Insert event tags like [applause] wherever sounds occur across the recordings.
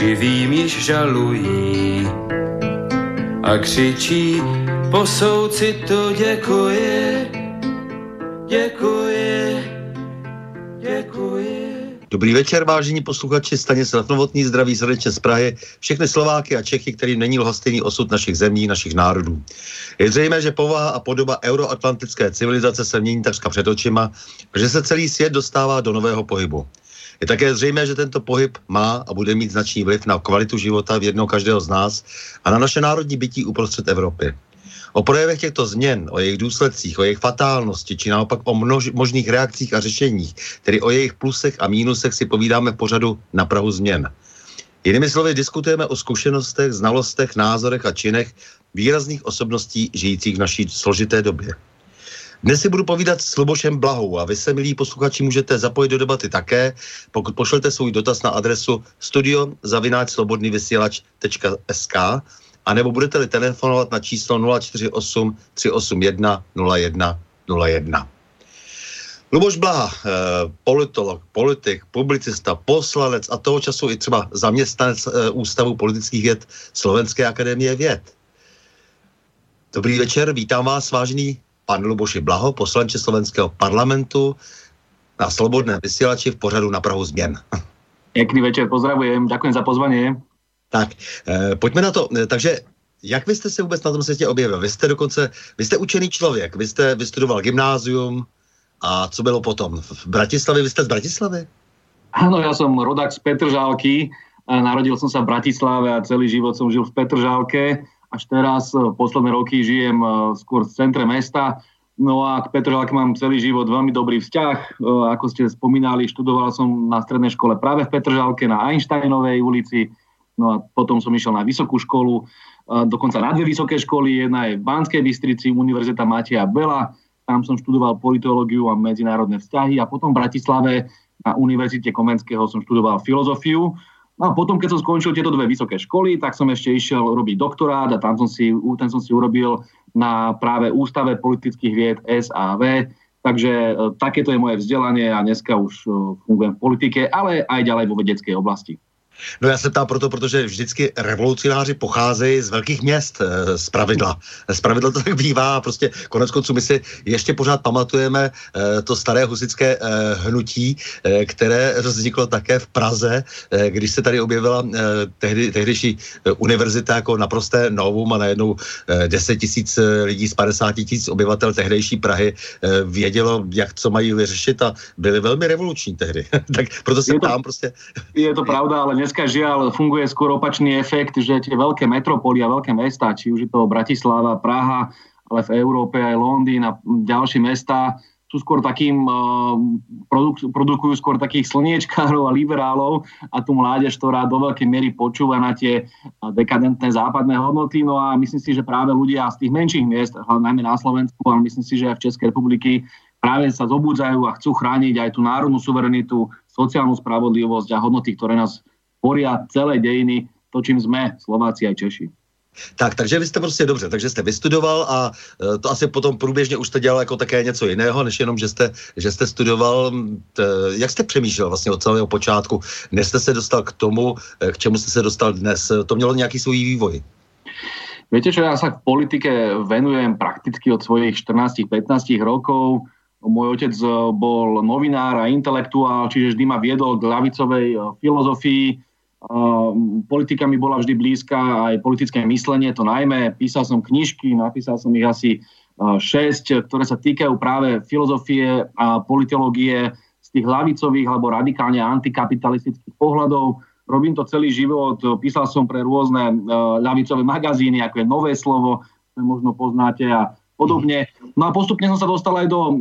živým již žalují a křičí po soucitu děkuji, děkuji, děkuji. Dobrý večer, vážení posluchači, Stanislav Novotný, zdraví srdečně z Prahy, všechny Slováky a Čechy, kterým není lhostejný osud našich zemí, našich národů. Je zřejmé, že povaha a podoba euroatlantické civilizace se mění takřka před očima, že se celý svět dostává do nového pohybu. Je také zřejmé, že tento pohyb má a bude mít značný vliv na kvalitu života v jednoho každého z nás a na naše národní bytí uprostřed Evropy. O projevech těchto změn, o jejich důsledcích, o jejich fatálnosti, či naopak o množ, možných reakcích a řešeních, tedy o jejich plusech a mínusech si povídáme v pořadu na Prahu změn. Jinými slovy, diskutujeme o zkušenostech, znalostech, názorech a činech výrazných osobností žijících v naší složité době. Dnes si budu povídat s Lubošem Blahou a vy se, milí posluchači, můžete zapojit do debaty také, pokud pošlete svůj dotaz na adresu studiozavináčslobodnývysílač.sk a nebo budete-li telefonovat na číslo 048 381 01 01. Luboš Blaha, eh, politolog, politik, publicista, poslanec a toho času i třeba zaměstnanec eh, Ústavu politických věd Slovenské akademie věd. Dobrý večer, vítám vás, vážený pan Luboši Blaho, poslanče slovenského parlamentu na Slobodné vysielači v pořadu na Prahu změn. [laughs] Pěkný večer, pozdravujem, ďakujem za pozvanie. Tak, eh, pojďme na to. Eh, takže jak vy jste se vůbec na tom světě objevil? Vy jste dokonce, vy jste učený člověk, vy jste vystudoval gymnázium a co bylo potom? V Bratislavě, vy jste z Bratislavy? Áno, ja som rodák z Petržálky, a narodil som sa v Bratislave a celý život som žil v Petržálke. Až teraz, eh, posledné roky, žijem eh, skôr v centre mesta. No a k Petržálke mám celý život veľmi dobrý vzťah. Eh, Ako ste spomínali, študoval som na strednej škole práve v Petržálke na Einsteinovej ulici. No a potom som išiel na vysokú školu, dokonca na dve vysoké školy. Jedna je v Banskej Bystrici, Univerzita Mateja Bela. Tam som študoval politológiu a medzinárodné vzťahy a potom v Bratislave na Univerzite Komenského som študoval filozofiu. No a potom, keď som skončil tieto dve vysoké školy, tak som ešte išiel robiť doktorát a tam som si, ten som si urobil na práve Ústave politických vied SAV. Takže e, takéto je moje vzdelanie a dneska už e, fungujem v politike, ale aj ďalej vo vedeckej oblasti. No já se ptám proto, protože vždycky revolucionáři pocházejí z velkých měst eh, z pravidla. Z pravidla to tak bývá, prostě konec konců my si ještě pořád pamatujeme eh, to staré husické eh, hnutí, které vzniklo také v Praze, když se tady objevila tehdy, tehdyší univerzita jako naprosté novum a najednou 10 tisíc lidí z 50 tisíc obyvatel tehdejší Prahy vědělo, jak co mají vyřešit a byli velmi revoluční tehdy. [laughs] tak proto se ptám prostě. Je to pravda, ale dneska žiaľ funguje skôr opačný efekt, že tie veľké metropoly a veľké mesta, či už je to Bratislava, Praha, ale v Európe aj Londýn a ďalšie mesta, sú skôr takým, uh, produk- produkujú skôr takých slniečkárov a liberálov a tú mládež, ktorá do veľkej miery počúva na tie dekadentné západné hodnoty. No a myslím si, že práve ľudia z tých menších miest, najmä na Slovensku, ale myslím si, že aj v Českej republiky, práve sa zobúdzajú a chcú chrániť aj tú národnú suverenitu, sociálnu spravodlivosť a hodnoty, ktoré nás tvoria celé dejiny, to čím sme Slováci aj Češi. Tak, takže vy jste prostě dobře, takže jste vystudoval a e, to asi potom průběžně už jste dělal jako také něco jiného, než jenom, že jste, že jste studoval. T, jak jste přemýšlel vlastně od celého počátku, než jste se dostal k tomu, e, k čemu jste se dostal dnes? To mělo nějaký svůj vývoj? Viete čo, ja sa v politike venujem prakticky od svojich 14-15 rokov. Môj otec e, bol novinár a intelektuál, čiže vždy ma viedol k lavicovej filozofii politika mi bola vždy blízka, aj politické myslenie, to najmä. Písal som knižky, napísal som ich asi 6, ktoré sa týkajú práve filozofie a politológie z tých hlavicových alebo radikálne antikapitalistických pohľadov. Robím to celý život, písal som pre rôzne ľavicové magazíny, ako je Nové slovo, ktoré možno poznáte a podobne. No a postupne som sa dostal aj do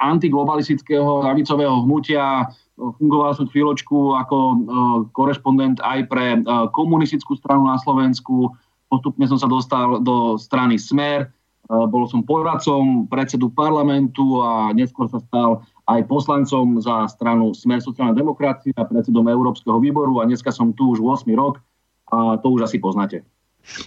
antiglobalistického ľavicového hnutia, Fungoval som chvíľočku ako e, korešpondent aj pre e, komunistickú stranu na Slovensku. Postupne som sa dostal do strany Smer. E, bol som poradcom predsedu parlamentu a neskôr sa stal aj poslancom za stranu Smer sociálna demokracia, predsedom Európskeho výboru a dneska som tu už 8 rok a to už asi poznáte.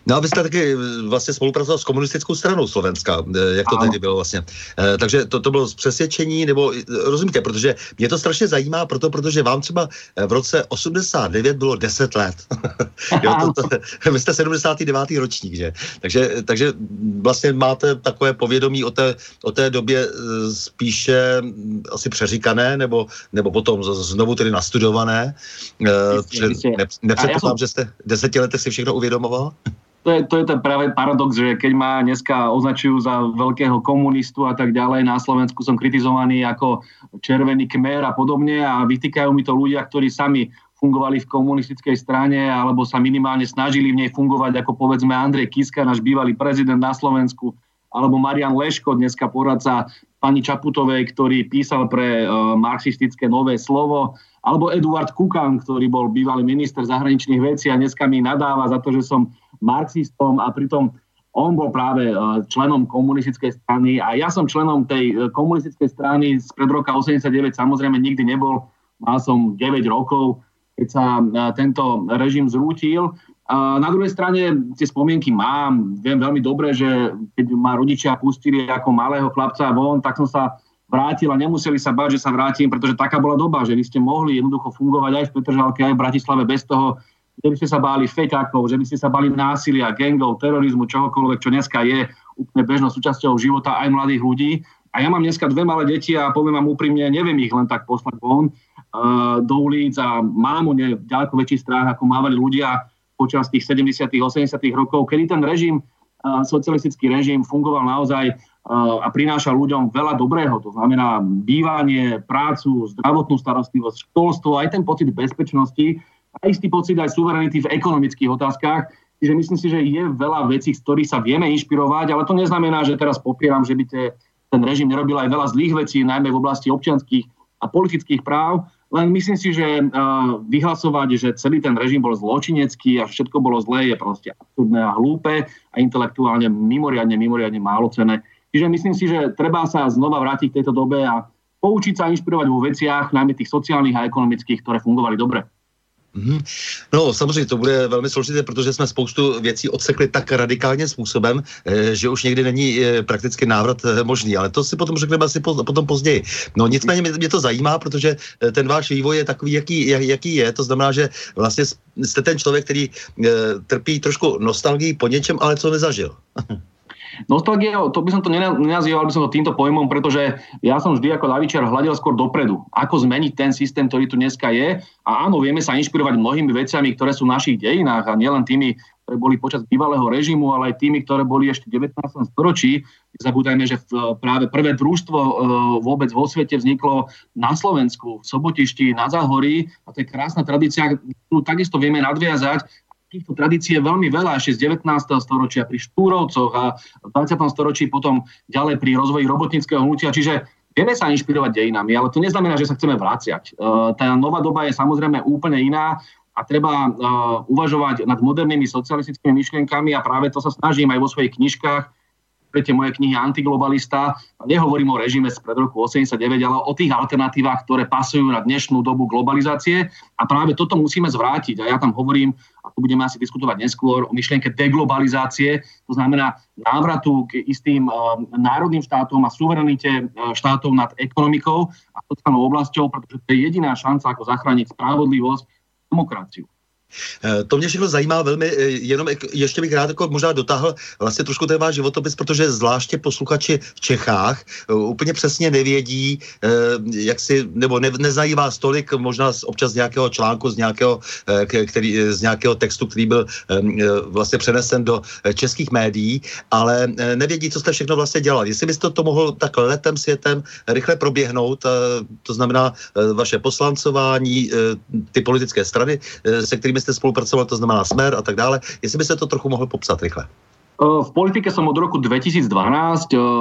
No a vy jste taky vlastně spolupracoval s komunistickou stranou Slovenska, eh, jak to ano. tehdy bylo vlastně. E, takže to, to bylo z přesvědčení, nebo eh, rozumíte, protože mě to strašně zajímá, proto, protože vám třeba v roce 89 bylo 10 let. [laughs] jo, to, to, [laughs] vy jste 79. ročník, že? Takže, takže vlastně máte takové povědomí o té, o té době spíše hm, asi přeříkané, nebo, nebo potom znovu tedy nastudované. E, ne, nepředpokládám, že jste deseti letech si všechno uvědomoval? To je, to je ten práve paradox, že keď ma dneska označujú za veľkého komunistu a tak ďalej, na Slovensku som kritizovaný ako červený kmer a podobne a vytýkajú mi to ľudia, ktorí sami fungovali v komunistickej strane alebo sa minimálne snažili v nej fungovať ako povedzme Andrej Kiska, náš bývalý prezident na Slovensku, alebo Marian Leško, dneska poradca pani Čaputovej, ktorý písal pre uh, marxistické nové slovo, alebo Eduard Kukan, ktorý bol bývalý minister zahraničných vecí a dneska mi nadáva za to, že som marxistom a pritom on bol práve e, členom komunistickej strany a ja som členom tej e, komunistickej strany z pred roka 89 samozrejme nikdy nebol. Mal som 9 rokov, keď sa e, tento režim zrútil. Na druhej strane tie spomienky mám. Viem veľmi dobre, že keď ma rodičia pustili ako malého chlapca von, tak som sa vrátil a nemuseli sa báť, že sa vrátim, pretože taká bola doba, že vy ste mohli jednoducho fungovať aj v Petržalke, aj v Bratislave bez toho, že by ste sa báli fejkákov, že by ste sa báli násilia, gangov, terorizmu, čohokoľvek, čo dneska je úplne bežnou súčasťou života aj mladých ľudí. A ja mám dneska dve malé deti a poviem vám úprimne, neviem ich len tak poslať von uh, do ulic a mám o ne ďaleko väčší strach, ako mávali ľudia počas tých 70 80 rokov, kedy ten režim, uh, socialistický režim fungoval naozaj uh, a prinášal ľuďom veľa dobrého. To znamená bývanie, prácu, zdravotnú starostlivosť, školstvo, aj ten pocit bezpečnosti, a istý pocit aj suverenity v ekonomických otázkach. Čiže myslím si, že je veľa vecí, z ktorých sa vieme inšpirovať, ale to neznamená, že teraz popieram, že by te, ten režim nerobil aj veľa zlých vecí, najmä v oblasti občianských a politických práv. Len myslím si, že vyhlasovať, že celý ten režim bol zločinecký a všetko bolo zlé, je proste absurdné a hlúpe a intelektuálne mimoriadne, mimoriadne málo cené. Čiže myslím si, že treba sa znova vrátiť k tejto dobe a poučiť sa inšpirovať vo veciach, najmä tých sociálnych a ekonomických, ktoré fungovali dobre. Mm-hmm. No samozřejmě to bude velmi složité, protože jsme spoustu věcí odsekli tak radikálním způsobem, eh, že už někdy není eh, prakticky návrat eh, možný, ale to si potom řekneme asi po, potom později. No nicméně mě to zajímá, protože ten váš vývoj je takový, jaký, jaký je, to znamená, že vlastně jste ten člověk, který trpí trošku nostalgii po něčem, ale co nezažil. [laughs] Nostalgia, to by som to nenazýval by som to týmto pojmom, pretože ja som vždy ako lavičiar hľadel skôr dopredu. Ako zmeniť ten systém, ktorý tu dneska je. A áno, vieme sa inšpirovať mnohými vecami, ktoré sú v našich dejinách a nielen tými, ktoré boli počas bývalého režimu, ale aj tými, ktoré boli ešte v 19. storočí. Zabúdajme, že práve prvé družstvo e, vôbec vo svete vzniklo na Slovensku, v Sobotišti, na Záhorí a to je krásna tradícia, ktorú takisto vieme nadviazať týchto tradícií je veľmi veľa, ešte z 19. storočia pri Štúrovcoch a v 20. storočí potom ďalej pri rozvoji robotníckého hnutia. Čiže vieme sa inšpirovať dejinami, ale to neznamená, že sa chceme vráciať. E, tá nová doba je samozrejme úplne iná a treba uh, uvažovať nad modernými socialistickými myšlienkami a práve to sa snažím aj vo svojich knižkách tretie moje knihy Antiglobalista. Nehovorím o režime z pred roku 89, ale o tých alternatívach, ktoré pasujú na dnešnú dobu globalizácie. A práve toto musíme zvrátiť. A ja tam hovorím, a tu budeme asi diskutovať neskôr, o myšlienke deglobalizácie, to znamená návratu k istým uh, národným štátom a suverenite uh, štátov nad ekonomikou a sociálnou oblasťou, pretože to je jediná šanca, ako zachrániť spravodlivosť demokraciu. Eh, to mě všechno zajímá velmi, eh, jenom ještě bych rád jako možná dotáhl vlastně trošku ten váš životopis, protože zvláště posluchači v Čechách eh, úplně přesně nevědí, jak si, nebo ne, neznají vás tolik, možná občas z nějakého článku, z nějakého, který, z nějakého textu, který byl vlastně přenesen do českých médií, ale nevědí, co jste všechno vlastně dělal. Jestli byste to mohl tak letem světem rychle proběhnout, to znamená vaše poslancování, ty politické strany, se kterými ste spolupracoval, to znamená Smer a tak dále. Jestli by ste to trochu mohl popsat rychle. V politike som od roku 2012,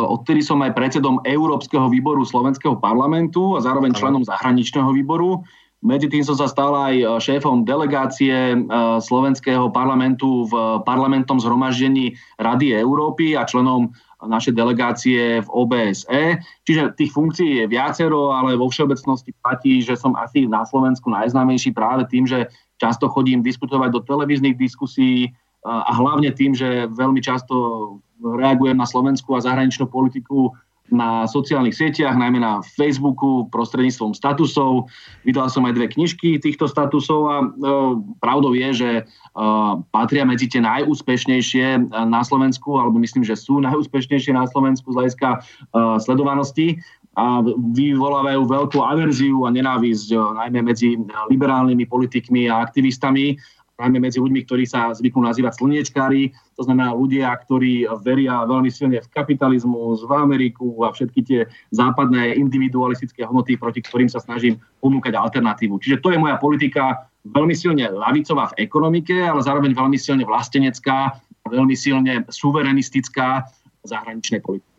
odtedy som aj predsedom Európskeho výboru Slovenského parlamentu a zároveň členom zahraničného výboru. Medzi tým som sa stal aj šéfom delegácie Slovenského parlamentu v parlamentnom zhromaždení Rady Európy a členom našej delegácie v OBSE. Čiže tých funkcií je viacero, ale vo všeobecnosti platí, že som asi na Slovensku najznámejší práve tým, že často chodím diskutovať do televíznych diskusí a hlavne tým, že veľmi často reagujem na slovenskú a zahraničnú politiku na sociálnych sieťach, najmä na Facebooku prostredníctvom statusov. Vydal som aj dve knižky týchto statusov a e, pravdou je, že e, patria medzi tie najúspešnejšie na Slovensku, alebo myslím, že sú najúspešnejšie na Slovensku z hľadiska e, sledovanosti a vyvolávajú veľkú averziu a nenávisť najmä medzi liberálnymi politikmi a aktivistami, najmä medzi ľuďmi, ktorí sa zvyknú nazývať slniečkári, to znamená ľudia, ktorí veria veľmi silne v kapitalizmus, v Ameriku a všetky tie západné individualistické hodnoty, proti ktorým sa snažím ponúkať alternatívu. Čiže to je moja politika veľmi silne lavicová v ekonomike, ale zároveň veľmi silne vlastenecká, veľmi silne suverenistická zahraničnej politike.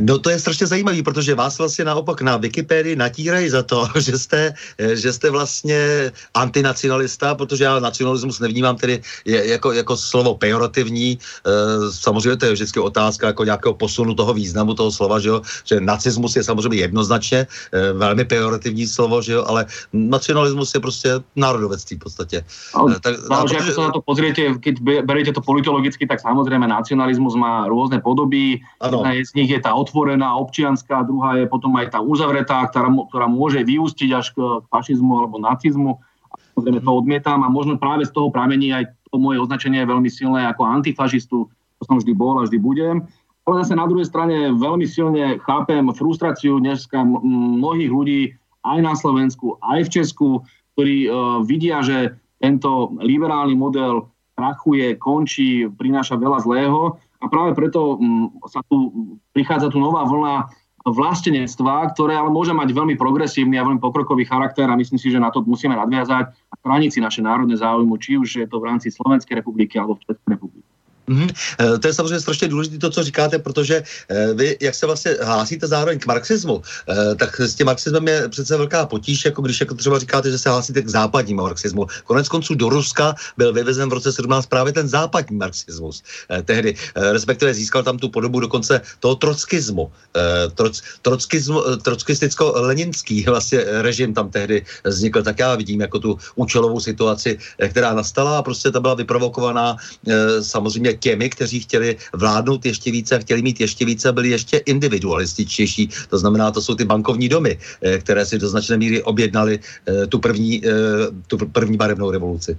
No to je strašně zajímavý, protože vás vlastně naopak na Wikipedii natírají za to, [laughs] že jste, že jste vlastně antinacionalista, protože já nacionalismus nevnímám tedy jako, jako slovo pejorativní. Eh, samozřejmě to je vždycky otázka jako nějakého posunu toho významu toho slova, že, jo? že nacismus je samozřejmě jednoznačně eh, velmi pejorativní slovo, že jo? ale nacionalismus je prostě národovectví v podstatě. Ale, eh, tak, ale, protože... sa na to pozriete, keď beriete to politologicky, tak samozrejme nacionalizmus má rôzne podoby. Jedna je z nich je tá otvorená občianská, druhá je potom aj tá uzavretá, ktorá, ktorá môže vyústiť až k fašizmu alebo nacizmu. Samozrejme to odmietam a možno práve z toho pramení aj to moje označenie je veľmi silné ako antifašistu, to som vždy bol a vždy budem. Ale zase na druhej strane veľmi silne chápem frustráciu dneska mnohých ľudí aj na Slovensku, aj v Česku, ktorí uh, vidia, že tento liberálny model krachuje, končí, prináša veľa zlého a práve preto mm, sa tu prichádza tu nová vlna vlastenectva, ktoré ale môže mať veľmi progresívny a veľmi pokrokový charakter a myslím si, že na to musíme nadviazať a chrániť si naše národné záujmy, či už je to v rámci Slovenskej republiky alebo v Českej republiky. Mm-hmm. To je samozřejmě strašně důležité to, co říkáte, protože eh, vy, jak se vlastně hlásíte zároveň k marxismu, eh, tak s tím marxismem je přece velká potíž, jako když jako třeba říkáte, že se hlásíte k západnímu marxismu. Konec konců do Ruska byl vyvezen v roce 17 právě ten západní marxismus. Tehdy, respektive získal tam tu podobu dokonce toho trockismu. Troc, trockismu trockisticko-leninský [laughs] vlastně režim tam tehdy vznikl. Tak já vidím jako tu účelovou situaci, která nastala a prostě ta byla vyprovokovaná samozřejmě těmi, kteří chtěli vládnout ještě více a chtěli mít ještě více, byli ještě individualističtější. To znamená, to jsou ty bankovní domy, eh, které si do značné míry objednali eh, tu první, eh, tu první barevnou revoluci.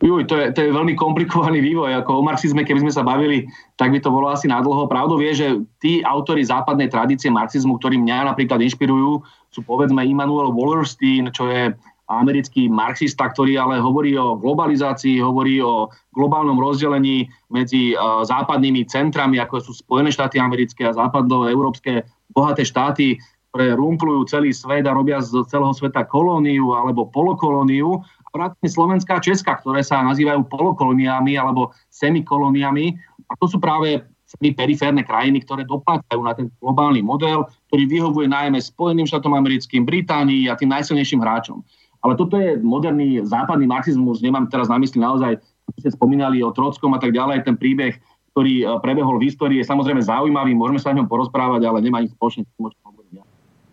Juj, to je, to je veľmi komplikovaný vývoj. Ako o marxizme, keby sme sa bavili, tak by to bolo asi nadlho. Pravdou je, že tí autory západnej tradície marxizmu, ktorí mňa napríklad inšpirujú, sú povedzme Immanuel Wallerstein, čo je americký marxista, ktorý ale hovorí o globalizácii, hovorí o globálnom rozdelení medzi západnými centrami, ako sú Spojené štáty americké a západoeurópske bohaté štáty, ktoré rumplujú celý svet a robia z celého sveta kolóniu alebo polokolóniu. A vrátane Slovenská a Česka, ktoré sa nazývajú polokolóniami alebo semikolóniami. A to sú práve semi periférne krajiny, ktoré doplácajú na ten globálny model, ktorý vyhovuje najmä Spojeným štátom americkým, Británii a tým najsilnejším hráčom. Ale toto je moderný západný marxizmus, nemám teraz na mysli naozaj, ste spomínali o Trockom a tak ďalej, ten príbeh, ktorý e, prebehol v histórii, je samozrejme zaujímavý, môžeme sa o ňom porozprávať, ale nemá nič spoločné s tým,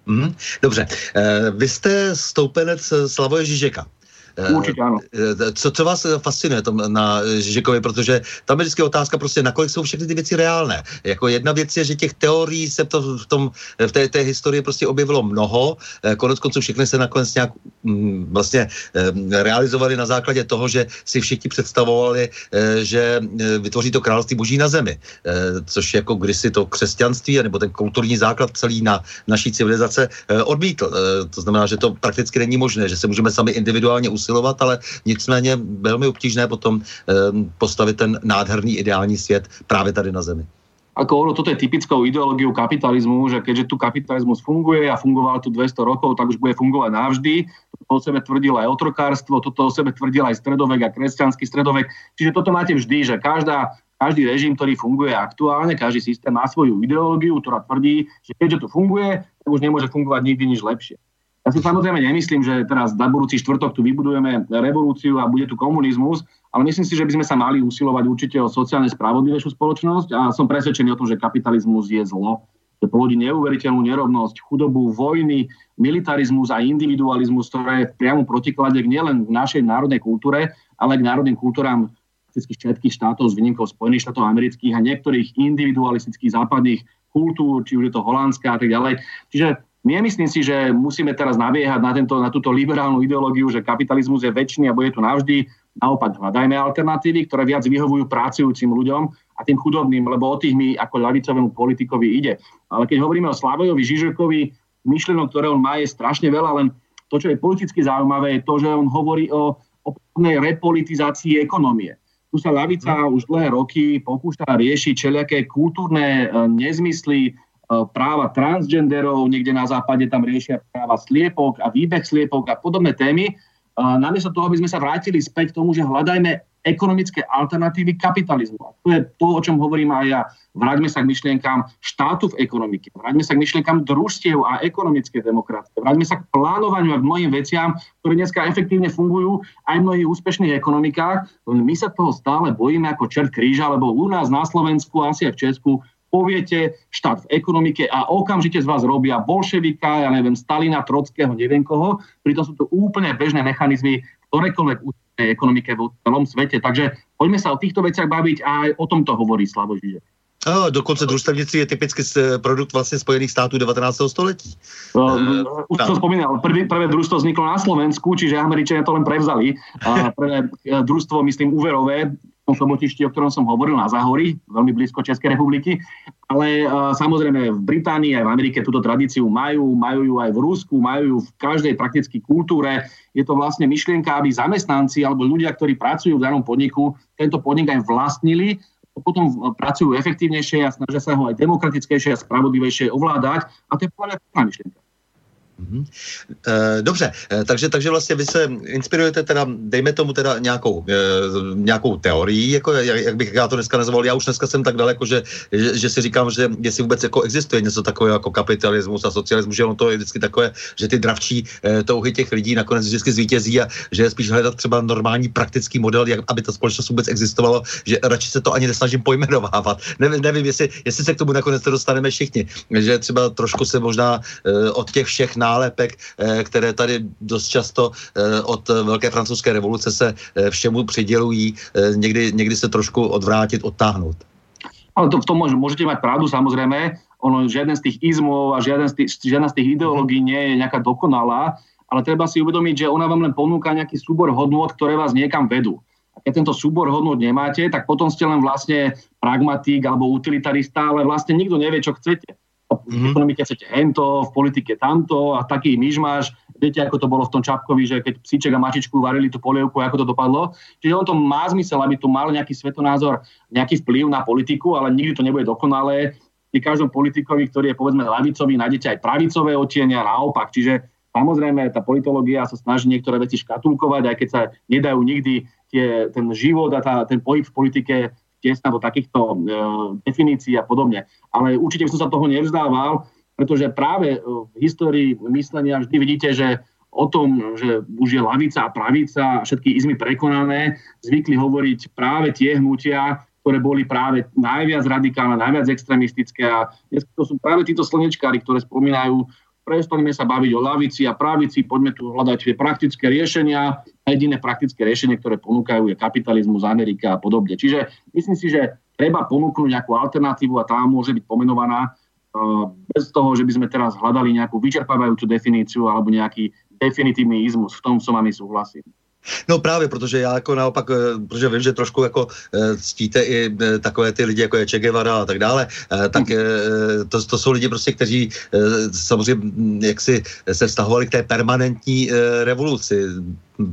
Mm, dobře, e, vy jste stoupenec Slavoje Žižeka. Eh, Určitě ano. Eh, co, co vás fascinuje tom na Žižekovi, protože tam je vždycky otázka prostě, nakolik jsou všechny ty věci reálné. Jako jedna věc je, že těch teorií se to v, tom, v té, té historii prostě objevilo mnoho, eh, konec konců všechny se nakonec nějak mm, vlastně realizovali na základě toho, že si všichni představovali, že vytvoří to království boží na zemi, což jako kdysi to křesťanství nebo ten kulturní základ celý na naší civilizace odmítl. To znamená, že to prakticky není možné, že se můžeme sami individuálně usilovat usilovat, ale nicméně velmi obtížné potom ehm, postavit ten nádherný ideální svět právě tady na Zemi. Ako ono, toto je typickou ideológiou kapitalizmu, že keďže tu kapitalizmus funguje a fungoval tu 200 rokov, tak už bude fungovať navždy. Toto o sebe tvrdil aj otrokárstvo, toto o sebe tvrdil aj stredovek a kresťanský stredovek. Čiže toto máte vždy, že každá, každý režim, ktorý funguje aktuálne, každý systém má svoju ideológiu, ktorá tvrdí, že keďže to funguje, tak už nemôže fungovať nikdy nič lepšie. Ja si samozrejme nemyslím, že teraz na budúci štvrtok tu vybudujeme revolúciu a bude tu komunizmus, ale myslím si, že by sme sa mali usilovať určite o sociálne spravodlivejšiu spoločnosť a som presvedčený o tom, že kapitalizmus je zlo, že plodí neuveriteľnú nerovnosť, chudobu, vojny, militarizmus a individualizmus, ktoré je v priamom protiklade nielen v našej národnej kultúre, ale k národným kultúram všetkých štátov s výnimkou Spojených štátov amerických a niektorých individualistických západných kultúr, či už je to holandská a tak ďalej. Čiže Nemyslím si, že musíme teraz nabiehať na, tento, na túto liberálnu ideológiu, že kapitalizmus je väčší a bude tu navždy. Naopak, hľadajme alternatívy, ktoré viac vyhovujú pracujúcim ľuďom a tým chudobným, lebo o tých mi ako ľavicovému politikovi ide. Ale keď hovoríme o Slavojovi Žižekovi, myšlenok, ktoré on má, je strašne veľa, len to, čo je politicky zaujímavé, je to, že on hovorí o opätovnej repolitizácii ekonomie. Tu sa ľavica už dlhé roky pokúša riešiť všelijaké kultúrne e, nezmysly, práva transgenderov, niekde na západe tam riešia práva sliepok a výbeh sliepok a podobné témy. E, namiesto toho, aby sme sa vrátili späť k tomu, že hľadajme ekonomické alternatívy kapitalizmu. A to je to, o čom hovorím aj ja. Vráťme sa k myšlienkám štátu v ekonomike, vráťme sa k myšlienkám družstiev a ekonomické demokracie, vráťme sa k plánovaniu a k mnohým veciam, ktoré dneska efektívne fungujú aj v mnohých úspešných ekonomikách. My sa toho stále bojíme ako čert kríža, lebo u nás na Slovensku, asi aj v Česku, poviete štát v ekonomike a okamžite z vás robia bolševika, ja neviem, Stalina, Trockého, neviem koho. Pritom sú to úplne bežné mechanizmy v ktorejkoľvek ekonomike v celom svete. Takže poďme sa o týchto veciach baviť a aj o tomto hovorí Slavo Žižek. No, dokonce družstevnictví je typicky produkt vlastně Spojených států 19. století. No, uh, už som spomínal, prvý, prvé družstvo vzniklo na Slovensku, čiže Američania to len prevzali. A [laughs] prvé družstvo, myslím, úverové, tom sobotišti, o ktorom som hovoril na Zahori, veľmi blízko Českej republiky. Ale uh, samozrejme v Británii aj v Amerike túto tradíciu majú, majú ju aj v Rusku, majú ju v každej prakticky kultúre. Je to vlastne myšlienka, aby zamestnanci alebo ľudia, ktorí pracujú v danom podniku, tento podnik aj vlastnili, potom pracujú efektívnejšie a snažia sa ho aj demokratickejšie a spravodlivejšie ovládať. A to je podľa mňa myšlienka. Mm-hmm. E, dobře, e, takže, takže vlastně vy se inspirujete teda, dejme tomu teda nějakou, e, nějakou teorií, jako jak, jak bych já to dneska nazval, já už dneska jsem tak daleko, že, že, že si říkám, že jestli vůbec jako existuje něco takového jako kapitalismus a socialismus, že ono to je vždycky takové, že ty dravčí touhy těch lidí nakonec vždycky zvítězí a že je spíš hledat třeba normální praktický model, jak, aby ta společnost vůbec existovalo, že radši se to ani nesnažím pojmenovávat. Nevím, nevím jestli, jestli se k tomu nakonec dostaneme všichni, že třeba trošku se možná od těch všech nálepek, eh, které tady dost často eh, od Velké francouzské revoluce se eh, všemu přidělují, někdy, někdy se trošku odvrátit, odtáhnout. Ale to, v tom môžete mať pravdu samozrejme. Ono, žiaden z tých izmov a žiaden z tých, žiadna z tých ideológií nie je nejaká dokonalá, ale treba si uvedomiť, že ona vám len ponúka nejaký súbor hodnôt, ktoré vás niekam vedú. A keď tento súbor hodnôt nemáte, tak potom ste len vlastne pragmatik alebo utilitarista, ale vlastne nikto nevie, čo chcete. V mm-hmm. ekonomike chcete hento, v politike tamto a taký myšmaš. Viete, ako to bolo v tom Čapkovi, že keď psíček a mačičku varili tú polievku, ako to dopadlo. Čiže on to má zmysel, aby tu mal nejaký svetonázor, nejaký vplyv na politiku, ale nikdy to nebude dokonalé. Pri každom politikovi, ktorý je povedzme lavicový, nájdete aj pravicové otienia naopak. Čiže samozrejme tá politológia sa snaží niektoré veci škatulkovať, aj keď sa nedajú nikdy tie, ten život a tá, ten pohyb v politike tesna do takýchto e, definícií a podobne. Ale určite by som sa toho nevzdával, pretože práve e, v histórii myslenia vždy vidíte, že o tom, že už je lavica a pravica a všetky izmy prekonané, zvykli hovoriť práve tie hnutia, ktoré boli práve najviac radikálne, najviac extremistické a to sú práve títo slnečkári, ktoré spomínajú prestaňme sa baviť o lavici a pravici, poďme tu hľadať tie praktické riešenia. A jediné praktické riešenie, ktoré ponúkajú, je kapitalizmus Amerika a podobne. Čiže myslím si, že treba ponúknuť nejakú alternatívu a tá môže byť pomenovaná uh, bez toho, že by sme teraz hľadali nejakú vyčerpávajúcu definíciu alebo nejaký definitívny izmus. V tom som vami súhlasím. No právě, protože já jako naopak, eh, protože vím, že trošku jako eh, ctíte i eh, takové ty lidi, jako je Che Guevara a tak dále, tak to, to jsou lidi prostě, kteří samozřejmě hm, jak si se vztahovali k té permanentní revoluci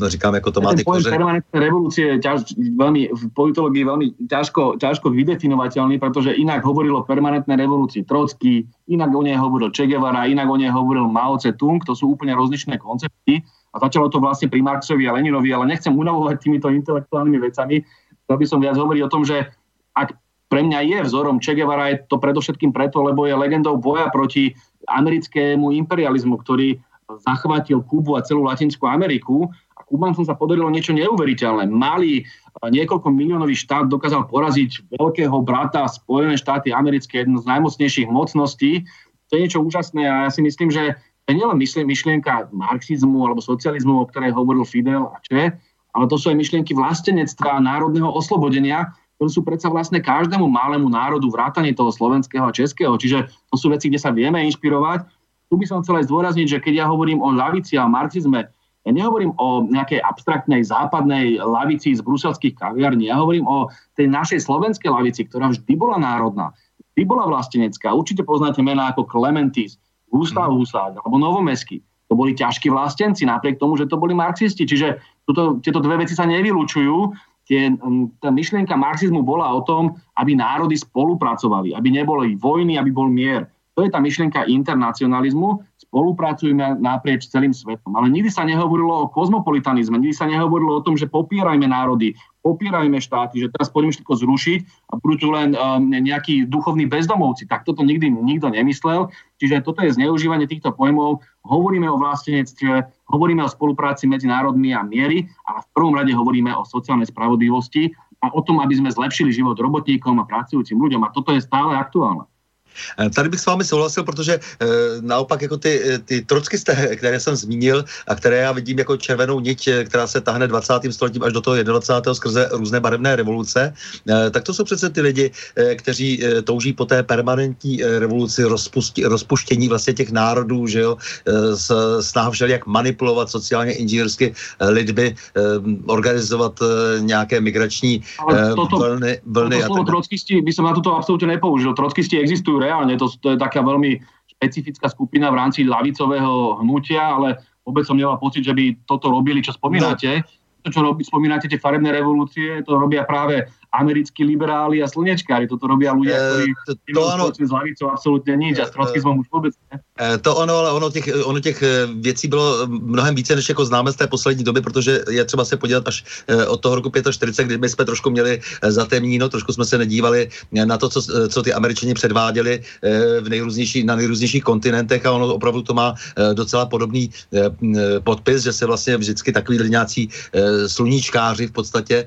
říkám, jako to má ty koře. permanentné revolúcie je ťaž, veľmi, v politológii veľmi ťažko, ťažko vydefinovateľný, pretože inak hovoril o permanentnej revolúcii Trocký, inak o nej hovoril Che Guevara, inak o nej hovoril Mao Tse-tung, to sú úplne rozličné koncepty a začalo to vlastne pri Marxovi a Leninovi, ale nechcem unavovať týmito intelektuálnymi vecami. Chcel by som viac hovoriť o tom, že ak pre mňa je vzorom Che Guevara, je to predovšetkým preto, lebo je legendou boja proti americkému imperializmu, ktorý zachvátil Kubu a celú Latinskú Ameriku. A Kubancom sa podarilo niečo neuveriteľné. Malý niekoľko miliónový štát dokázal poraziť veľkého brata Spojené štáty americké, jednu z najmocnejších mocností. To je niečo úžasné a ja si myslím, že to je nielen myšlienka marxizmu alebo socializmu, o ktorej hovoril Fidel a Che, ale to sú aj myšlienky vlastenectva a národného oslobodenia, ktoré sú predsa vlastne každému malému národu vrátane toho slovenského a českého. Čiže to sú veci, kde sa vieme inšpirovať. Tu by som chcel aj zdôrazniť, že keď ja hovorím o lavici a marxizme, ja nehovorím o nejakej abstraktnej západnej lavici z bruselských kaviarní, ja hovorím o tej našej slovenskej lavici, ktorá vždy bola národná, vždy bola vlastenecká. Určite poznáte mená ako Clementis, Gustav mhm. Husák alebo Novomesky. To boli ťažkí vlastenci, napriek tomu, že to boli marxisti. Čiže tuto, tieto dve veci sa nevylučujú. Tie, tá myšlienka marxizmu bola o tom, aby národy spolupracovali, aby neboli vojny, aby bol mier. To je tá myšlienka internacionalizmu. Spolupracujeme naprieč celým svetom. Ale nikdy sa nehovorilo o kozmopolitanizme, nikdy sa nehovorilo o tom, že popierajme národy, popierajme štáty, že teraz poďme všetko zrušiť a budú tu len um, nejakí duchovní bezdomovci. Tak toto nikdy nikto nemyslel. Čiže toto je zneužívanie týchto pojmov. Hovoríme o vlastenectve, hovoríme o spolupráci medzi národmi a miery, ale v prvom rade hovoríme o sociálnej spravodlivosti a o tom, aby sme zlepšili život robotníkom a pracujúcim ľuďom. A toto je stále aktuálne. Eh, tady bych s vámi souhlasil, protože e, naopak jako ty, eh, ty trockisté, které jsem zmínil a které já vidím jako červenou niť, která se tahne 20. stoletím až do toho 21. skrze různé barevné revoluce, e, tak to jsou přece ty lidi, e, kteří e, touží po té permanentní e, revoluci rozpustí, rozpuštění vlastně těch národů, že jo, e, s, snaha jak manipulovat sociálně inženýrsky e, lidmi, e, organizovat e, nějaké migrační e, toto, vlny. vlny toto slovo trockisti by som na toto absolútne nepoužil. Trockisti existujú reálne, to, to je taká veľmi špecifická skupina v rámci lavicového hnutia, ale vôbec som nemal pocit, že by toto robili, čo spomínate. No to, čo robí, spomínate, tie farebné revolúcie, to robia práve americkí liberáli a slnečkári. Toto robia ľudia, eh, ktorí to, to ano, s lavicou absolútne nič a s trockizmom už vôbec ne. To ono, ale ono těch, ono těch věcí bylo mnohem více, než jako známe z té poslední doby, protože je třeba se podívat až od toho roku 45, kdy my jsme trošku měli zatemníno, trošku jsme se nedívali na to, co, co ty američani předváděli v nejrůznější, na nejrůznějších kontinentech a ono opravdu to má docela podobný podpis, že se vlastně vždycky takový nějací sluníčkáři v podstatě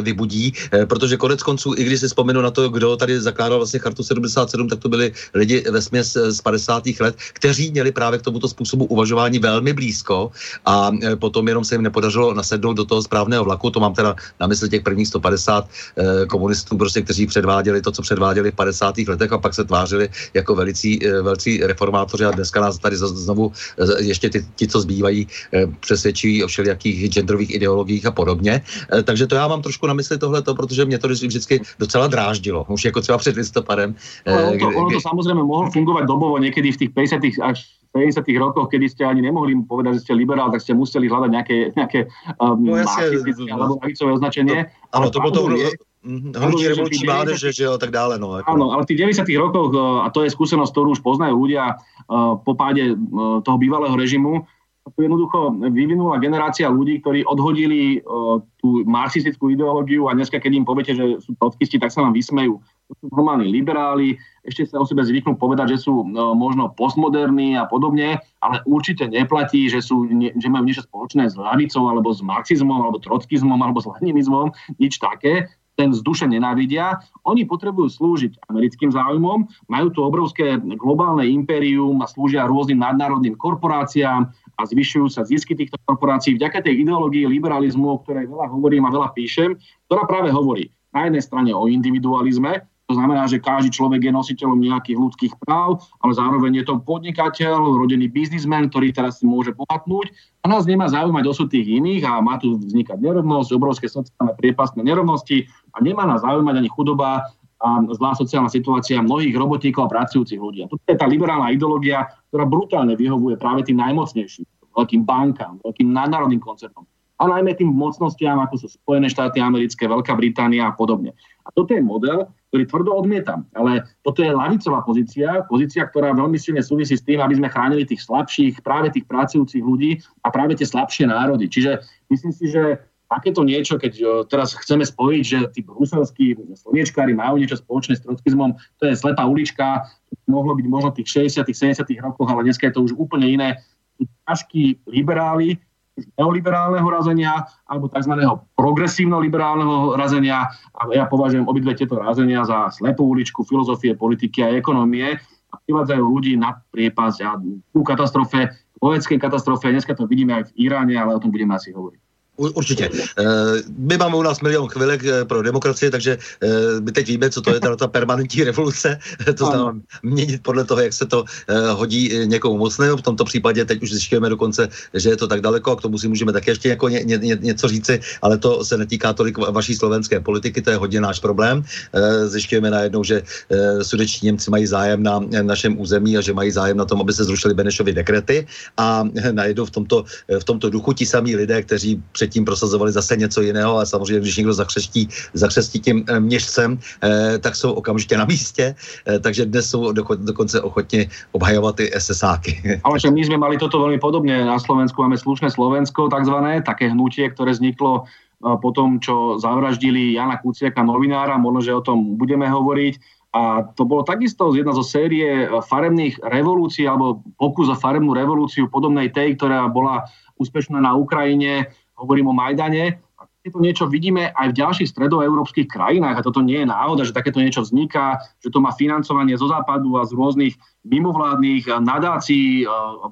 vybudí, protože protože konec konců, i když si vzpomenu na to, kdo tady zakládal vlastně chartu 77, tak to byli lidi ve směs z 50. let, kteří měli právě k tomuto způsobu uvažování velmi blízko a e, potom jenom se jim nepodařilo nasednout do toho správného vlaku. To mám teda na mysli těch prvních 150 eh, komunistů, prostě, kteří předváděli to, co předváděli v 50. letech a pak se tvářili jako velicí, eh, velcí reformátoři a dneska nás tady znovu eh, ještě ty, ti, co zbývají, eh, přesvědčují o všelijakých genderových ideologiích a podobně. Eh, takže to já mám trošku na mysli tohleto, protože mě mě to vždycky docela dráždilo, už jako třeba před listopadem. No, ono, to, ono to samozrejme mohlo fungovať dobovo niekedy v tých 50 až 70 rokoch, kedy ste ani nemohli povedať, že ste liberál, tak ste museli hľadať nejaké, nejaké um, no, marxistické alebo pravicové označenie. Áno, to bolo to hnutí revoluční mládeže, že jo, tak dále. No, ako. Áno, ale v tých 90 rokoch, a to je skúsenosť, ktorú už poznajú ľudia po páde toho bývalého režimu, tu jednoducho vyvinula generácia ľudí, ktorí odhodili uh, tú marxistickú ideológiu a dneska, keď im poviete, že sú trotkisti, tak sa vám vysmejú. To sú normálni liberáli, ešte sa o sebe zvyknú povedať, že sú uh, možno postmoderní a podobne, ale určite neplatí, že, sú, že majú niečo spoločné s lavicou, alebo s marxizmom, alebo trockizmom, alebo s leninizmom, nič také. ten vzduše nenávidia. Oni potrebujú slúžiť americkým záujmom, majú tu obrovské globálne impérium a slúžia rôznym nadnárodným korporáciám a zvyšujú sa zisky týchto korporácií vďaka tej ideológii liberalizmu, o ktorej veľa hovorím a veľa píšem, ktorá práve hovorí na jednej strane o individualizme, to znamená, že každý človek je nositeľom nejakých ľudských práv, ale zároveň je to podnikateľ, rodený biznismen, ktorý teraz si môže bohatnúť a nás nemá zaujímať osud tých iných a má tu vznikať nerovnosť, obrovské sociálne priepastné nerovnosti a nemá nás zaujímať ani chudoba a zlá sociálna situácia mnohých robotníkov a pracujúcich ľudí. A tu je tá liberálna ideológia, ktorá brutálne vyhovuje práve tým najmocnejším, veľkým bankám, veľkým nadnárodným koncernom a najmä tým mocnostiam, ako sú Spojené štáty americké, Veľká Británia a podobne. A toto je model, ktorý tvrdo odmietam. Ale toto je lavicová pozícia, pozícia, ktorá veľmi silne súvisí s tým, aby sme chránili tých slabších, práve tých pracujúcich ľudí a práve tie slabšie národy. Čiže myslím si, že takéto niečo, keď teraz chceme spojiť, že tí bruselskí slniečkári majú niečo spoločné s trockizmom, to je slepá ulička, mohlo byť možno tých 60 70 rokoch, ale dneska je to už úplne iné. Ťažkí liberáli, neoliberálneho razenia alebo tzv. progresívno-liberálneho razenia. A ja považujem obidve tieto razenia za slepú uličku filozofie, politiky a ekonomie a privádzajú ľudí na priepasť a ku katastrofe, vojenskej katastrofe. Dneska to vidíme aj v Iráne, ale o tom budeme asi hovoriť. Určitě. Eh, my máme u nás milion chvilek eh, pro demokracii, takže eh, my teď víme, co to je ta permanentní revoluce, [laughs] to znamená měnit podle toho, jak se to hodí někomu mocného. V tomto případě teď už zjišťujeme dokonce, že je to tak daleko a k tomu si můžeme také ještě jako ně, ně, ně, něco říci, ale to se netýká tolik vaší slovenské politiky, to je hodně náš problém. Zjišťujeme najednou, že sudeční Němci mají zájem na našem území a že mají zájem na tom, aby se zrušily Benešovy dekrety a najednou v tomto, v tomto duchu ti samí lidé, kteří předtím prosazovali zase něco jiného a samozřejmě, když někdo zakřestí, zakřestí tím eh, měšcem, eh, tak jsou okamžitě na místě, eh, takže dnes jsou doko, dokonce ochotně obhajovat ty SSáky. [laughs] Ale my sme mali toto veľmi podobne. Na Slovensku máme slušné Slovensko, takzvané, také hnutie, ktoré vzniklo po tom, čo zavraždili Jana Kuciaka, novinára, možno, že o tom budeme hovoriť. A to bolo takisto jedna zo série farebných revolúcií alebo pokus o farebnú revolúciu podobnej tej, ktorá bola úspešná na Ukrajine hovorím o Majdane, a to niečo vidíme aj v ďalších stredoeurópskych krajinách a toto nie je náhoda, že takéto niečo vzniká, že to má financovanie zo západu a z rôznych mimovládnych nadácií.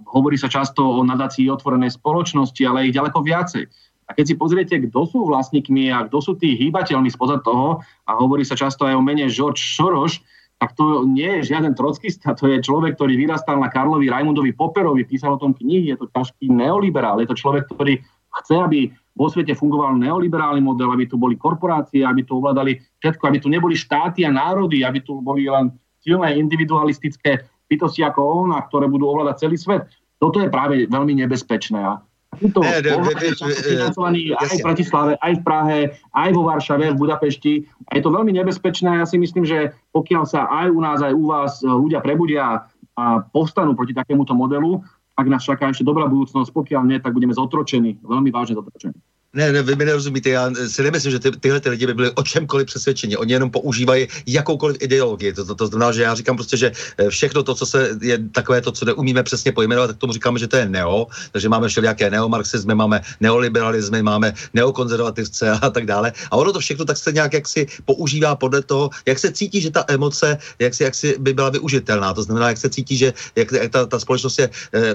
Hovorí sa často o nadácii otvorenej spoločnosti, ale ich ďaleko viacej. A keď si pozriete, kto sú vlastníkmi a kto sú tí hýbateľmi spoza toho, a hovorí sa často aj o mene George Soros, tak to nie je žiaden trockista, to je človek, ktorý vyrastal na Karlovi Raimundovi Poperovi, písal o tom knihy, je to ťažký neoliberál, je to človek, ktorý chce, aby vo svete fungoval neoliberálny model, aby tu boli korporácie, aby tu ovládali všetko, aby tu neboli štáty a národy, aby tu boli len silné individualistické bytosti ako on, ktoré budú ovládať celý svet. Toto je práve veľmi nebezpečné. A Tuto ne, ne, ne, financovaný aj v Bratislave, aj v Prahe, aj vo Varšave, v Budapešti. A je to veľmi nebezpečné. Ja si myslím, že pokiaľ sa aj u nás, aj u vás ľudia prebudia a povstanú proti takémuto modelu, ak nás čaká ešte dobrá budúcnosť, pokiaľ nie, tak budeme zotročení, veľmi vážne zotročení. Ne, ne, vy mi nerozumíte, já si nemyslím, že ty, tyhle ty lidi by byli o čemkoliv přesvědčeni. Oni jenom používají jakoukoliv ideologii. To, to, to znamená, že já říkám prostě, že eh, všechno to, co se je takové to, co neumíme přesně pojmenovat, tak tomu říkáme, že to je neo. Takže máme všelijaké neomarxismy, máme neoliberalismy, máme neokonzervativce a tak dále. A ono to všechno tak se nějak jak si používá podle toho, jak se cítí, že ta emoce jak si, jak si by byla využitelná. To znamená, jak se cítí, že jak, jak ta, ta společnost je eh,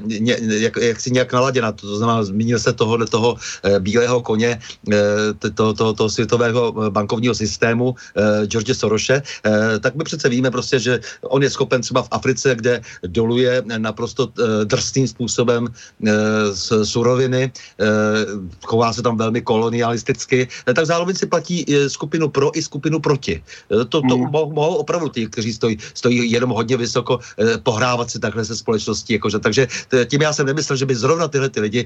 jak, jak si nějak naladěna. To znamená, zmínil se tohohle toho eh, bílého koně eh, toho to, to světového eh, bankovního systému eh, George Soroše, tak my přece víme prostě, že on je schopen třeba v Africe, kde doluje naprosto drsným způsobem suroviny, chová se tam velmi kolonialisticky, tak zároveň si platí skupinu pro i skupinu proti. To, to mm. mohou opravdu ti, kteří stojí, stojí jenom hodně vysoko, pohrávat si takhle se společností. Jakože. Takže tím já jsem nemyslel, že by zrovna tyhle ty lidi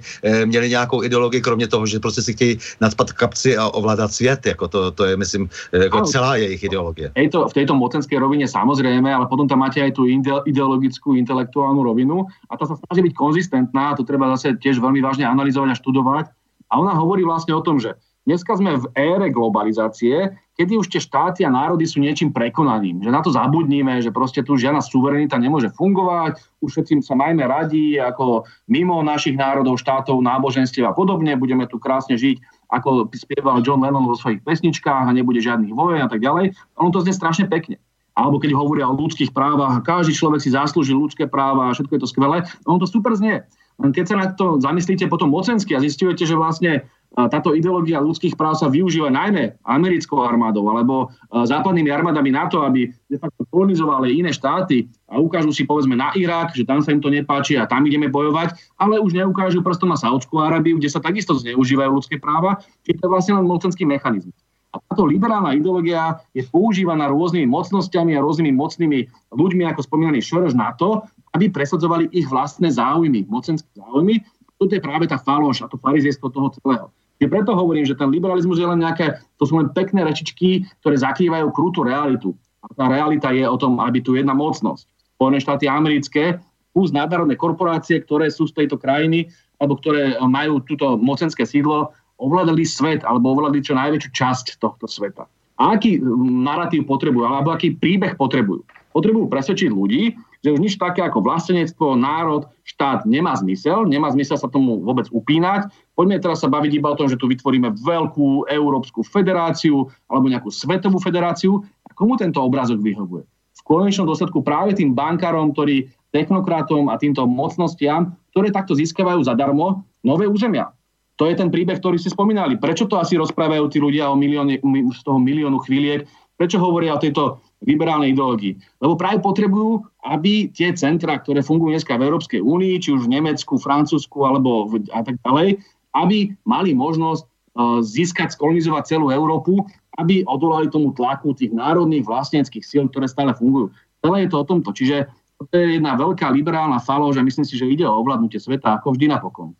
měli nějakou ideologii, kromě toho, že prostě si chtějí nadspat kapci a ovládať svět. Jako to, to je, myslím, jako celá jejich ideológia. Je to v tejto mocenskej rovine samozrejme, ale potom tam máte aj tú ideologickú, intelektuálnu rovinu a tá sa snaží byť konzistentná a to treba zase tiež veľmi vážne analyzovať a študovať. A ona hovorí vlastne o tom, že dneska sme v ére globalizácie, kedy už tie štáty a národy sú niečím prekonaným, že na to zabudníme, že proste tu žiadna suverenita nemôže fungovať, už všetci sa majme radi ako mimo našich národov, štátov, náboženstiev a podobne, budeme tu krásne žiť, ako spieval John Lennon vo svojich pesničkách a nebude žiadnych vojen a tak ďalej. Ono to znie strašne pekne alebo keď hovoria o ľudských právach, každý človek si zaslúži ľudské práva a všetko je to skvelé, ono to super znie. Keď sa na to zamyslíte potom mocensky a zistujete, že vlastne táto ideológia ľudských práv sa využíva najmä americkou armádou alebo západnými armádami na to, aby de facto kolonizovali iné štáty a ukážu si povedzme na Irak, že tam sa im to nepáči a tam ideme bojovať, ale už neukážu prstom na Saudskú Arabiu, kde sa takisto zneužívajú ľudské práva, čiže to je vlastne len mocenský mechanizmus. A táto liberálna ideológia je používaná rôznymi mocnosťami a rôznymi mocnými ľuďmi, ako spomínaný Šoroš, na to, aby presadzovali ich vlastné záujmy, mocenské záujmy. Toto je práve tá faloš a to fariziestvo toho celého. Je preto hovorím, že ten liberalizmus je len nejaké, to sú len pekné rečičky, ktoré zakrývajú krútu realitu. A tá realita je o tom, aby tu jedna mocnosť. Spojené štáty americké plus nadnárodné korporácie, ktoré sú z tejto krajiny, alebo ktoré majú túto mocenské sídlo, ovládali svet, alebo ovládali čo najväčšiu časť tohto sveta. A aký narratív potrebujú, alebo aký príbeh potrebujú? Potrebujú presvedčiť ľudí, že už nič také ako vlastenectvo, národ, štát nemá zmysel, nemá zmysel sa tomu vôbec upínať. Poďme teraz sa baviť iba o tom, že tu vytvoríme veľkú európsku federáciu alebo nejakú svetovú federáciu. A komu tento obrázok vyhovuje? V konečnom dôsledku práve tým bankárom, ktorí technokratom a týmto mocnostiam, ktoré takto získavajú zadarmo nové územia. To je ten príbeh, ktorý ste spomínali. Prečo to asi rozprávajú tí ľudia o milióne, z toho miliónu chvíliek? Prečo hovoria o tejto liberálnej ideológii. Lebo práve potrebujú, aby tie centra, ktoré fungujú dneska v Európskej únii, či už v Nemecku, Francúzsku alebo v, a tak ďalej, aby mali možnosť uh, získať, skolonizovať celú Európu, aby odolali tomu tlaku tých národných vlastneckých síl, ktoré stále fungujú. Celé je to o tomto. Čiže to je jedna veľká liberálna falož a myslím si, že ide o ovládnutie sveta ako vždy napokon.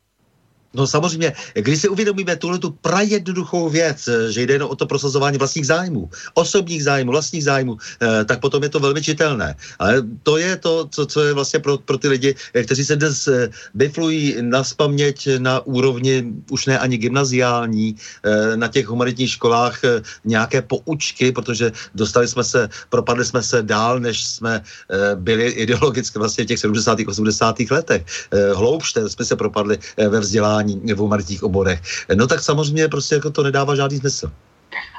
No samozřejmě, když si uvědomíme tuhle tu prajednoduchou věc, že jde jenom o to prosazování vlastních zájmů, osobních zájmů, vlastních zájmů, eh, tak potom je to velmi čitelné. Ale to je to, co, co je vlastně pro, pro ty lidi, eh, kteří se dnes eh, biflují na spaměť na úrovni už ne ani gymnaziální, na těch humanitních školách nějaké poučky, protože dostali jsme se, propadli jsme se dál, než jsme byli ideologicky vlastně v těch 70. 80. letech. Hloubšte jsme se propadli ve vzdělání vzdělání v humanitních oborech. No tak samozřejmě prostě jako to nedává žádný smysl.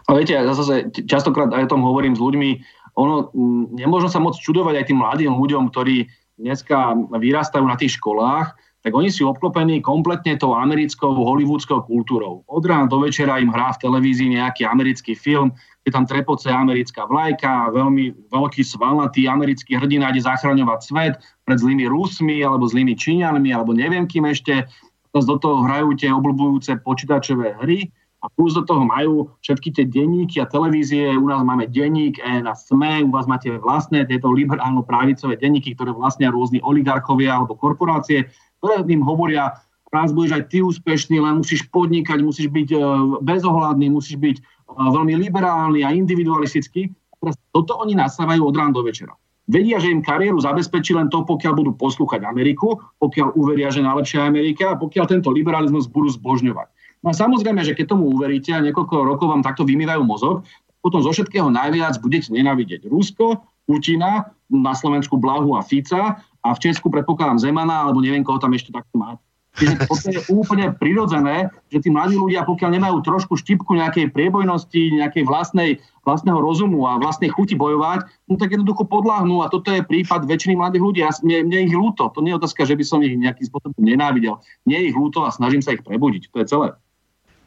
Ale viete, zase častokrát aj o tom hovorím s ľuďmi, ono, nemôžno sa moc čudovať aj tým mladým ľuďom, ktorí dneska vyrastajú na tých školách, tak oni sú obklopení kompletne tou americkou, hollywoodskou kultúrou. Od rána do večera im hrá v televízii nejaký americký film, je tam trepoce americká vlajka, veľmi veľký svalnatý americký hrdina ide zachraňovať svet pred zlými Rusmi alebo zlými Číňanmi alebo neviem kým ešte do toho hrajú tie obľúbujúce počítačové hry a plus do toho majú všetky tie denníky a televízie. U nás máme denník E na SME, u vás máte vlastné tieto liberálno-pravicové denníky, ktoré vlastnia rôzni oligarchovia alebo korporácie, ktoré im hovoria, raz budeš aj ty úspešný, len musíš podnikať, musíš byť e, bezohľadný, musíš byť e, veľmi liberálny a individualistický. Teraz toto oni nasávajú od rána do večera. Vedia, že im kariéru zabezpečí len to, pokiaľ budú poslúchať Ameriku, pokiaľ uveria, že najlepšia Amerika a pokiaľ tento liberalizmus budú zbožňovať. No a samozrejme, že keď tomu uveríte a niekoľko rokov vám takto vymývajú mozog, potom zo všetkého najviac budete nenávidieť Rusko, Putina, na Slovensku Blahu a Fica a v Česku predpokladám Zemana, alebo neviem, koho tam ešte takto máte. Čiže to je úplne prirodzené, že tí mladí ľudia, pokiaľ nemajú trošku štipku nejakej priebojnosti, nejakej vlastnej, vlastného rozumu a vlastnej chuti bojovať, no tak jednoducho podláhnú a toto je prípad väčšiny mladých ľudí. Ja, mne, mne ich ľúto. To nie je otázka, že by som ich nejakým spôsobom nenávidel. Nie je ich ľúto a snažím sa ich prebudiť. To je celé.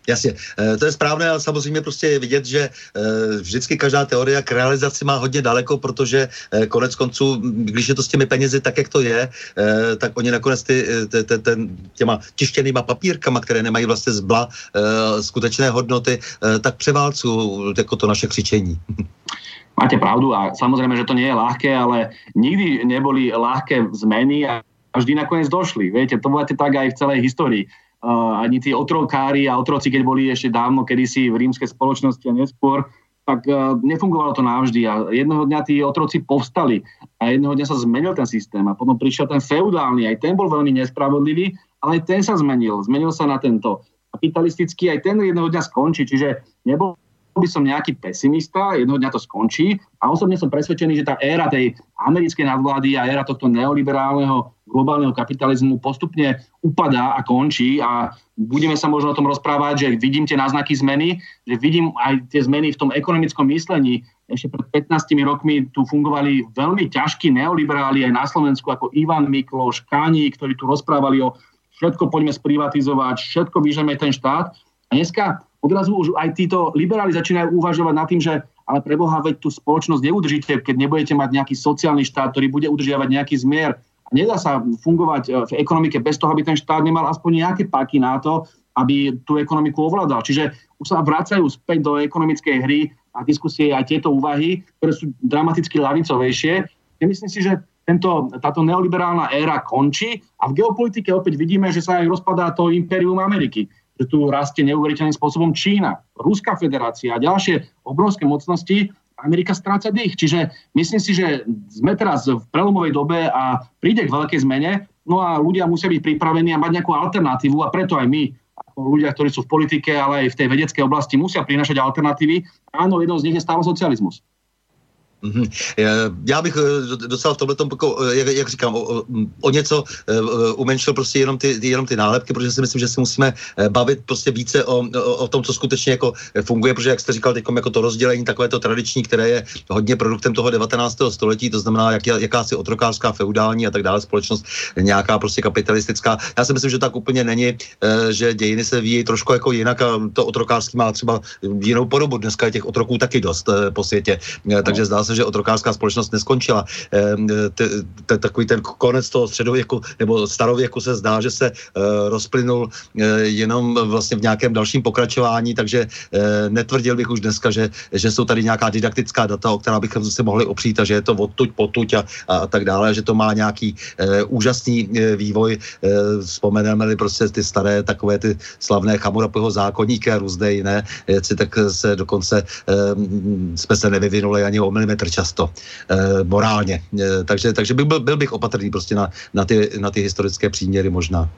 Jasně, eh, to je správné, ale samozřejmě prostě je vidět, že eh, vždycky každá teorie k realizaci má hodně daleko, protože eh, konec konců, když je to s těmi penězi tak, jak to je, tak oni nakonec ty, těma tištěnýma papírkama, které nemají vlastně zbla skutečné hodnoty, tak převálcují jako to naše křičení. [laughs] Máte pravdu a samozrejme, že to nie je ľahké, ale nikdy neboli ľahké zmeny a vždy nakoniec došli. Viete, to budete tak aj v celej histórii ani tí otrokári a otroci, keď boli ešte dávno kedysi v rímskej spoločnosti a neskôr, tak uh, nefungovalo to navždy. A jedného dňa tí otroci povstali a jedného dňa sa zmenil ten systém a potom prišiel ten feudálny, aj ten bol veľmi nespravodlivý, ale aj ten sa zmenil. Zmenil sa na tento. Kapitalistický, aj ten jedného dňa skončí, čiže nebol by som nejaký pesimista, jednoho dňa to skončí. A osobne som presvedčený, že tá éra tej americkej nadvlády a éra tohto neoliberálneho globálneho kapitalizmu postupne upadá a končí a budeme sa možno o tom rozprávať, že vidím tie náznaky zmeny, že vidím aj tie zmeny v tom ekonomickom myslení. Ešte pred 15 rokmi tu fungovali veľmi ťažkí neoliberáli aj na Slovensku ako Ivan Mikloš, Káni, ktorí tu rozprávali o všetko poďme sprivatizovať, všetko vyžeme ten štát. A dneska odrazu už aj títo liberáli začínajú uvažovať nad tým, že ale preboha, veď tú spoločnosť neudržíte, keď nebudete mať nejaký sociálny štát, ktorý bude udržiavať nejaký zmier. Nedá sa fungovať e, v ekonomike bez toho, aby ten štát nemal aspoň nejaké páky na to, aby tú ekonomiku ovládal. Čiže už sa vracajú späť do ekonomickej hry a diskusie aj tieto úvahy, ktoré sú dramaticky lavicovejšie. Ja myslím si, že tento, táto neoliberálna éra končí a v geopolitike opäť vidíme, že sa aj rozpadá to impérium Ameriky že tu rastie neuveriteľným spôsobom Čína, Ruská federácia a ďalšie obrovské mocnosti, Amerika stráca dých. Čiže myslím si, že sme teraz v prelomovej dobe a príde k veľkej zmene, no a ľudia musia byť pripravení a mať nejakú alternatívu a preto aj my, ako ľudia, ktorí sú v politike, ale aj v tej vedeckej oblasti, musia prinašať alternatívy. Áno, jednou z nich je stále socializmus. Mm-hmm. Já bych eh, docela v tomhle, eh, jak, jak říkám, o, o něco eh, umenšil prostě jenom ty, jenom ty nálepky, protože si myslím, že si musíme bavit prostě více o, o, o tom, co skutečně jako funguje, protože jak jste říkal teď jako to rozdělení, takové to tradiční, které je hodně produktem toho 19. století, to znamená jak, jakási otrokářská, feudální a tak dále společnost, nějaká prostě kapitalistická. Já si myslím, že tak úplně není, že dějiny se vyvíjí trošku jako jinak a to otrokářský má třeba jinou podobu. Dneska je těch otroků taky dost po světě, takže zdá se, že otrokářská společnost neskončila. Ehm, takový ten konec toho středověku nebo starověku se zdá, že se eh, rozplynul eh, jenom vlastně v nějakém dalším pokračování, takže eh, netvrdil bych už dneska, že, že jsou tady nějaká didaktická data, o která bychom se mohli opřít a že je to odtuď, potuď a, a tak dále, že to má nějaký úžasný vývoj. Vzpomeneme-li prostě ty staré takové ty slavné Chamurapiho zákonníky a různé jiné věci, tak se dokonce jsme se nevyvinuli ani o milimetr milimetr často e, morálně. E, takže, takže by byl, byl bych opatrný prostě na, na, ty, na ty historické příměry možná.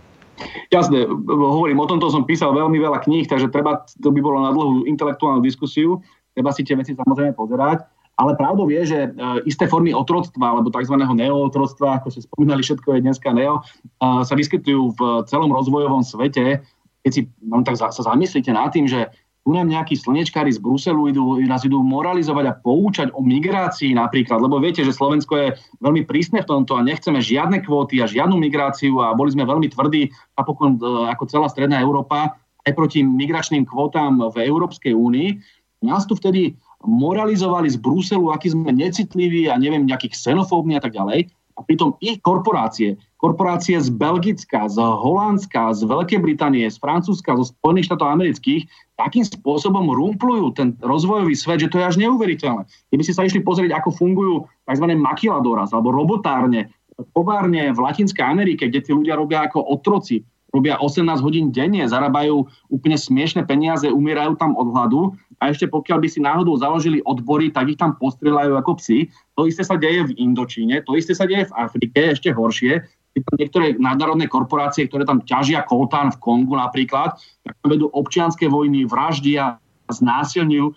Jasne, hovorím, o tomto som písal veľmi veľa kníh, takže treba, to by bolo na dlhú intelektuálnu diskusiu, treba si tie veci samozrejme pozerať, ale pravdou je, že e, isté formy otroctva, alebo tzv. neootroctva, ako ste spomínali, všetko je dneska neo, sa vyskytujú v celom rozvojovom svete. Keď si no, tak sa zamyslíte nad tým, že tu nám nejakí slnečkári z Bruselu idú, nás idú moralizovať a poučať o migrácii napríklad, lebo viete, že Slovensko je veľmi prísne v tomto a nechceme žiadne kvóty a žiadnu migráciu a boli sme veľmi tvrdí napokon e, ako celá Stredná Európa aj proti migračným kvótám v Európskej únii. Nás tu vtedy moralizovali z Bruselu, aký sme necitliví a neviem, nejaký xenofóbni a tak ďalej. A pritom ich korporácie, korporácie z Belgicka, z Holandska, z Veľkej Británie, z Francúzska, zo Spojených štátov amerických takým spôsobom rumplujú ten rozvojový svet, že to je až neuveriteľné. Keby ste sa išli pozrieť, ako fungujú tzv. makiladoras alebo robotárne, továrne v Latinskej Amerike, kde tí ľudia robia ako otroci, robia 18 hodín denne, zarábajú úplne smiešne peniaze, umierajú tam od hladu a ešte pokiaľ by si náhodou založili odbory, tak ich tam postrelajú ako psi. To isté sa deje v Indočíne, to isté sa deje v Afrike, ešte horšie niektoré nadnárodné korporácie, ktoré tam ťažia koltán v Kongu napríklad, tak tam vedú občianské vojny, vraždia, znásilňujú.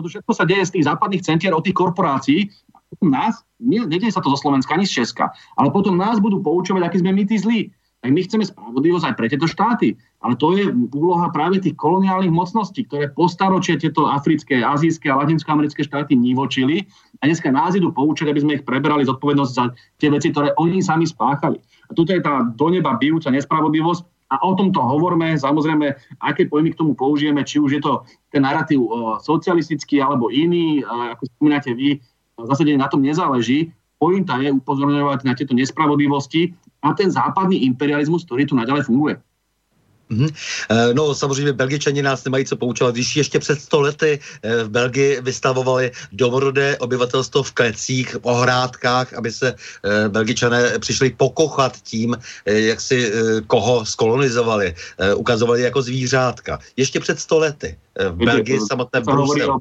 To všetko sa deje z tých západných centier od tých korporácií. Potom nás, nedieje sa to zo Slovenska ani z Česka, ale potom nás budú poučovať, aký sme my tí zlí. Tak my chceme spravodlivosť aj pre tieto štáty. Ale to je úloha práve tých koloniálnych mocností, ktoré postaročie tieto africké, azijské a latinskoamerické štáty nivočili a dneska nás idú poučať, aby sme ich preberali zodpovednosť za tie veci, ktoré oni sami spáchali. A tuto je tá do neba bijúca nespravodlivosť a o tomto hovorme, samozrejme, aké pojmy k tomu použijeme, či už je to ten narratív socialistický alebo iný, ako spomínate vy, v zásade na tom nezáleží. Pointa je upozorňovať na tieto nespravodlivosti a ten západný imperializmus, ktorý tu naďalej funguje. Mm-hmm. No samozřejmě Belgičani nás nemají co poučovat. Když ještě před 100 lety eh, v Belgii vystavovali domorodé obyvatelstvo v klecích, v ohrádkách, aby se eh, Belgičané přišli pokochat tím, jak si koho skolonizovali. Ukazovali jako zvířátka. Ještě před 100 lety v Belgii samotné Brusel.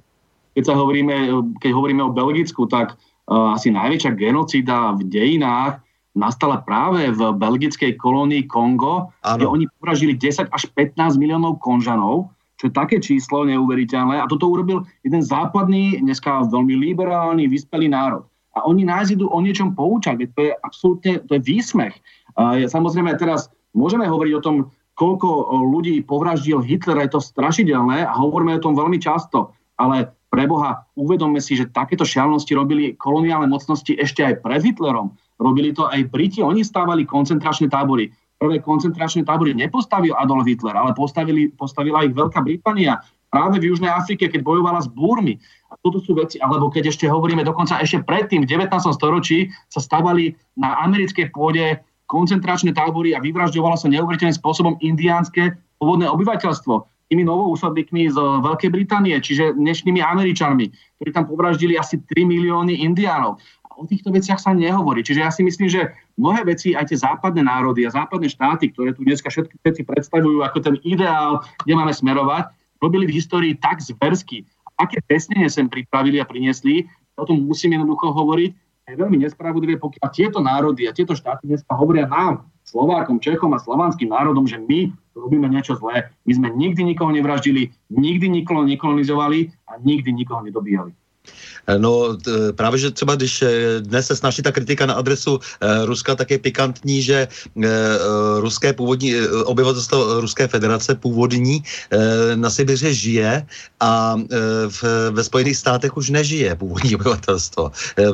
Keď, sa hovoríme, keď hovoríme o Belgicku, tak uh, asi najväčšia genocída v dejinách nastala práve v belgickej kolónii Kongo, ano. kde oni povražili 10 až 15 miliónov konžanov. čo je také číslo neuveriteľné. A toto urobil jeden západný, dneska veľmi liberálny, vyspelý národ. A oni nás idú o niečom poučať. To je absolútne, to je výsmech. A samozrejme teraz môžeme hovoriť o tom, koľko ľudí povraždil Hitler, je to strašidelné a hovoríme o tom veľmi často. Ale pre Boha, uvedomme si, že takéto šialnosti robili koloniálne mocnosti ešte aj pred Hitlerom. Robili to aj Briti, oni stávali koncentračné tábory prvé koncentračné tábory nepostavil Adolf Hitler, ale postavili, postavila ich Veľká Británia práve v Južnej Afrike, keď bojovala s búrmi. A toto sú veci, alebo keď ešte hovoríme dokonca ešte predtým, v 19. storočí sa stavali na americkej pôde koncentračné tábory a vyvražďovalo sa neuveriteľným spôsobom indiánske pôvodné obyvateľstvo tými novousadlíkmi z Veľkej Británie, čiže dnešnými Američanmi, ktorí tam povraždili asi 3 milióny indiánov o týchto veciach sa nehovorí. Čiže ja si myslím, že mnohé veci, aj tie západné národy a západné štáty, ktoré tu dneska všetky veci predstavujú ako ten ideál, kde máme smerovať, robili v histórii tak zversky. Aké tesnenie sem pripravili a priniesli, o tom musím jednoducho hovoriť, je veľmi nespravodlivé, pokiaľ tieto národy a tieto štáty dneska hovoria nám, Slovákom, Čechom a slovanským národom, že my robíme niečo zlé. My sme nikdy nikoho nevraždili, nikdy nikoho nekolonizovali a nikdy nikoho nedobíjali. No právě, že třeba když eh, dnes se snaží ta kritika na adresu eh, Ruska, tak je pikantní, že eh, ruské původní obyvatelstvo Ruské federace původní na Sibiře žije a v, ve Spojených státech už nežije původní [laughs] obyvatelstvo.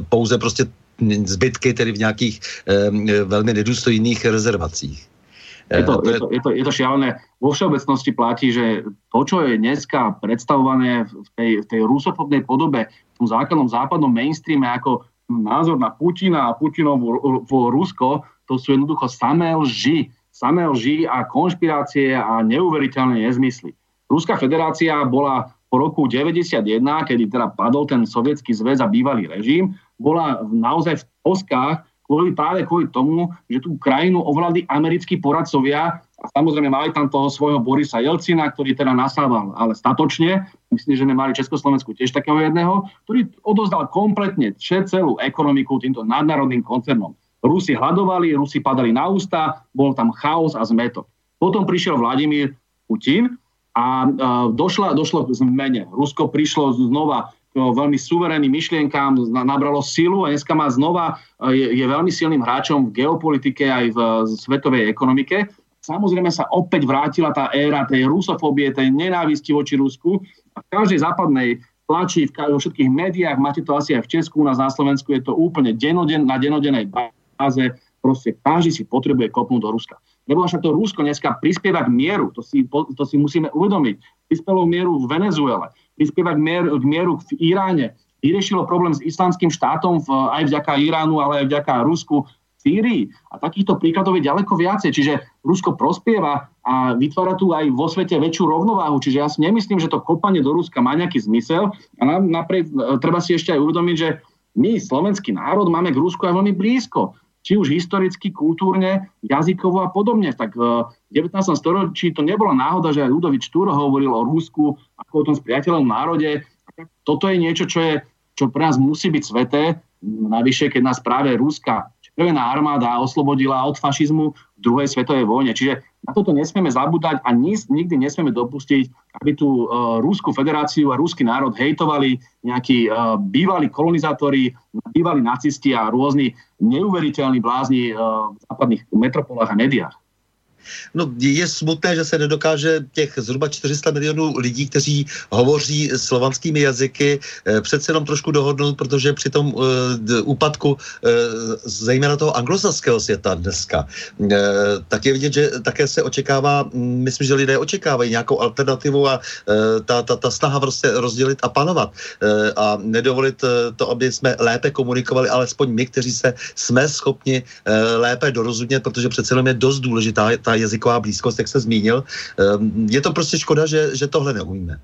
Pouze prostě zbytky tedy v nějakých velmi nedůstojných rezervacích. Je to, je, to, je, to, je to šialené. Vo všeobecnosti platí, že to, čo je dneska predstavované v tej, v tej rusofobnej podobe, tom základnom západnom mainstreame ako názor na Putina a Putinovo Rusko, to sú jednoducho samé lži. Samé lži a konšpirácie a neuveriteľné nezmysly. Ruská federácia bola po roku 91, kedy teda padol ten sovietský zväz a bývalý režim, bola naozaj v toskách kvôli, práve kvôli tomu, že tú krajinu ovládli americkí poradcovia a samozrejme mali tam toho svojho Borisa Jelcina, ktorý teda nasával, ale statočne. Myslím, že sme mali Československu tiež takého jedného, ktorý odozdal kompletne celú ekonomiku týmto nadnárodným koncernom. Rusi hľadovali, Rusi padali na ústa, bol tam chaos a zmetok. Potom prišiel Vladimír Putin a došla, došlo k zmene. Rusko prišlo znova veľmi suverénnym myšlienkám, nabralo silu a dneska má znova, je, je veľmi silným hráčom v geopolitike aj v svetovej ekonomike. Samozrejme sa opäť vrátila tá éra tej rusofóbie, tej nenávisti voči Rusku. A v každej západnej tlači, v všetkých médiách, máte to asi aj v Česku, u nás na Slovensku je to úplne denoden, na denodenej báze, proste každý si potrebuje kopnúť do Ruska. Lebo však to Rusko dneska prispieva k mieru, to si, to si musíme uvedomiť. Prispelo mieru v Venezuele, prispieva k mieru, k mieru v Iráne, vyriešilo problém s islamským štátom v, aj vďaka Iránu, ale aj vďaka Rusku Sýrii. A takýchto príkladov je ďaleko viacej. Čiže Rusko prospieva a vytvára tu aj vo svete väčšiu rovnováhu. Čiže ja si nemyslím, že to kopanie do Ruska má nejaký zmysel. A napriek, treba si ešte aj uvedomiť, že my, slovenský národ, máme k Rusku aj veľmi blízko či už historicky, kultúrne, jazykovo a podobne. Tak v 19. storočí to nebola náhoda, že aj Ludovič Túro hovoril o Rusku ako o tom spriateľom národe. Toto je niečo, čo, je, čo pre nás musí byť sveté. Navyše, keď nás práve Ruska červená armáda oslobodila od fašizmu v druhej svetovej vojne. Čiže na toto nesmieme zabúdať a nikdy nesmieme dopustiť, aby tú uh, Rúskú federáciu a rúsky národ hejtovali nejakí uh, bývalí kolonizátori, bývalí nacisti a rôzni neuveriteľní blázni uh, v západných metropolách a médiách. No, je smutné, že se nedokáže těch zhruba 400 milionů lidí, kteří hovoří slovanskými jazyky, eh, přece jenom trošku dohodnout, protože při tom uh, úpadku uh, zejména toho anglosaského světa dneska, tak je vidět, že také se očekává, hm, myslím, že lidé očekávají nějakou alternativu a ta, ta, ta snaha prostě rozdělit a panovat. A nedovolit to, aby jsme lépe komunikovali, alespoň my, kteří se jsme schopni lépe dorozumět, protože přece jenom je dost důležitá ta jazyková blízkost, jak se zmínil. Ehm, je to prostě škoda, že, že tohle neumíme.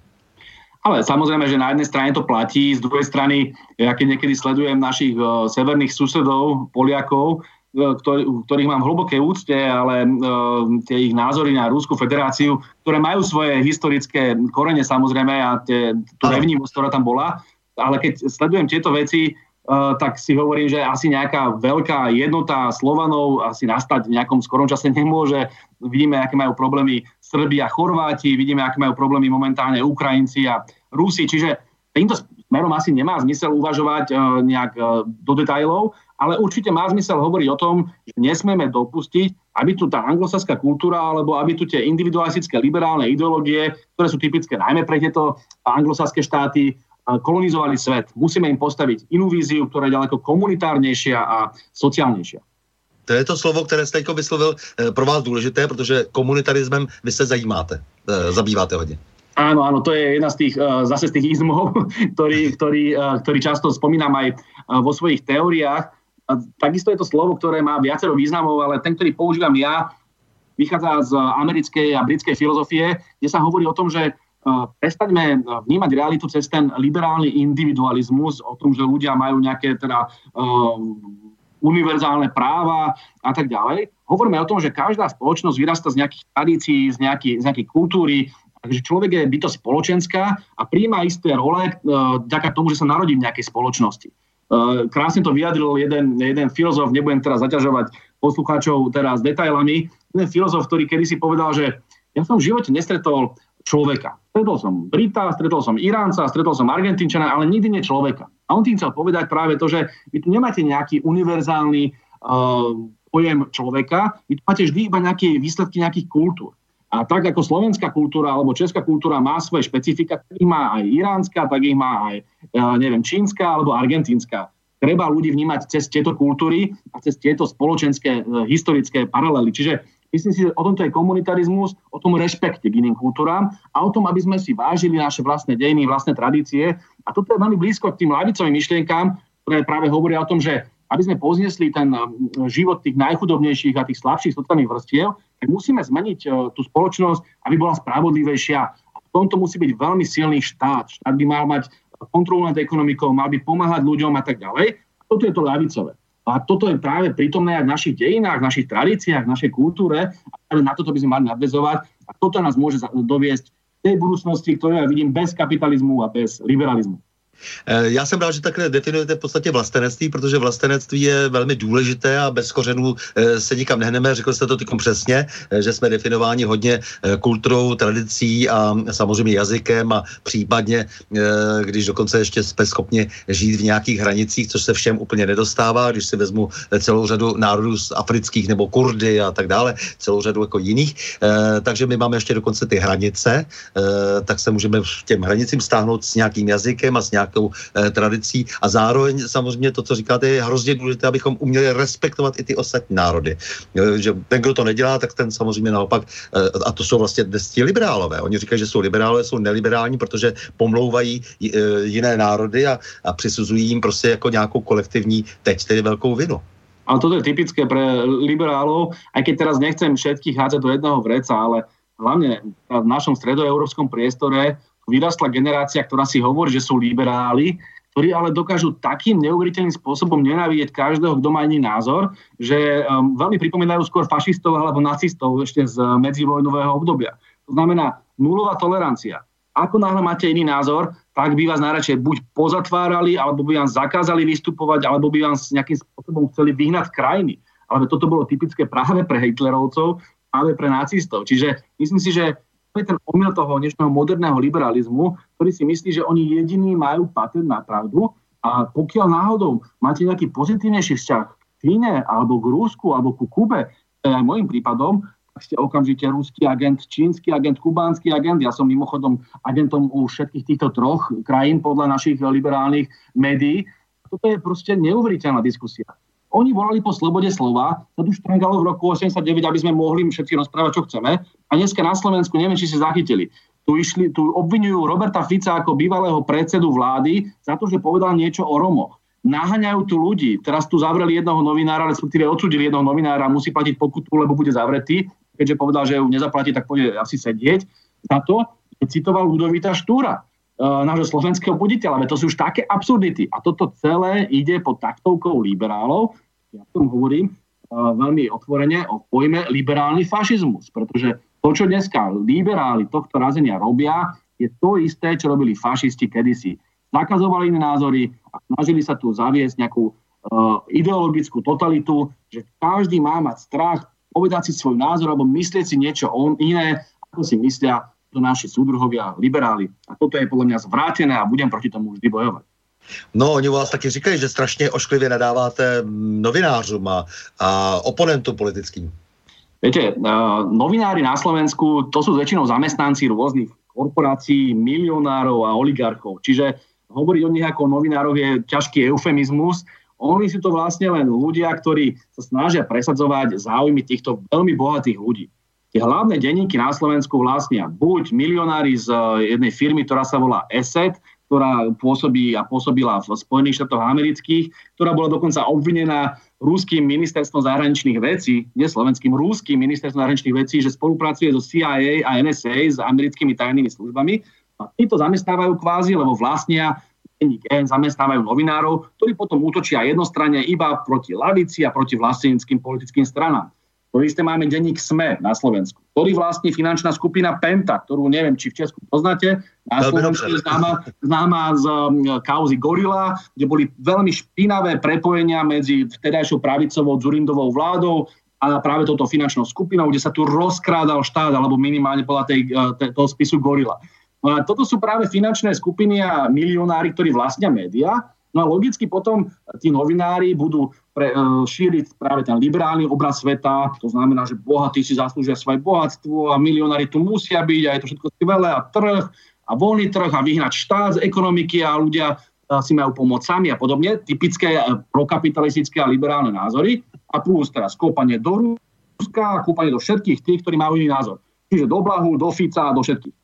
Ale samozrejme, že na jednej strane to platí, z druhej strany, ja keď niekedy sledujem našich uh, severných susedov, Poliakov, uh, ktorý, ktorých mám hlboké úcte, ale uh, tie ich názory na Rúsku federáciu, ktoré majú svoje historické korene samozrejme a tie, tú revnivosť, ktorá tam bola, ale keď sledujem tieto veci, tak si hovorím, že asi nejaká veľká jednota Slovanov asi nastať v nejakom skorom čase nemôže. Vidíme, aké majú problémy Srbi a Chorváti, vidíme, aké majú problémy momentálne Ukrajinci a Rusi, čiže týmto smerom asi nemá zmysel uvažovať uh, nejak uh, do detajlov, ale určite má zmysel hovoriť o tom, že nesmieme dopustiť, aby tu tá anglosaská kultúra alebo aby tu tie individualistické liberálne ideológie, ktoré sú typické najmä pre tieto anglosaské štáty, kolonizovali svet. Musíme im postaviť inú víziu, ktorá je ďaleko komunitárnejšia a sociálnejšia. To je to slovo, které jste vyslovil eh, pro vás důležité, protože komunitarismem vy se zajímáte, eh, zabýváte hodně. Áno, áno, to je jedna z tých, zase z tých izmov, [laughs] ktorý, ktorý, ktorý často spomínam aj vo svojich teóriách. Takisto je to slovo, ktoré má viacero významov, ale ten, ktorý používam ja, vychádza z americkej a britskej filozofie, kde sa hovorí o tom, že prestaňme vnímať realitu cez ten liberálny individualizmus, o tom, že ľudia majú nejaké teda uh, univerzálne práva a tak ďalej. Hovoríme o tom, že každá spoločnosť vyrasta z nejakých tradícií, z, nejaký, z nejakej kultúry, takže človek je bytosť spoločenská a príjma isté role vďaka tomu, že sa narodí v nejakej spoločnosti. Krásne to vyjadril jeden, jeden filozof, nebudem teraz zaťažovať poslucháčov teraz detailami, jeden filozof, ktorý kedysi povedal, že ja som v živote nestretol človeka. Stretol som Brita, stretol som Iránca, stretol som Argentínčana, ale nikdy nie človeka. A on tým chcel povedať práve to, že vy tu nemáte nejaký univerzálny uh, pojem človeka, vy tu máte vždy iba nejaké výsledky nejakých kultúr. A tak ako slovenská kultúra alebo česká kultúra má svoje špecifika, tak ich má aj iránska, tak ich má aj, uh, neviem, čínska alebo argentínska. Treba ľudí vnímať cez tieto kultúry a cez tieto spoločenské, uh, historické paralely. Čiže Myslím si, že o tomto je komunitarizmus, o tom rešpekte k iným kultúram a o tom, aby sme si vážili naše vlastné dejiny, vlastné tradície. A toto je veľmi blízko k tým lavicovým myšlienkám, ktoré práve hovoria o tom, že aby sme poznesli ten um, život tých najchudobnejších a tých slabších sociálnych vrstiev, tak musíme zmeniť uh, tú spoločnosť, aby bola spravodlivejšia. A v tomto musí byť veľmi silný štát. Štát by mal mať kontrolu nad ekonomikou, mal by pomáhať ľuďom a tak ďalej. A toto je to ľavicové. A toto je práve prítomné aj v našich dejinách, v našich tradíciách, v našej kultúre. A na toto by sme mali nadvezovať. A toto nás môže doviesť tej budúcnosti, ktorú ja vidím bez kapitalizmu a bez liberalizmu. Eh, já jsem rád, že takhle definujete v podstatě vlastenectví, protože vlastenectví je velmi důležité a bez kořenů eh, se nikam nehneme. Řekl jste to tykom přesně, eh, že jsme definováni hodně kulturou, tradicí a samozřejmě jazykem a případně, když dokonce ještě jsme schopni žít v nějakých hranicích, což se všem úplně nedostává, když si vezmu celou řadu národů z afrických nebo Kurdy a tak dále, celou řadu jako jiných. Takže my máme ještě dokonce ty hranice, tak se můžeme těm hranicím stáhnout s nějakým jazykem a s nějakým nějakou eh, tradicí a zároveň samozřejmě to, co říkáte, je hrozně důležité, abychom uměli respektovat i ty ostatní národy. Že ten, kdo to nedělá, tak ten samozřejmě naopak, eh, a to jsou vlastně dnes ti liberálové. Oni říkají, že jsou liberálové, jsou neliberální, protože pomlouvají eh, jiné národy a, a přisuzují jim prostě jako nějakou kolektivní teď tedy velkou vinu. Ale toto je typické pre liberálov, aj keď teraz nechcem všetkých hádzať do jedného vreca, ale hlavne v našom stredoeurópskom priestore vyrastla generácia, ktorá si hovorí, že sú liberáli, ktorí ale dokážu takým neuveriteľným spôsobom nenávidieť každého, kto má iný názor, že um, veľmi pripomínajú skôr fašistov alebo nacistov ešte z medzivojnového obdobia. To znamená nulová tolerancia. Ako náhle máte iný názor, tak by vás najradšej buď pozatvárali, alebo by vám zakázali vystupovať, alebo by vám nejakým spôsobom chceli vyhnať krajiny. Ale toto bolo typické práve pre Hitlerovcov, práve pre nacistov. Čiže myslím si, že to je ten omyl toho dnešného moderného liberalizmu, ktorý si myslí, že oni jediní majú patent na pravdu a pokiaľ náhodou máte nejaký pozitívnejší vzťah k Číne, alebo k Rúsku, alebo ku Kube, to je aj môjim prípadom, ste okamžite ruský agent, čínsky agent, kubánsky agent. Ja som mimochodom agentom u všetkých týchto troch krajín podľa našich liberálnych médií. Toto je proste neuveriteľná diskusia. Oni volali po slobode slova, sa tu štrangalo v roku 89, aby sme mohli všetci rozprávať, čo chceme. A dneska na Slovensku, neviem, či si zachytili, tu, išli, tu obvinujú Roberta Fica ako bývalého predsedu vlády za to, že povedal niečo o Romoch. Naháňajú tu ľudí. Teraz tu zavreli jedného novinára, respektíve odsudili jedného novinára, musí platiť pokutu, lebo bude zavretý. Keďže povedal, že ju nezaplatí, tak bude asi sedieť. Za to, citoval Ludovita Štúra nášho slovenského buditeľa. To sú už také absurdity. A toto celé ide pod taktovkou liberálov. Ja tom hovorím uh, veľmi otvorene o pojme liberálny fašizmus, pretože to, čo dneska liberáli tohto razenia robia, je to isté, čo robili fašisti kedysi. zakazovali iné názory a snažili sa tu zaviesť nejakú uh, ideologickú totalitu, že každý má mať strach povedať si svoj názor alebo myslieť si niečo on, iné, ako si myslia to naši súdruhovia liberáli. A toto je podľa mňa zvrátené a budem proti tomu vždy bojovať. No, oni vás taky říkají, že strašně ošklivě nadáváte novinářům a, a oponentům politickým. Viete, uh, novinári na Slovensku, to sú väčšinou zamestnanci rôznych korporácií, milionárov a oligarchov. Čiže hovoriť o nich ako o novinároch je ťažký eufemizmus. Oni sú to vlastne len ľudia, ktorí sa snažia presadzovať záujmy týchto veľmi bohatých ľudí. Tie hlavné denníky na Slovensku vlastnia buď milionári z jednej firmy, ktorá sa volá ESET, ktorá pôsobí a pôsobila v Spojených štátoch amerických, ktorá bola dokonca obvinená rúským ministerstvom zahraničných vecí, nie slovenským, rúským ministerstvom zahraničných vecí, že spolupracuje so CIA a NSA s americkými tajnými službami. A títo zamestnávajú kvázi, lebo vlastnia denník N zamestnávajú novinárov, ktorí potom útočia jednostranne iba proti lavici a proti vlastníckým politickým stranám. To isté máme denník SME na Slovensku, ktorý vlastní finančná skupina Penta, ktorú neviem, či v Česku poznáte. Na Slovensku je známa, známa z um, kauzy Gorila, kde boli veľmi špinavé prepojenia medzi vtedajšou pravicovou Zurindovou vládou a práve touto finančnou skupinou, kde sa tu rozkrádal štát, alebo minimálne podľa tej, uh, toho spisu Gorila. No a toto sú práve finančné skupiny a milionári, ktorí vlastnia médiá No a logicky potom tí novinári budú pre, uh, šíriť práve ten liberálny obraz sveta, to znamená, že bohatí si zaslúžia svoje bohatstvo a milionári tu musia byť a je to všetko skvelé a trh a voľný trh a vyhnať štát z ekonomiky a ľudia uh, si majú pomôcť sami a podobne. Typické prokapitalistické a liberálne názory a plus teraz kópanie do Ruska kúpanie do všetkých tých, ktorí majú iný názor. Čiže do Blahu, do Fica a do všetkých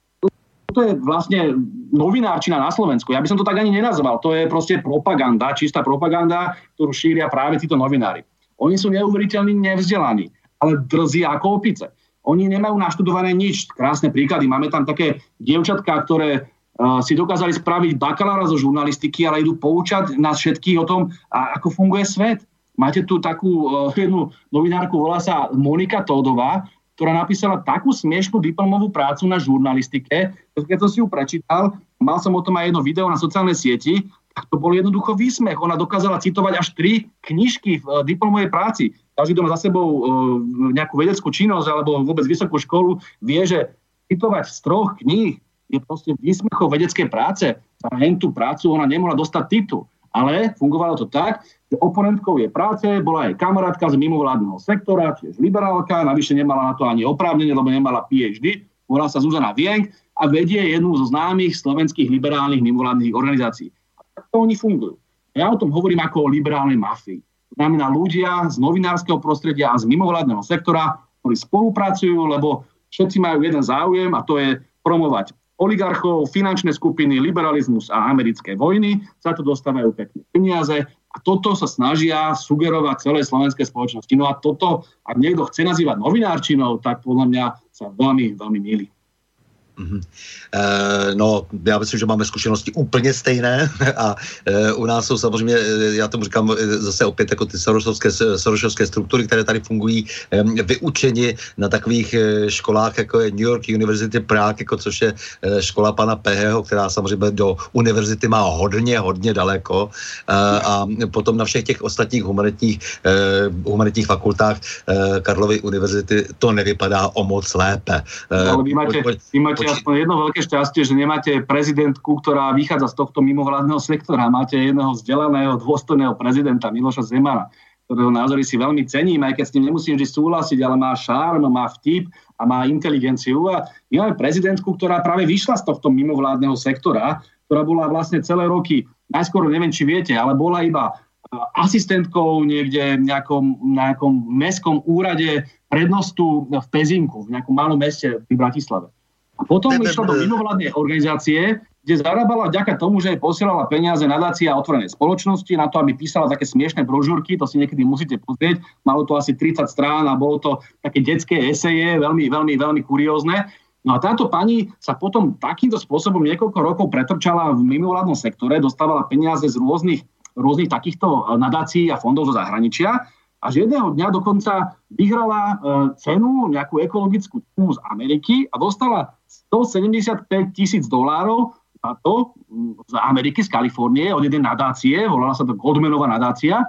to je vlastne novinárčina na Slovensku. Ja by som to tak ani nenazval. To je proste propaganda, čistá propaganda, ktorú šíria práve títo novinári. Oni sú neuveriteľne nevzdelaní, ale drzí ako opice. Oni nemajú naštudované nič. Krásne príklady. Máme tam také dievčatka, ktoré uh, si dokázali spraviť bakalára zo žurnalistiky, ale idú poučať nás všetkých o tom, ako funguje svet. Máte tu takú uh, jednu novinárku, volá sa Monika Tódová, ktorá napísala takú smiešnú diplomovú prácu na žurnalistike, keď som si ju prečítal, mal som o tom aj jedno video na sociálnej sieti, tak to bol jednoducho výsmech. Ona dokázala citovať až tri knižky v uh, diplomovej práci. Každý, kto má za sebou uh, nejakú vedeckú činnosť alebo vôbec vysokú školu, vie, že citovať z troch kníh je proste výsmechov vedeckej práce. Za tú prácu ona nemohla dostať titul. Ale fungovalo to tak, že oponentkou jej práce bola aj kamarátka z mimovládneho sektora, tiež liberálka, navyše nemala na to ani oprávnenie, lebo nemala PhD, volá sa Zuzana Vienk a vedie jednu zo známych slovenských liberálnych mimovládnych organizácií. A takto oni fungujú. Ja o tom hovorím ako o liberálnej mafii. To znamená ľudia z novinárskeho prostredia a z mimovládneho sektora, ktorí spolupracujú, lebo všetci majú jeden záujem a to je promovať oligarchov, finančné skupiny, liberalizmus a americké vojny, za to dostávajú pekné peniaze a toto sa snažia sugerovať celej slovenskej spoločnosti. No a toto, ak niekto chce nazývať novinárčinou, tak podľa mňa sa veľmi, veľmi milí. E, no, já myslím, že máme zkušenosti úplně stejné [laughs] a e, u nás jsou samozřejmě, eh, já tomu říkám zase opět jako ty sorošovské, sorošovské struktury, které tady fungují, e, vyučeni na takových školách, jako je New York University Prague, jako což je škola pana Peheho, která samozřejmě do univerzity má hodně, hodně daleko a potom na všech těch ostatních humanitních, humanitních fakultách Karlovy univerzity to nevypadá o moc lépe. No, vy máte, vy máte aspoň jedno veľké šťastie, že nemáte prezidentku, ktorá vychádza z tohto mimovládneho sektora. Máte jedného vzdelaného, dôstojného prezidenta Miloša Zemana, ktorého názory si veľmi cením, aj keď s ním nemusím vždy súhlasiť, ale má šárm, má vtip a má inteligenciu. A my máme prezidentku, ktorá práve vyšla z tohto mimovládneho sektora, ktorá bola vlastne celé roky, najskôr neviem, či viete, ale bola iba asistentkou niekde v nejakom, nejakom mestskom úrade prednostu v Pezinku, v nejakom malom meste v Bratislave. A potom išla do mimovládnej organizácie, kde zarábala vďaka tomu, že jej posielala peniaze nadácia otvorenej spoločnosti na to, aby písala také smiešné brožúrky, to si niekedy musíte pozrieť. Malo to asi 30 strán a bolo to také detské eseje, veľmi, veľmi, veľmi kuriózne. No a táto pani sa potom takýmto spôsobom niekoľko rokov pretrčala v mimovládnom sektore, dostávala peniaze z rôznych, rôznych takýchto nadácií a fondov zo zahraničia a že jedného dňa dokonca vyhrala e, cenu, nejakú ekologickú cenu z Ameriky a dostala 175 tisíc dolárov za to z Ameriky, z Kalifornie, od jednej nadácie, volala sa to Goldmanová nadácia,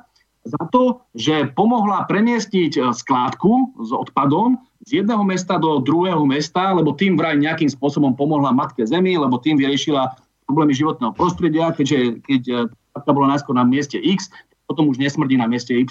za to, že pomohla premiestiť e, skládku s odpadom z jedného mesta do druhého mesta, lebo tým vraj nejakým spôsobom pomohla Matke Zemi, lebo tým vyriešila problémy životného prostredia, keďže keď e, skládka bola najskôr na mieste X, potom už nesmrdí na mieste Y.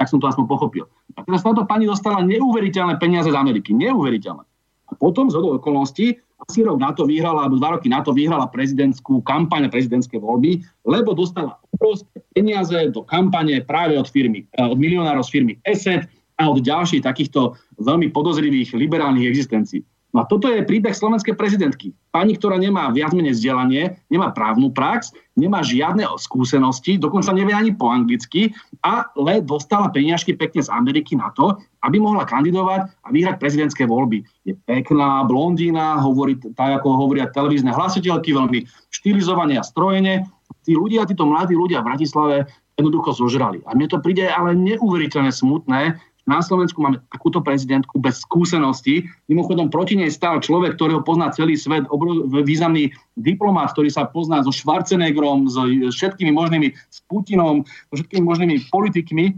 Tak som to aspoň pochopil. A teraz táto pani dostala neuveriteľné peniaze z Ameriky. Neuveriteľné. A potom z okolností asi rok na to vyhrala, alebo dva roky na to vyhrala prezidentskú kampaň prezidentské voľby, lebo dostala obrovské peniaze do kampane práve od firmy, eh, od milionárov z firmy ESET a od ďalších takýchto veľmi podozrivých liberálnych existencií. No a toto je príbeh slovenskej prezidentky. Pani, ktorá nemá viac menej vzdelanie, nemá právnu prax, nemá žiadne skúsenosti, dokonca nevie ani po anglicky, ale dostala peniažky pekne z Ameriky na to, aby mohla kandidovať a vyhrať prezidentské voľby. Je pekná, blondína, hovorí tak, ako hovoria televízne hlasiteľky, veľmi štilizované a strojene. Tí ľudia, títo mladí ľudia v Bratislave jednoducho zožrali. A mne to príde ale neuveriteľne smutné, na Slovensku máme takúto prezidentku bez skúseností. Mimochodom, proti nej stál človek, ktorého pozná celý svet, obrov, významný diplomát, ktorý sa pozná so Schwarzeneggerom, so všetkými možnými, s Putinom, so všetkými možnými politikmi,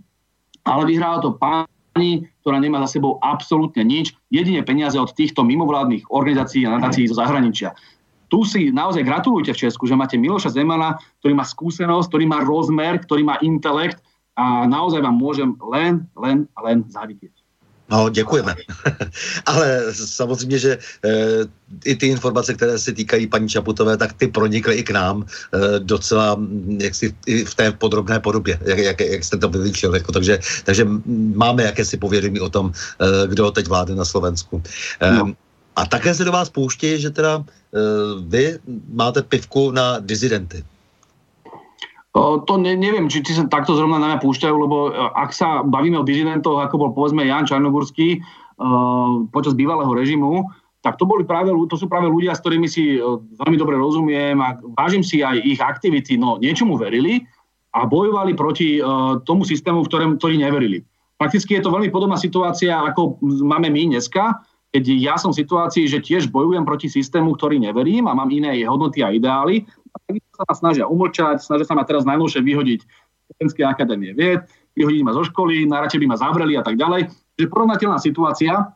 ale vyhrala to pani, ktorá nemá za sebou absolútne nič, jedine peniaze od týchto mimovládnych organizácií a nadácií zo zahraničia. Tu si naozaj gratulujte v Česku, že máte Miloša Zemana, ktorý má skúsenosť, ktorý má rozmer, ktorý má intelekt a naozaj vám môžem len, len a len závidieť. No, děkujeme. [laughs] Ale samozřejmě, že e, i ty informace, které se týkají paní Čaputové, tak ty pronikly i k nám e, docela jaksi i v té podrobné podobě, jak, jak, jak jste to vylíčil. Jako, takže, takže máme jakési povědomí o tom, e, kdo teď vládne na Slovensku. E, no. A také se do vás pouští, že teda e, vy máte pivku na dizidenty. To ne, neviem, či, či sa takto zrovna na mňa púšťajú, lebo e, ak sa bavíme o dizidentoch, ako bol povedzme Jan Čarnogurský uh, počas bývalého režimu, tak to, boli práve, to sú práve ľudia, s ktorými si uh, veľmi dobre rozumiem a vážim si aj ich aktivity. No, niečomu verili a bojovali proti uh, tomu systému, v ktorém, ktorý neverili. Fakticky je to veľmi podobná situácia, ako máme my dneska, keď ja som v situácii, že tiež bojujem proti systému, ktorý neverím a mám iné hodnoty a ideály a sa ma snažia umlčať, snažia sa ma teraz najnovšie vyhodiť Slovenskej akadémie vied, vyhodiť ma zo školy, najradšej by ma zavreli a tak ďalej. Čiže porovnateľná situácia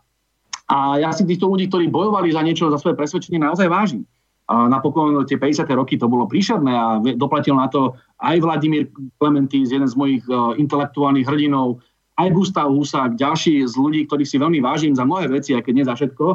a ja si týchto ľudí, ktorí bojovali za niečo, za svoje presvedčenie, naozaj vážim. A napokon tie 50. roky to bolo príšerné a doplatil na to aj Vladimír Klementín, jeden z mojich uh, intelektuálnych hrdinov, aj Gustav Husák, ďalší z ľudí, ktorých si veľmi vážim za mnohé veci, aj keď nie za všetko,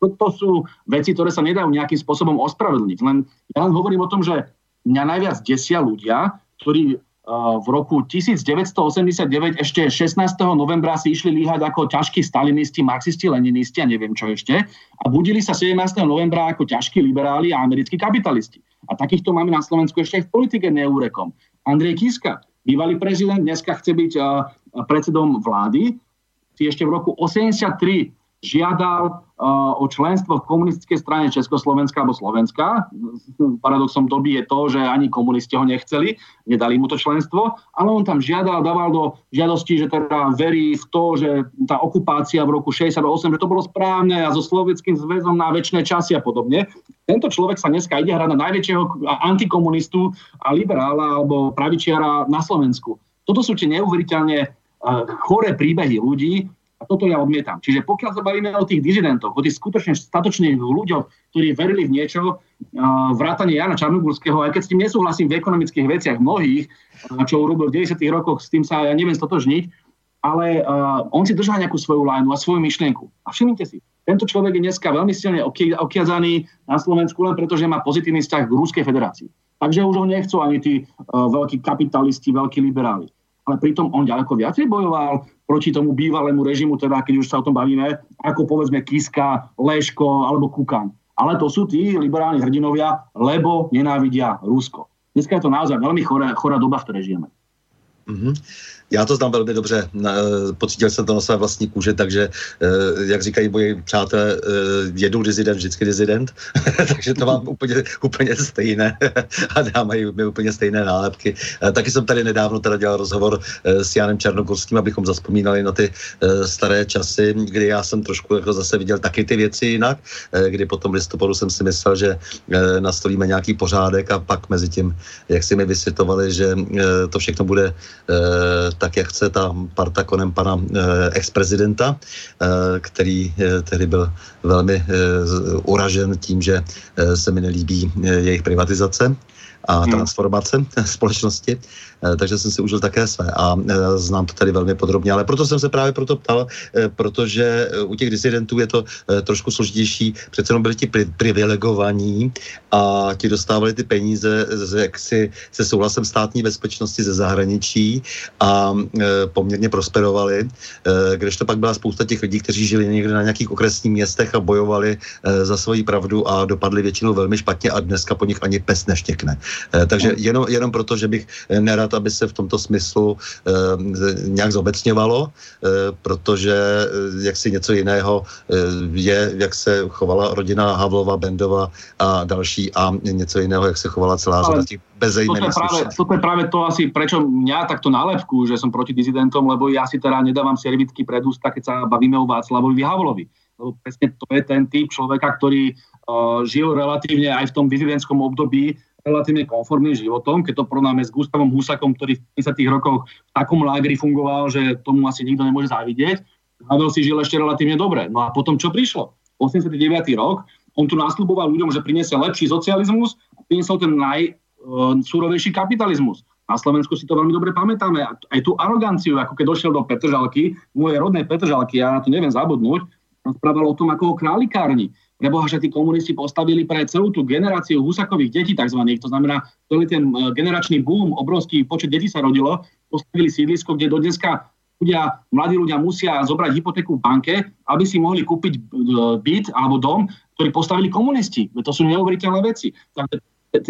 to sú veci, ktoré sa nedajú nejakým spôsobom ospravedlniť. Len ja len hovorím o tom, že mňa najviac desia ľudia, ktorí v roku 1989 ešte 16. novembra si išli líhať ako ťažkí stalinisti, marxisti, leninisti a neviem čo ešte a budili sa 17. novembra ako ťažkí liberáli a americkí kapitalisti. A takýchto máme na Slovensku ešte aj v politike neúrekom. Andrej Kiska, bývalý prezident, dneska chce byť predsedom vlády, si ešte v roku 83 žiadal o členstvo v komunistickej strane Československa alebo Slovenska. Paradoxom doby je to, že ani komunisti ho nechceli, nedali mu to členstvo, ale on tam žiadal, dával do žiadosti, že teda verí v to, že tá okupácia v roku 68, že to bolo správne a so Slovenským zväzom na väčšie časy a podobne. Tento človek sa dneska ide hrať na najväčšieho antikomunistu a liberála alebo pravičiara na Slovensku. Toto sú tie neuveriteľne uh, choré príbehy ľudí, a toto ja odmietam. Čiže pokiaľ sa bavíme o tých dizidentoch, o tých skutočne statočných ľuďoch, ktorí verili v niečo, vrátane Jana Čarnogurského, aj keď s tým nesúhlasím v ekonomických veciach mnohých, čo urobil v 90. rokoch, s tým sa ja neviem stotožniť, ale on si držal nejakú svoju lajnu a svoju myšlienku. A všimnite si, tento človek je dneska veľmi silne okiazaný na Slovensku len preto, že má pozitívny vzťah k Ruskej federácii. Takže už ho nechcú ani tí veľkí kapitalisti, veľkí liberáli ale pritom on ďaleko viacej bojoval proti tomu bývalému režimu, teda keď už sa o tom bavíme, ako povedzme Kiska, Leško alebo Kukan. Ale to sú tí liberálni hrdinovia, lebo nenávidia Rusko. Dneska je to naozaj veľmi chorá, chorá doba, v ktorej žijeme. Mm-hmm. Já to znám velmi dobře, pocítil jsem to na své vlastní kůži, takže, eh, jak říkají moji přátelé, eh, jedou dizident, vždycky dizident, [laughs] takže to mám úplně, úplně stejné. [laughs] A dávají mi úplně stejné nálepky. Eh, taky jsem tady nedávno teda dělal rozhovor s Janem Černogorským, abychom zaspomínali na ty staré časy, kdy já jsem trošku jako zase viděl taky ty věci jinak, kdy potom listopadu jsem si myslel, že nastolíme nějaký pořádek a pak mezi tím, jak si mi vysvětovali, že to všechno bude tak, jak chce ta parta konem pana eh, ex-prezidenta, eh, který eh, tehdy byl velmi uražen tím, že se mi nelíbí jejich privatizace a hmm. transformace [laughs] společnosti. Eh, takže jsem si užil také své a eh, znám to tady velmi podrobně, ale proto jsem se právě proto ptal, eh, protože u těch disidentů je to trošku složitější, přece jenom byli ti privilegovaní a ti dostávali ty peníze jaksi se souhlasem státní bezpečnosti ze zahraničí a poměrně prosperovali, to pak byla spousta těch lidí, kteří žili někde na nějakých okresních městech a bojovali za svoji pravdu a dopadli většinou velmi špatně a dneska po nich ani pes neštěkne. Takže jenom, jenom proto, že bych nerad rád, aby se v tomto smyslu e, nějak zobecňovalo, e, protože e, jak si něco jiného e, je, jak se chovala rodina Havlova, Bendova a další a něco jiného, jak se chovala celá řada těch bezejmených toto, je práve, toto je práve to asi, prečo mňa takto nálepku, že som proti dizidentom, lebo ja si teda nedávam servitky pred ústa, keď sa bavíme o Václavovi Havlovi. Lebo presne to je ten typ človeka, ktorý uh, žil relatívne aj v tom dizidentskom období relatívne konformným životom, keď to porovnáme s Gustavom Husakom, ktorý v 50. rokoch v takom lágri fungoval, že tomu asi nikto nemôže závidieť. Havel si žil ešte relatívne dobre. No a potom čo prišlo? 89. rok, on tu nasľuboval ľuďom, že priniesie lepší socializmus a priniesol ten najsúrovejší kapitalizmus. Na Slovensku si to veľmi dobre pamätáme. Aj tú aroganciu, ako keď došiel do Petržalky, mojej rodnej Petržalky, ja na to neviem zabudnúť, rozprával o tom ako o králikárni Preboha, že tí komunisti postavili pre celú tú generáciu Husakových detí tzv. To znamená, celý ten e, generačný boom, obrovský počet detí sa rodilo, postavili sídlisko, kde do dneska ľudia, mladí ľudia musia zobrať hypotéku v banke, aby si mohli kúpiť e, byt alebo dom, ktorý postavili komunisti. To sú neuveriteľné veci. Takže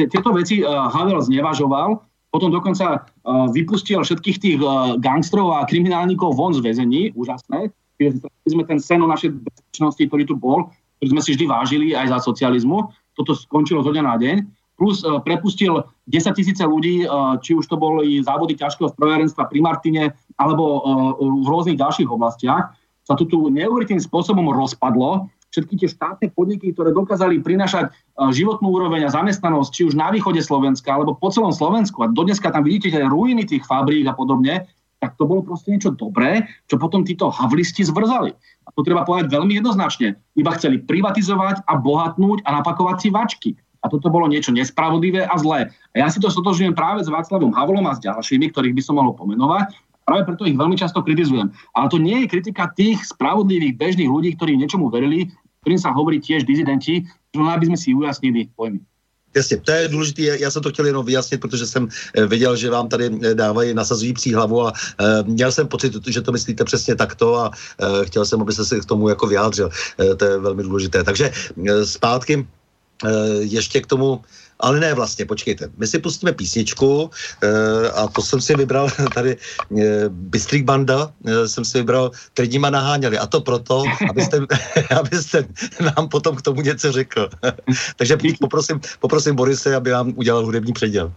tieto veci e, Havel znevažoval, potom dokonca vypustil všetkých tých gangstrov a kriminálnikov von z väzení, úžasné. sme ten sen o našej bezpečnosti, ktorý tu bol, ktorý sme si vždy vážili aj za socializmu. Toto skončilo zo dňa na deň. Plus uh, prepustil 10 tisíce ľudí, uh, či už to boli závody ťažkého strojárenstva pri Martine alebo uh, v rôznych ďalších oblastiach. Sa to tu neuveriteľným spôsobom rozpadlo. Všetky tie štátne podniky, ktoré dokázali prinašať životnú úroveň a zamestnanosť, či už na východe Slovenska alebo po celom Slovensku. A dodneska tam vidíte tie ruiny tých fabrík a podobne, tak to bolo proste niečo dobré, čo potom títo havlisti zvrzali. A to treba povedať veľmi jednoznačne. Iba chceli privatizovať a bohatnúť a napakovať si vačky. A toto bolo niečo nespravodlivé a zlé. A ja si to stotožňujem práve s Václavom Havlom a s ďalšími, ktorých by som mohol pomenovať. Práve preto ich veľmi často kritizujem. Ale to nie je kritika tých spravodlivých bežných ľudí, ktorí niečomu verili, ktorým sa hovorí tiež dizidenti, že aby sme si ujasnili pojmy. Jasně, to je důležité, já jsem to chtěl jenom vyjasnit, protože jsem eh, viděl, že vám tady eh, dávají nasazující hlavu a e, měl jsem pocit, že to myslíte přesně takto a e, chtěl jsem, aby se k tomu jako vyjádřil. E, to je velmi důležité. Takže e, zpátky e, ještě k tomu ale ne vlastně, počkejte. My si pustíme písničku e, a to jsem si vybral [laughs] tady e, Bystrik Banda, e, jsem si vybral, který nima naháněli. A to proto, abyste, [laughs] abyste nám potom k tomu něco řekl. [laughs] Takže poprosím, poprosím Borise, aby nám udělal hudební předěl.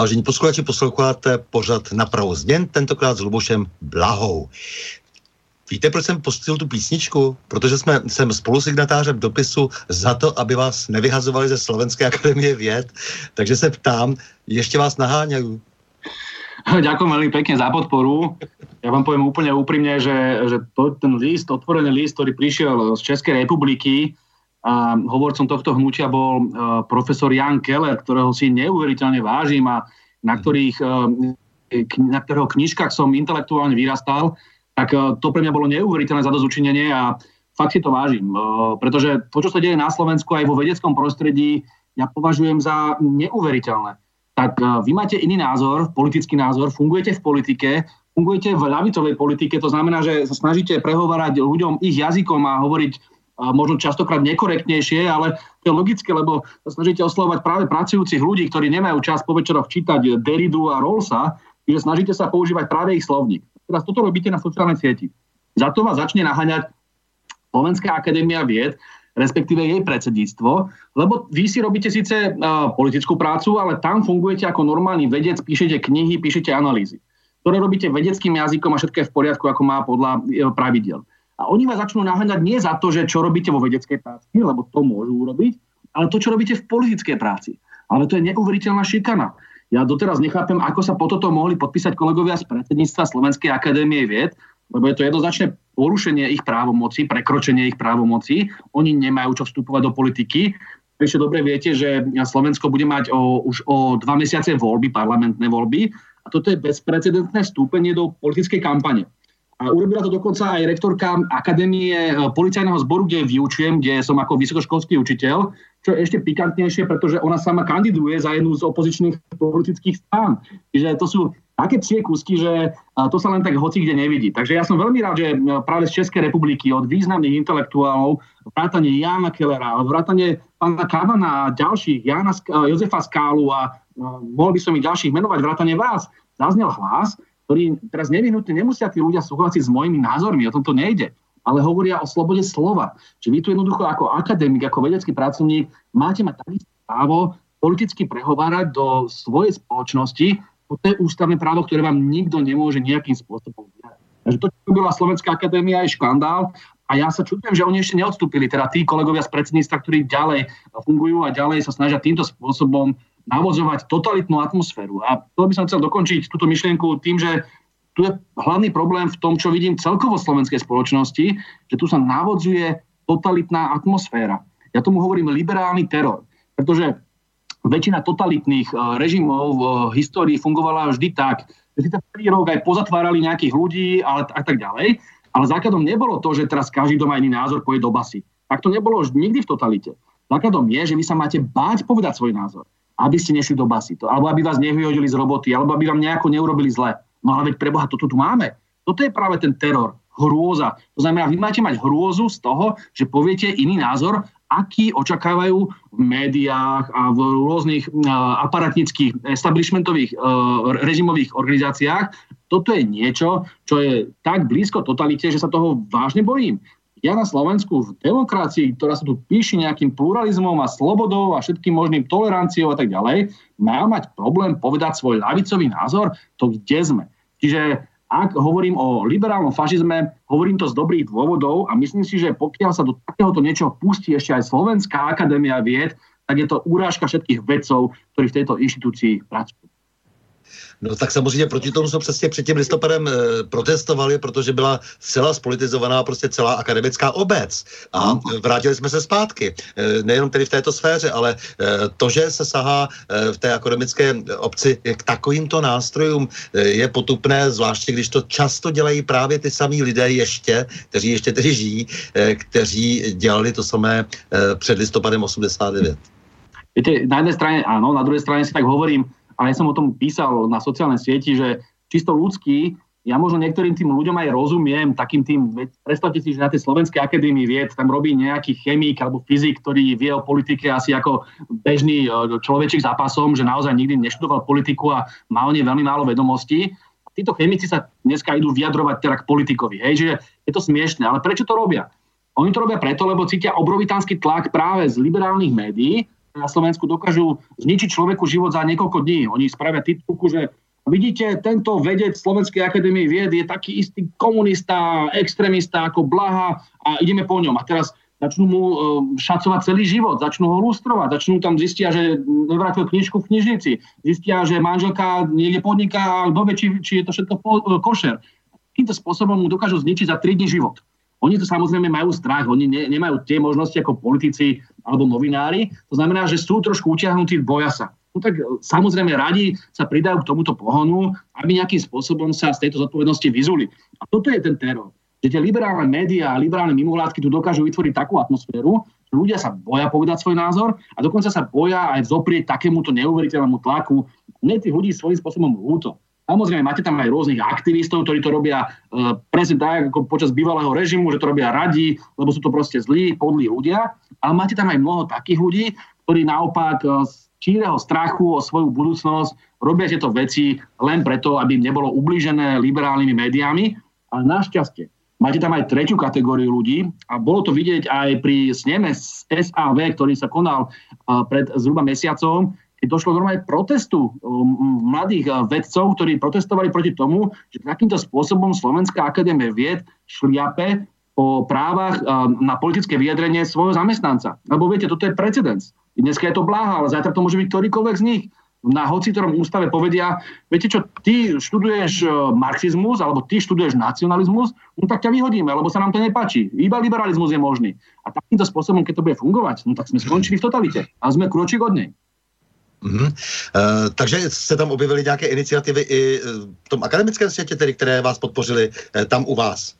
Vážení posluchači, posloucháte pořad na pravou změn, tentokrát s Lubošem Blahou. Víte, proč jsem pustil tu písničku? Protože jsme, jsem spolusignatářem dopisu za to, aby vás nevyhazovali ze Slovenské akademie věd. Takže se ptám, ještě vás naháňají? [laughs] Ďakujem veľmi pekne za podporu. Ja vám poviem úplne úprimne, že, že to, ten list, otvorený list, ktorý prišiel z Českej republiky, a hovorcom tohto hnutia bol uh, profesor Jan Keller, ktorého si neuveriteľne vážim a na, ktorých, uh, na ktorého knižkách som intelektuálne vyrastal, tak uh, to pre mňa bolo neuveriteľné zadozučinenie a fakt si to vážim. Pretože to, čo sa deje na Slovensku aj vo vedeckom prostredí, ja považujem za neuveriteľné. Tak vy máte iný názor, politický názor, fungujete v politike, fungujete v ľavicovej politike, to znamená, že sa snažíte prehovárať ľuďom ich jazykom a hovoriť a možno častokrát nekorektnejšie, ale to je logické, lebo snažíte oslovať práve pracujúcich ľudí, ktorí nemajú čas po večeroch čítať Deridu a Rollsa, čiže snažíte sa používať práve ich slovník. Teraz toto robíte na sociálnej sieti. Za to vás začne naháňať Slovenská akadémia vied, respektíve jej predsedníctvo, lebo vy si robíte síce uh, politickú prácu, ale tam fungujete ako normálny vedec, píšete knihy, píšete analýzy, ktoré robíte vedeckým jazykom a všetko je v poriadku, ako má podľa uh, pravidel. A oni vás začnú naháňať nie za to, že čo robíte vo vedeckej práci, lebo to môžu urobiť, ale to, čo robíte v politickej práci. Ale to je neuveriteľná šikana. Ja doteraz nechápem, ako sa po toto mohli podpísať kolegovia z predsedníctva Slovenskej akadémie vied, lebo je to jednoznačne porušenie ich právomoci, prekročenie ich právomoci. Oni nemajú čo vstupovať do politiky. Ešte dobre viete, že Slovensko bude mať o, už o dva mesiace voľby, parlamentné voľby. A toto je bezprecedentné vstúpenie do politickej kampane. Urobila to dokonca aj rektorka Akadémie e, policajného zboru, kde vyučujem, kde som ako vysokoškolský učiteľ, čo je ešte pikantnejšie, pretože ona sama kandiduje za jednu z opozičných politických strán. Čiže to sú také psie kusky, že e, to sa len tak hoci kde nevidí. Takže ja som veľmi rád, že e, práve z Českej republiky od významných intelektuálov, vrátane Jana Kellera, vrátane pána Kavana a ďalších, Jana, Jozefa Skálu a mohol by som ich ďalších menovať, vrátane vás, zaznel hlas, ktorí teraz nevyhnutne nemusia tí ľudia súhlasiť s mojimi názormi, o tom to nejde, ale hovoria o slobode slova. Čiže vy tu jednoducho ako akademik, ako vedecký pracovník máte mať takisto právo politicky prehovárať do svojej spoločnosti. To je ústavné právo, ktoré vám nikto nemôže nejakým spôsobom vyhrať. Takže to, čo bola Slovenská akadémia, je škandál a ja sa čudujem, že oni ešte neodstúpili, teda tí kolegovia z predsedníctva, ktorí ďalej fungujú a ďalej sa snažia týmto spôsobom navozovať totalitnú atmosféru. A to by som chcel dokončiť túto myšlienku tým, že tu je hlavný problém v tom, čo vidím celkovo slovenskej spoločnosti, že tu sa navodzuje totalitná atmosféra. Ja tomu hovorím liberálny teror, pretože väčšina totalitných eh, režimov v histórii fungovala vždy tak, že si ten prvý rok aj pozatvárali nejakých ľudí ale, a tak ďalej, ale základom nebolo to, že teraz každý, kto má iný názor, pôjde do basy. Tak to nebolo už nikdy v totalite. Základom je, že vy sa máte báť povedať svoj názor aby ste nešli do basy, to, alebo aby vás nevyhodili z roboty, alebo aby vám nejako neurobili zle. No ale veď preboha, toto tu máme. Toto je práve ten teror, hrôza. To znamená, vy máte mať hrôzu z toho, že poviete iný názor, aký očakávajú v médiách a v rôznych aparatnických establishmentových uh, režimových organizáciách. Toto je niečo, čo je tak blízko totalite, že sa toho vážne bojím. Ja na Slovensku v demokracii, ktorá sa tu píši nejakým pluralizmom a slobodou a všetkým možným toleranciou a tak ďalej, má mať problém povedať svoj ľavicový názor, to kde sme. Čiže ak hovorím o liberálnom fašizme, hovorím to z dobrých dôvodov a myslím si, že pokiaľ sa do takéhoto niečoho pustí ešte aj Slovenská akadémia vied, tak je to urážka všetkých vedcov, ktorí v tejto inštitúcii pracujú. No tak samozřejmě proti tomu jsme přesně před tím listopadem e, protestovali, protože byla zcela spolitizovaná prostě celá akademická obec. A vrátili jsme se zpátky. E, nejenom tedy v této sféře, ale e, to, že se sahá e, v té akademické obci k takovýmto nástrojům e, je potupné, zvláště když to často dělají právě ty samý lidé ještě, kteří ještě tedy žijí, e, kteří dělali to samé e, před listopadem 89. Viete, na jednej strane áno, na druhej strane si tak hovorím, ale ja som o tom písal na sociálnej sieti, že čisto ľudský, ja možno niektorým tým ľuďom aj rozumiem, takým tým, predstavte si, že na tej Slovenskej akadémii vied tam robí nejaký chemik alebo fyzik, ktorý vie o politike asi ako bežný e, človečik za pasom, že naozaj nikdy neštudoval politiku a má o nej veľmi málo vedomostí. Títo chemici sa dneska idú vyjadrovať teda k politikovi. Hej, že je to smiešne, ale prečo to robia? Oni to robia preto, lebo cítia obrovitánsky tlak práve z liberálnych médií, na Slovensku dokážu zničiť človeku život za niekoľko dní. Oni spravia titulku, že vidíte, tento vedec Slovenskej akadémie vied je taký istý komunista, extrémista ako Blaha a ideme po ňom. A teraz začnú mu uh, šacovať celý život, začnú ho lustrovať, začnú tam zistia, že nevrátil knižku v knižnici, zistia, že manželka niekde podniká a kto či, či je to všetko uh, košer. Týmto spôsobom mu dokážu zničiť za 3 dní život. Oni to samozrejme majú strach, oni ne, nemajú tie možnosti ako politici alebo novinári. To znamená, že sú trošku utiahnutí, boja sa. No tak e, samozrejme radi sa pridajú k tomuto pohonu, aby nejakým spôsobom sa z tejto zodpovednosti vyzuli. A toto je ten teror. Že tie liberálne médiá a liberálne mimovládky tu dokážu vytvoriť takú atmosféru, že ľudia sa boja povedať svoj názor a dokonca sa boja aj zoprieť takémuto neuveriteľnému tlaku. Mne tých ľudí svojím spôsobom ľúto. Samozrejme, máte tam aj rôznych aktivistov, ktorí to robia uh, presne tak, ako počas bývalého režimu, že to robia radi, lebo sú to proste zlí, podlí ľudia. Ale máte tam aj mnoho takých ľudí, ktorí naopak uh, z číreho strachu o svoju budúcnosť robia tieto veci len preto, aby im nebolo ublížené liberálnymi médiami. Ale našťastie, máte tam aj tretiu kategóriu ľudí a bolo to vidieť aj pri sneme SAV, ktorý sa konal uh, pred zhruba mesiacom, došlo normálne protestu um, mladých uh, vedcov, ktorí protestovali proti tomu, že takýmto spôsobom Slovenská akadémia vied šliape po právach uh, na politické vyjadrenie svojho zamestnanca. Lebo viete, toto je precedens. Dneska je to bláha, ale zajtra to môže byť ktorýkoľvek z nich. Na hoci ktorom ústave povedia, viete čo, ty študuješ uh, marxizmus alebo ty študuješ nacionalizmus, no tak ťa vyhodíme, lebo sa nám to nepáči. Iba liberalizmus je možný. A takýmto spôsobom, keď to bude fungovať, no tak sme skončili v totalite. A sme kročík od nej. Uh, takže se tam objevily nějaké iniciativy i v tom akademickém světě, tedy, které vás podpořili uh, tam u vás?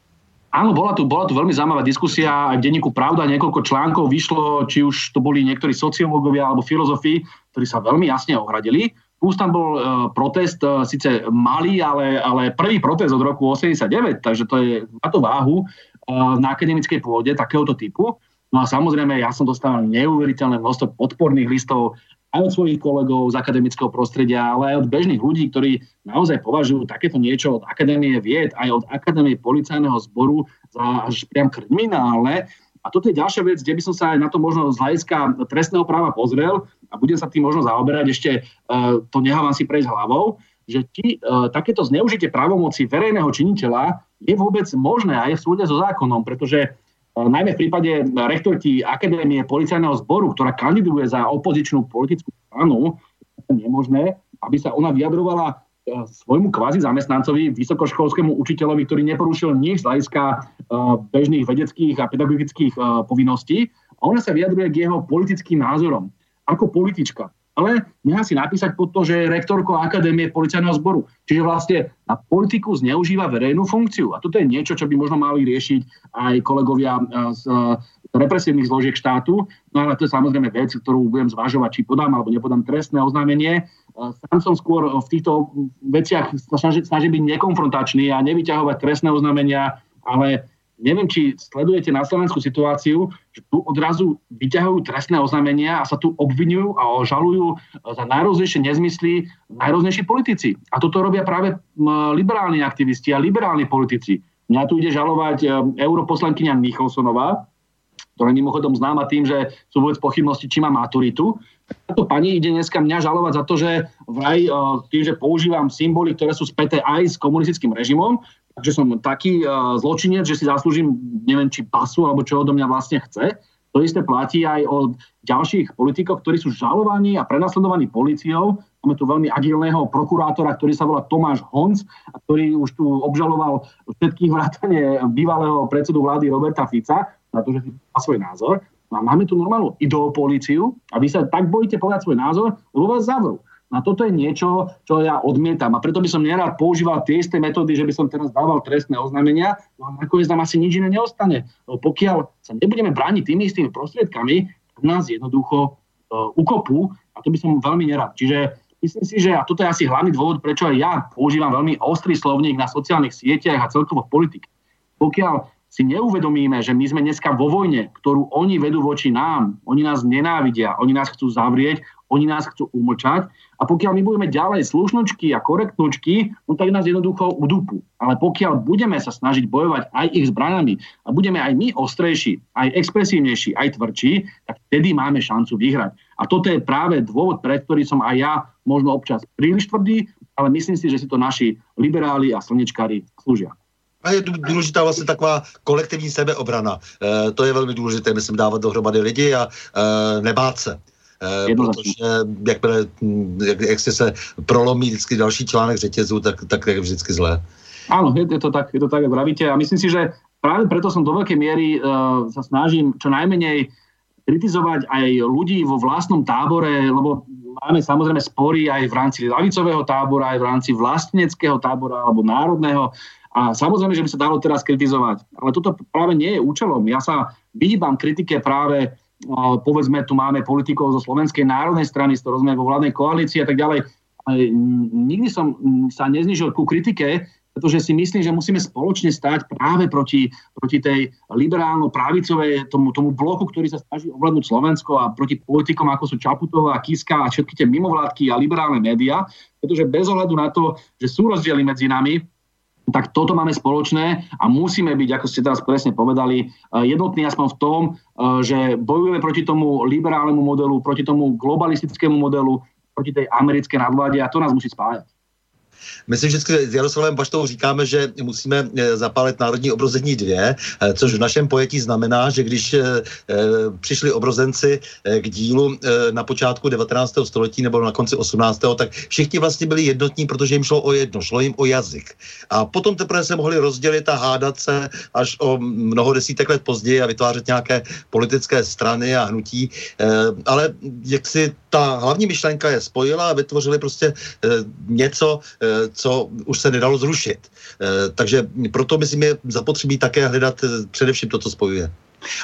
Áno, bola tu, bola tu veľmi zaujímavá diskusia, aj v denníku Pravda niekoľko článkov vyšlo, či už to boli niektorí sociológovia alebo filozofi, ktorí sa veľmi jasne ohradili. Plus tam bol uh, protest, uh, síce malý, ale, ale prvý protest od roku 89, takže to je na to váhu uh, na akademickej pôde takéhoto typu. No a samozrejme, ja som dostal neuveriteľné množstvo podporných listov aj od svojich kolegov z akademického prostredia, ale aj od bežných ľudí, ktorí naozaj považujú takéto niečo od Akadémie vied, aj od Akadémie policajného zboru za až priam kriminálne. A toto je ďalšia vec, kde by som sa aj na to možno z hľadiska trestného práva pozrel a budem sa tým možno zaoberať, ešte uh, to nehávam si prejsť hlavou, že či uh, takéto zneužitie právomoci verejného činiteľa je vôbec možné a je v súde so zákonom, pretože najmä v prípade rektorky Akadémie policajného zboru, ktorá kandiduje za opozičnú politickú stranu, je nemožné, aby sa ona vyjadrovala svojmu kvázi zamestnancovi, vysokoškolskému učiteľovi, ktorý neporušil nič z hľadiska bežných vedeckých a pedagogických povinností. A ona sa vyjadruje k jeho politickým názorom. Ako politička ale nechá si napísať pod to, že je rektorkou Akadémie policajného zboru. Čiže vlastne na politiku zneužíva verejnú funkciu. A toto je niečo, čo by možno mali riešiť aj kolegovia z represívnych zložiek štátu. No ale to je samozrejme vec, ktorú budem zvažovať, či podám alebo nepodám trestné oznámenie. Sám som skôr v týchto veciach snaží, snaží byť nekonfrontačný a nevyťahovať trestné oznámenia, ale neviem, či sledujete na Slovensku situáciu, že tu odrazu vyťahujú trestné oznámenia a sa tu obvinujú a žalujú za najrôznejšie nezmysly najrôznejší politici. A toto robia práve liberálni aktivisti a liberálni politici. Mňa tu ide žalovať e, europoslankyňa Nicholsonová, ktorá je mimochodom známa tým, že sú vôbec pochybnosti, či má maturitu. Táto pani ide dneska mňa žalovať za to, že vraj e, tým, že používam symboly, ktoré sú späté aj s komunistickým režimom, takže som taký zločinec, že si zaslúžim, neviem, či pasu, alebo čo odo mňa vlastne chce. To isté platí aj o ďalších politikov, ktorí sú žalovaní a prenasledovaní policiou. Máme tu veľmi agilného prokurátora, ktorý sa volá Tomáš Honc a ktorý už tu obžaloval všetkých vrátane bývalého predsedu vlády Roberta Fica na to, že si má svoj názor. No a máme tu normálnu ideopolíciu a vy sa tak bojíte povedať svoj názor, lebo vás zavrú. A toto je niečo, čo ja odmietam. A preto by som nerád používal tie isté metódy, že by som teraz dával trestné oznámenia, no a nakoniec nám asi nič iné neostane. No pokiaľ sa nebudeme brániť tými istými prostriedkami, nás jednoducho uh, ukopú a to by som veľmi nerad. Čiže myslím si, že a toto je asi hlavný dôvod, prečo aj ja používam veľmi ostrý slovník na sociálnych sieťach a celkovo v politike. Pokiaľ si neuvedomíme, že my sme dneska vo vojne, ktorú oni vedú voči nám, oni nás nenávidia, oni nás chcú zavrieť, oni nás chcú umlčať a pokiaľ my budeme ďalej slušnočky a korektnočky, no tak nás jednoducho udúpu. Ale pokiaľ budeme sa snažiť bojovať aj ich zbranami a budeme aj my ostrejší, aj expresívnejší, aj tvrdší, tak vtedy máme šancu vyhrať. A toto je práve dôvod, pre ktorý som aj ja možno občas príliš tvrdý, ale myslím si, že si to naši liberáli a slnečkári slúžia. A je důležitá vlastně taková kolektivní sebeobrana. E, to je velmi důležité, myslím, dávat dohromady lidi a e, nebát se. E, protože jakmile, jak, jak se prolomí vždycky další článek řetězu, tak, tak je vždycky zlé. Áno, je, to tak, je to tak, vravíte. A myslím si, že práve preto som do veľkej miery uh, sa snažím čo najmenej kritizovať aj ľudí vo vlastnom tábore, lebo máme samozrejme spory aj v rámci lavicového tábora, aj v rámci vlasteneckého tábora alebo národného. A samozrejme, že by sa dalo teraz kritizovať. Ale toto práve nie je účelom. Ja sa vyhýbam kritike práve, povedzme, tu máme politikov zo Slovenskej národnej strany, z ktorou sme vo vládnej koalícii a tak ďalej. Nikdy som sa neznižil ku kritike, pretože si myslím, že musíme spoločne stať práve proti, proti tej liberálno-pravicovej, tomu, tomu bloku, ktorý sa snaží ovládnuť Slovensko a proti politikom, ako sú Čaputová, Kiska a všetky tie mimovládky a liberálne médiá, pretože bez ohľadu na to, že sú rozdiely medzi nami, tak toto máme spoločné a musíme byť, ako ste teraz presne povedali, eh, jednotní aspoň v tom, eh, že bojujeme proti tomu liberálnemu modelu, proti tomu globalistickému modelu, proti tej americké nadvláde a to nás musí spájať. My si vždycky s Jaroslavem Baštou říkáme, že musíme eh, zapálit Národní obrození dvě, eh, což v našem pojetí znamená, že když eh, přišli obrozenci k dílu na počátku 19. století nebo na konci 18. tak všichni vlastně byli jednotní, protože jim šlo o jedno, šlo jim o jazyk. A potom teprve se mohli rozdělit a hádat se až o mnoho desítek let později a vytvářet nějaké politické strany a hnutí. Ale jak si ta hlavní myšlenka je spojila a vytvořili prostě něco, co už se nedalo zrušit. Eh, takže proto myslím je zapotřebí také hledat eh, především to, co spojuje.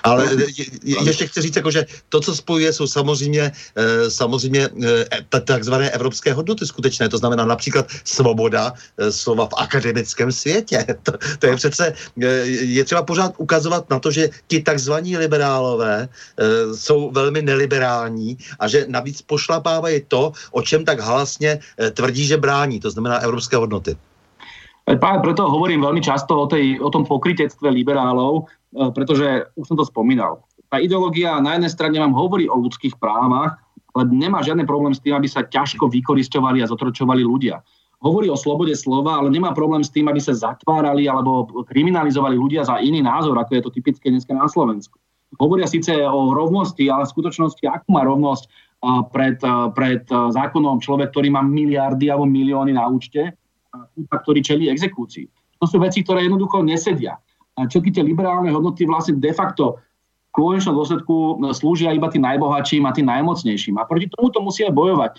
Ale no, je, ještě chci říct, jako, že to, co spojuje, jsou samozřejmě, e, samozřejmě e, takzvané evropské hodnoty skutečné. To znamená například svoboda e, slova v akademickém světě. [laughs] To, to je přece, e, je třeba pořád ukazovat na to, že ti takzvaní liberálové jsou velmi neliberální a že navíc pošlapávají to, o čem tak hlasně e, tvrdí, že brání. To znamená evropské hodnoty. Práve preto hovorím veľmi často o, tej, o tom pokrytectve liberálov, pretože už som to spomínal. Tá ideológia na jednej strane vám hovorí o ľudských právach, ale nemá žiadny problém s tým, aby sa ťažko vykoristovali a zotročovali ľudia. Hovorí o slobode slova, ale nemá problém s tým, aby sa zatvárali alebo kriminalizovali ľudia za iný názor, ako je to typické dneska na Slovensku. Hovoria síce o rovnosti, ale v skutočnosti akú má rovnosť pred, pred zákonom človek, ktorý má miliardy alebo milióny na účte a ktorý čelí exekúcii. To sú veci, ktoré jednoducho nesedia všetky tie liberálne hodnoty vlastne de facto v konečnom dôsledku no, slúžia iba tým najbohatším a tým najmocnejším. A proti tomu to musíme bojovať.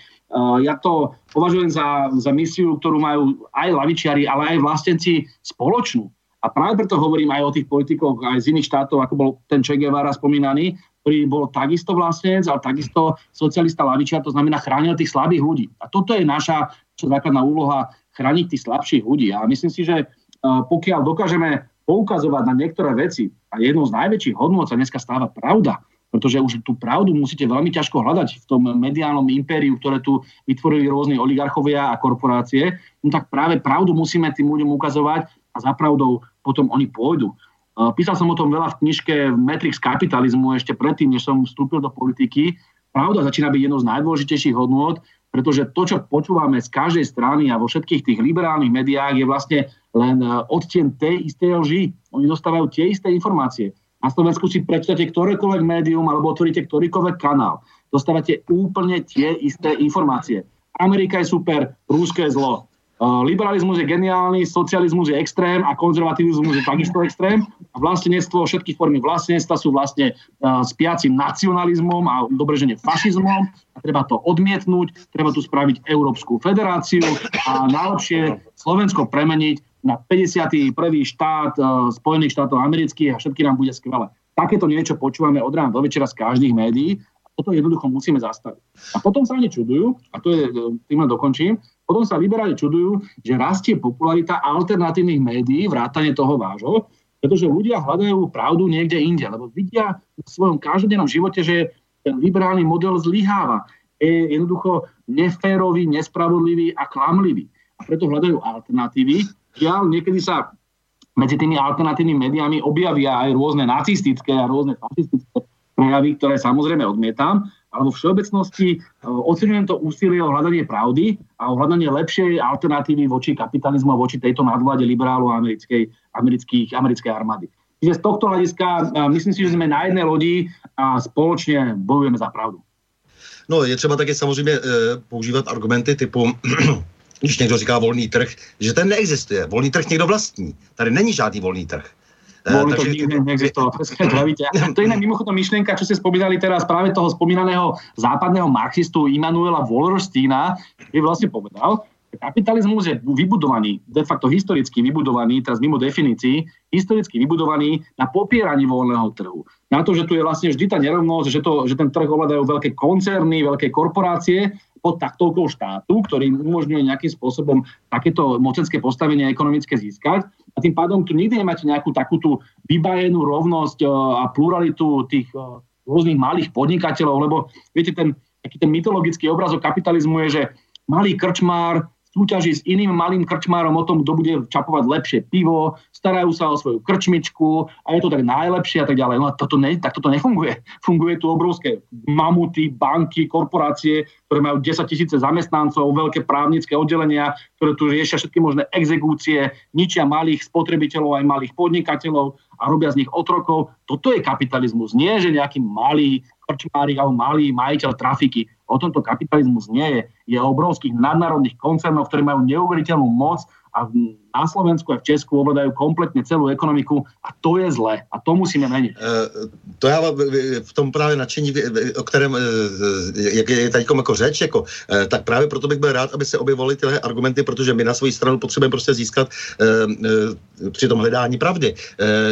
Ja to považujem za, za misiu, ktorú majú aj lavičiari, ale aj vlastenci spoločnú. A práve preto hovorím aj o tých politikoch aj z iných štátov, ako bol ten Che Guevara spomínaný, ktorý bol takisto vlastnec, ale takisto socialista lavičiar, to znamená chránil tých slabých ľudí. A toto je naša základná úloha, chrániť tých slabších ľudí. A myslím si, že pokiaľ dokážeme poukazovať na niektoré veci a jednou z najväčších hodnôt sa dneska stáva pravda, pretože už tú pravdu musíte veľmi ťažko hľadať v tom mediálnom impériu, ktoré tu vytvorili rôzni oligarchovia a korporácie, no tak práve pravdu musíme tým ľuďom ukazovať a za pravdou potom oni pôjdu. Písal som o tom veľa v knižke Matrix kapitalizmu ešte predtým, než som vstúpil do politiky. Pravda začína byť jednou z najdôležitejších hodnôt, pretože to, čo počúvame z každej strany a vo všetkých tých liberálnych médiách je vlastne len e, odtien tej istej lži. Oni dostávajú tie isté informácie. Na Slovensku si prečítate ktorékoľvek médium alebo otvoríte ktorýkoľvek kanál. Dostávate úplne tie isté informácie. Amerika je super, Rúsko je zlo. Uh, liberalizmus je geniálny, socializmus je extrém a konzervativizmus je takisto extrém. A vlastenectvo, všetky formy vlastenectva sú vlastne uh, spiacim nacionalizmom a dobre, že nie fašizmom. A treba to odmietnúť, treba tu spraviť Európsku federáciu a najlepšie Slovensko premeniť na 51. štát uh, Spojených štátov amerických a všetky nám bude skvelé. Takéto niečo počúvame od rána do večera z každých médií toto jednoducho musíme zastaviť. A potom sa oni čudujú, a to je, tým dokončím, potom sa liberáli čudujú, že rastie popularita alternatívnych médií, vrátane toho vášho, pretože ľudia hľadajú pravdu niekde inde, lebo vidia v svojom každodennom živote, že ten liberálny model zlyháva. Je jednoducho neférový, nespravodlivý a klamlivý. A preto hľadajú alternatívy. Žiaľ, niekedy sa medzi tými alternatívnymi médiami objavia aj rôzne nacistické a rôzne fašistické prejavy, ktoré samozrejme odmietam, ale vo všeobecnosti e, oceňujem to úsilie o hľadanie pravdy a o hľadanie lepšej alternatívy voči kapitalizmu a voči tejto nadvláde liberálu americkej, amerických, americkej armády. Čiže z tohto hľadiska e, myslím si, že sme na jednej lodi a spoločne bojujeme za pravdu. No, je třeba také samozřejmě e, používat argumenty typu [clears throat] když někdo říká volný trh, že ten neexistuje. Volný trh někdo vlastní. Tady není žádný volný trh. Boli to nikdy neexistovalo. [laughs] [laughs] To je iná mimochodom myšlienka, čo ste spomínali teraz práve toho spomínaného západného marxistu Immanuela Wallersteina, ktorý vlastne povedal, kapitalizmus je vybudovaný, de facto historicky vybudovaný, teraz mimo definícií, historicky vybudovaný na popieraní voľného trhu. Na to, že tu je vlastne vždy tá nerovnosť, že, to, že ten trh ovládajú veľké koncerny, veľké korporácie pod taktovkou štátu, ktorý umožňuje nejakým spôsobom takéto mocenské postavenie ekonomické získať. A tým pádom tu nikdy nemáte nejakú takú tú vybajenú rovnosť e, a pluralitu tých e, rôznych malých podnikateľov, lebo viete, ten, taký ten mytologický obrazok kapitalizmu je, že malý krčmár súťaží s iným malým krčmárom o tom, kto bude čapovať lepšie pivo, starajú sa o svoju krčmičku a je to tak najlepšie a tak ďalej. No a toto ne, tak toto nefunguje. [laughs] Funguje tu obrovské mamuty, banky, korporácie, ktoré majú 10 tisíce zamestnancov, veľké právnické oddelenia, ktoré tu riešia všetky možné exekúcie, ničia malých spotrebiteľov aj malých podnikateľov a robia z nich otrokov. Toto je kapitalizmus. Nie, že nejaký malý krčmárik alebo malý majiteľ trafiky O tomto kapitalizmus nie je. Je obrovských nadnárodných koncernov, ktoré majú neuveriteľnú moc a na Slovensku a v Česku ovládajú kompletně celou ekonomiku a to je zle a to musíme měnit. Uh, to já v tom právě nadšení, o kterém jak je teď jako řeč, jako, tak právě proto bych byl rád, aby se objevovaly tyhle argumenty, protože my na svoji stranu potřebujeme prostě získat při tom hledání pravdy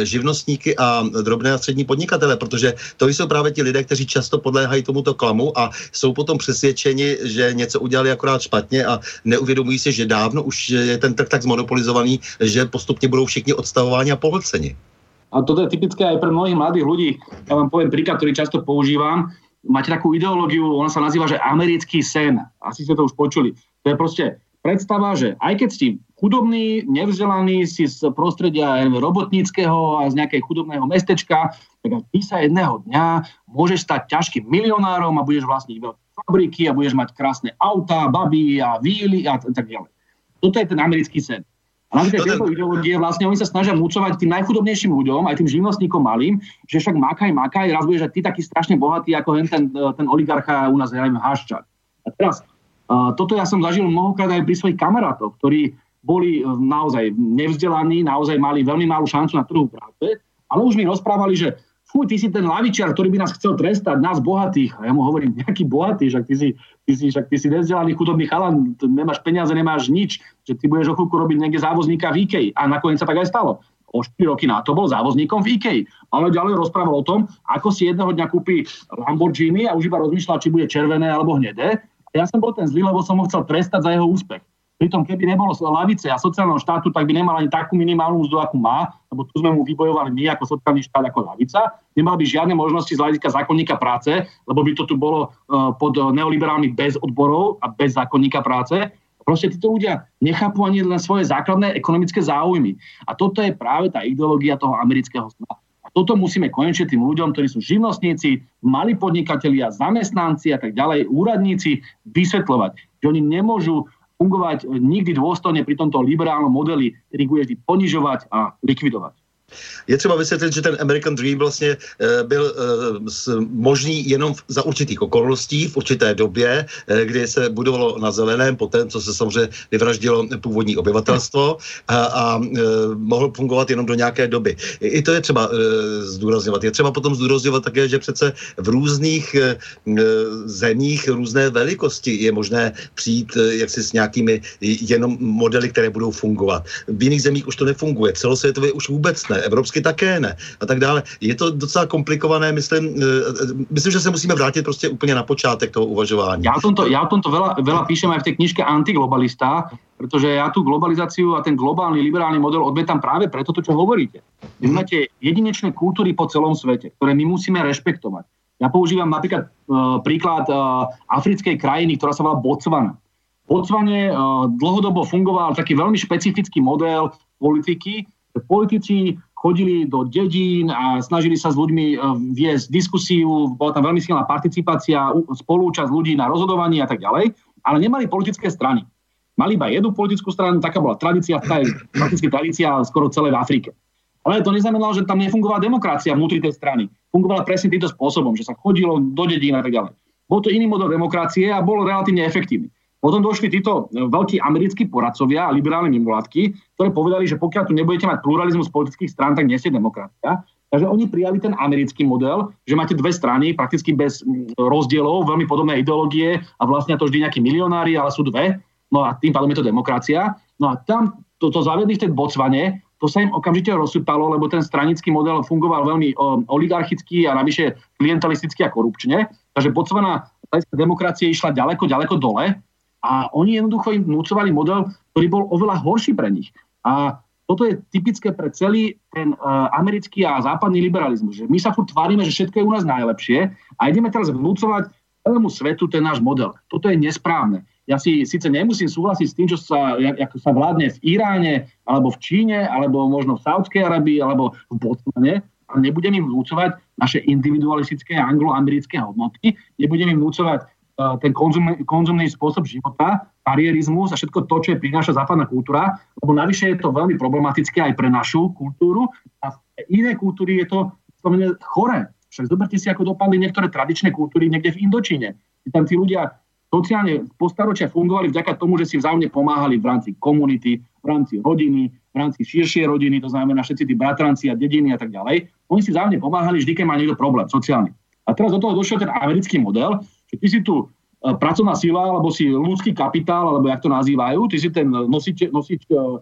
živnostníky a drobné a střední podnikatele, protože to jsou právě ti lidé, kteří často podléhají tomuto klamu a jsou potom přesvědčeni, že něco udělali akorát špatně a neuvědomují si, že dávno už je ten trh tak zmonopolizovaný, že postupně budou všichni odstavováni a pohlceni. A toto je typické aj pre mnohých mladých ľudí. Ja vám poviem príklad, ktorý často používam. Máte takú ideológiu, ona sa nazýva, že americký sen. Asi ste to už počuli. To je proste predstava, že aj keď si chudobný, nevzdelaný, si z prostredia robotníckého a z nejakej chudobného mestečka, tak ty sa jedného dňa môžeš stať ťažkým milionárom a budeš vlastniť veľké fabriky a budeš mať krásne autá, baby a víly a tak ďalej. Toto je ten americký sen. A na základe tejto ideológie vlastne oni sa snažia múcovať tým najchudobnejším ľuďom, aj tým živnostníkom malým, že však makaj, makaj, raz budeš ty taký strašne bohatý ako ten, ten, ten oligarcha u nás, ja neviem, Haščák. A teraz, uh, toto ja som zažil mnohokrát aj pri svojich kamarátoch, ktorí boli uh, naozaj nevzdelaní, naozaj mali veľmi malú šancu na trhu práce, ale už mi rozprávali, že fuj, ty si ten lavičiar, ktorý by nás chcel trestať, nás bohatých. A ja mu hovorím, nejaký bohatý, že ty si, ty si, však ty si nezdelaný chudobný chalan, nemáš peniaze, nemáš nič, že ty budeš o chvíľku robiť niekde závozníka v IKEA. A nakoniec sa tak aj stalo. O 4 roky na to bol závozníkom v IKEA. Ale ďalej rozprával o tom, ako si jedného dňa kúpi Lamborghini a už iba rozmýšľa, či bude červené alebo hnedé. A ja som bol ten zlý, lebo som ho chcel trestať za jeho úspech. Pritom, keby nebolo lavice a sociálneho štátu, tak by nemal ani takú minimálnu mzdu, akú má, lebo tu sme mu vybojovali my ako sociálny štát, ako lavica. Nemal by žiadne možnosti z hľadiska zákonníka práce, lebo by to tu bolo uh, pod neoliberálnych bez odborov a bez zákonníka práce. Proste títo ľudia nechápu ani len svoje základné ekonomické záujmy. A toto je práve tá ideológia toho amerického sna. A toto musíme konečne tým ľuďom, ktorí sú živnostníci, mali podnikatelia, zamestnanci a tak ďalej, úradníci, vysvetľovať, že oni nemôžu fungovať nikdy dôstojne pri tomto liberálnom modeli, ktorý bude vždy ponižovať a likvidovať. Je třeba vysvětlit, že ten American Dream vlastně e, byl e, možný jenom za určitých okolností v určité době, e, kdy se budovalo na zeleném, poté, co se samozřejmě vyvraždilo původní obyvatelstvo a, a mohl fungovat jenom do nějaké doby. I to je třeba zdůrazňovat. Je třeba potom zdůrazňovat také, že přece v různých zemích různé velikosti je možné přijít jaksi s nějakými jenom modely, které budou fungovat. V jiných zemích už to nefunguje. Celosvětově už vůbec ne evropsky také ne a tak dále. Je to docela komplikované, myslím, eh, myslím, že se musíme vrátit prostě úplně na počátek toho uvažování. Já o tomto, já o tomto veľa, veľa píšem aj v tej knižke Antiglobalista, pretože ja tú globalizáciu a ten globálny liberálny model odmetam práve preto, to, čo hovoríte. Vy máte jedinečné kultúry po celom svete, ktoré my musíme rešpektovať. Ja používam napríklad uh, príklad uh, africkej krajiny, ktorá sa volá Botswana. V Botswane uh, dlhodobo fungoval taký veľmi špecifický model politiky, politici chodili do dedín a snažili sa s ľuďmi e, viesť diskusiu, bola tam veľmi silná participácia, spolúčasť ľudí na rozhodovaní a tak ďalej, ale nemali politické strany. Mali iba jednu politickú stranu, taká bola tradícia, prakticky tradícia skoro celé v Afrike. Ale to neznamenalo, že tam nefungovala demokracia vnútri tej strany. Fungovala presne týmto spôsobom, že sa chodilo do dedín a tak ďalej. Bol to iný model demokracie a bol relatívne efektívny. Potom došli títo e, veľkí americkí poradcovia a liberálne mimovládky, ktoré povedali, že pokiaľ tu nebudete mať pluralizmus politických strán, tak nie ste demokracia. Takže oni prijali ten americký model, že máte dve strany, prakticky bez rozdielov, veľmi podobné ideológie a vlastne to vždy nejakí milionári, ale sú dve. No a tým pádom je to demokracia. No a tam toto to zavedli v tej Botsvane, to sa im okamžite rozsypalo, lebo ten stranický model fungoval veľmi oligarchicky a navyše klientelisticky a korupčne. Takže Botswana demokracie išla ďaleko, ďaleko dole a oni jednoducho im vnúcovali model, ktorý bol oveľa horší pre nich. A toto je typické pre celý ten uh, americký a západný liberalizmus. Že my sa furt tvárime, že všetko je u nás najlepšie a ideme teraz vnúcovať celému svetu ten náš model. Toto je nesprávne. Ja si síce nemusím súhlasiť s tým, čo sa, jak, sa vládne v Iráne, alebo v Číne, alebo možno v Saudskej Arabii, alebo v Botswane, ale nebudem im vnúcovať naše individualistické angloamerické hodnoty, nebudem im vnúcovať ten konzum, konzumný spôsob života, karierizmus a všetko to, čo je prináša západná kultúra, lebo navyše je to veľmi problematické aj pre našu kultúru a v iné kultúry je to chore. Však zoberte si, ako dopadli niektoré tradičné kultúry niekde v Indočíne. Tam tí ľudia sociálne postaročia fungovali vďaka tomu, že si vzájomne pomáhali v rámci komunity, v rámci rodiny, v rámci širšej rodiny, to znamená všetci tí bratranci a dediny a tak ďalej. Oni si vzájomne pomáhali vždy, keď má niekto problém sociálny. A teraz do toho došiel ten americký model, že ty si tu e, pracovná sila, alebo si ľudský kapitál, alebo jak to nazývajú, ty si ten nosič, nosič uh,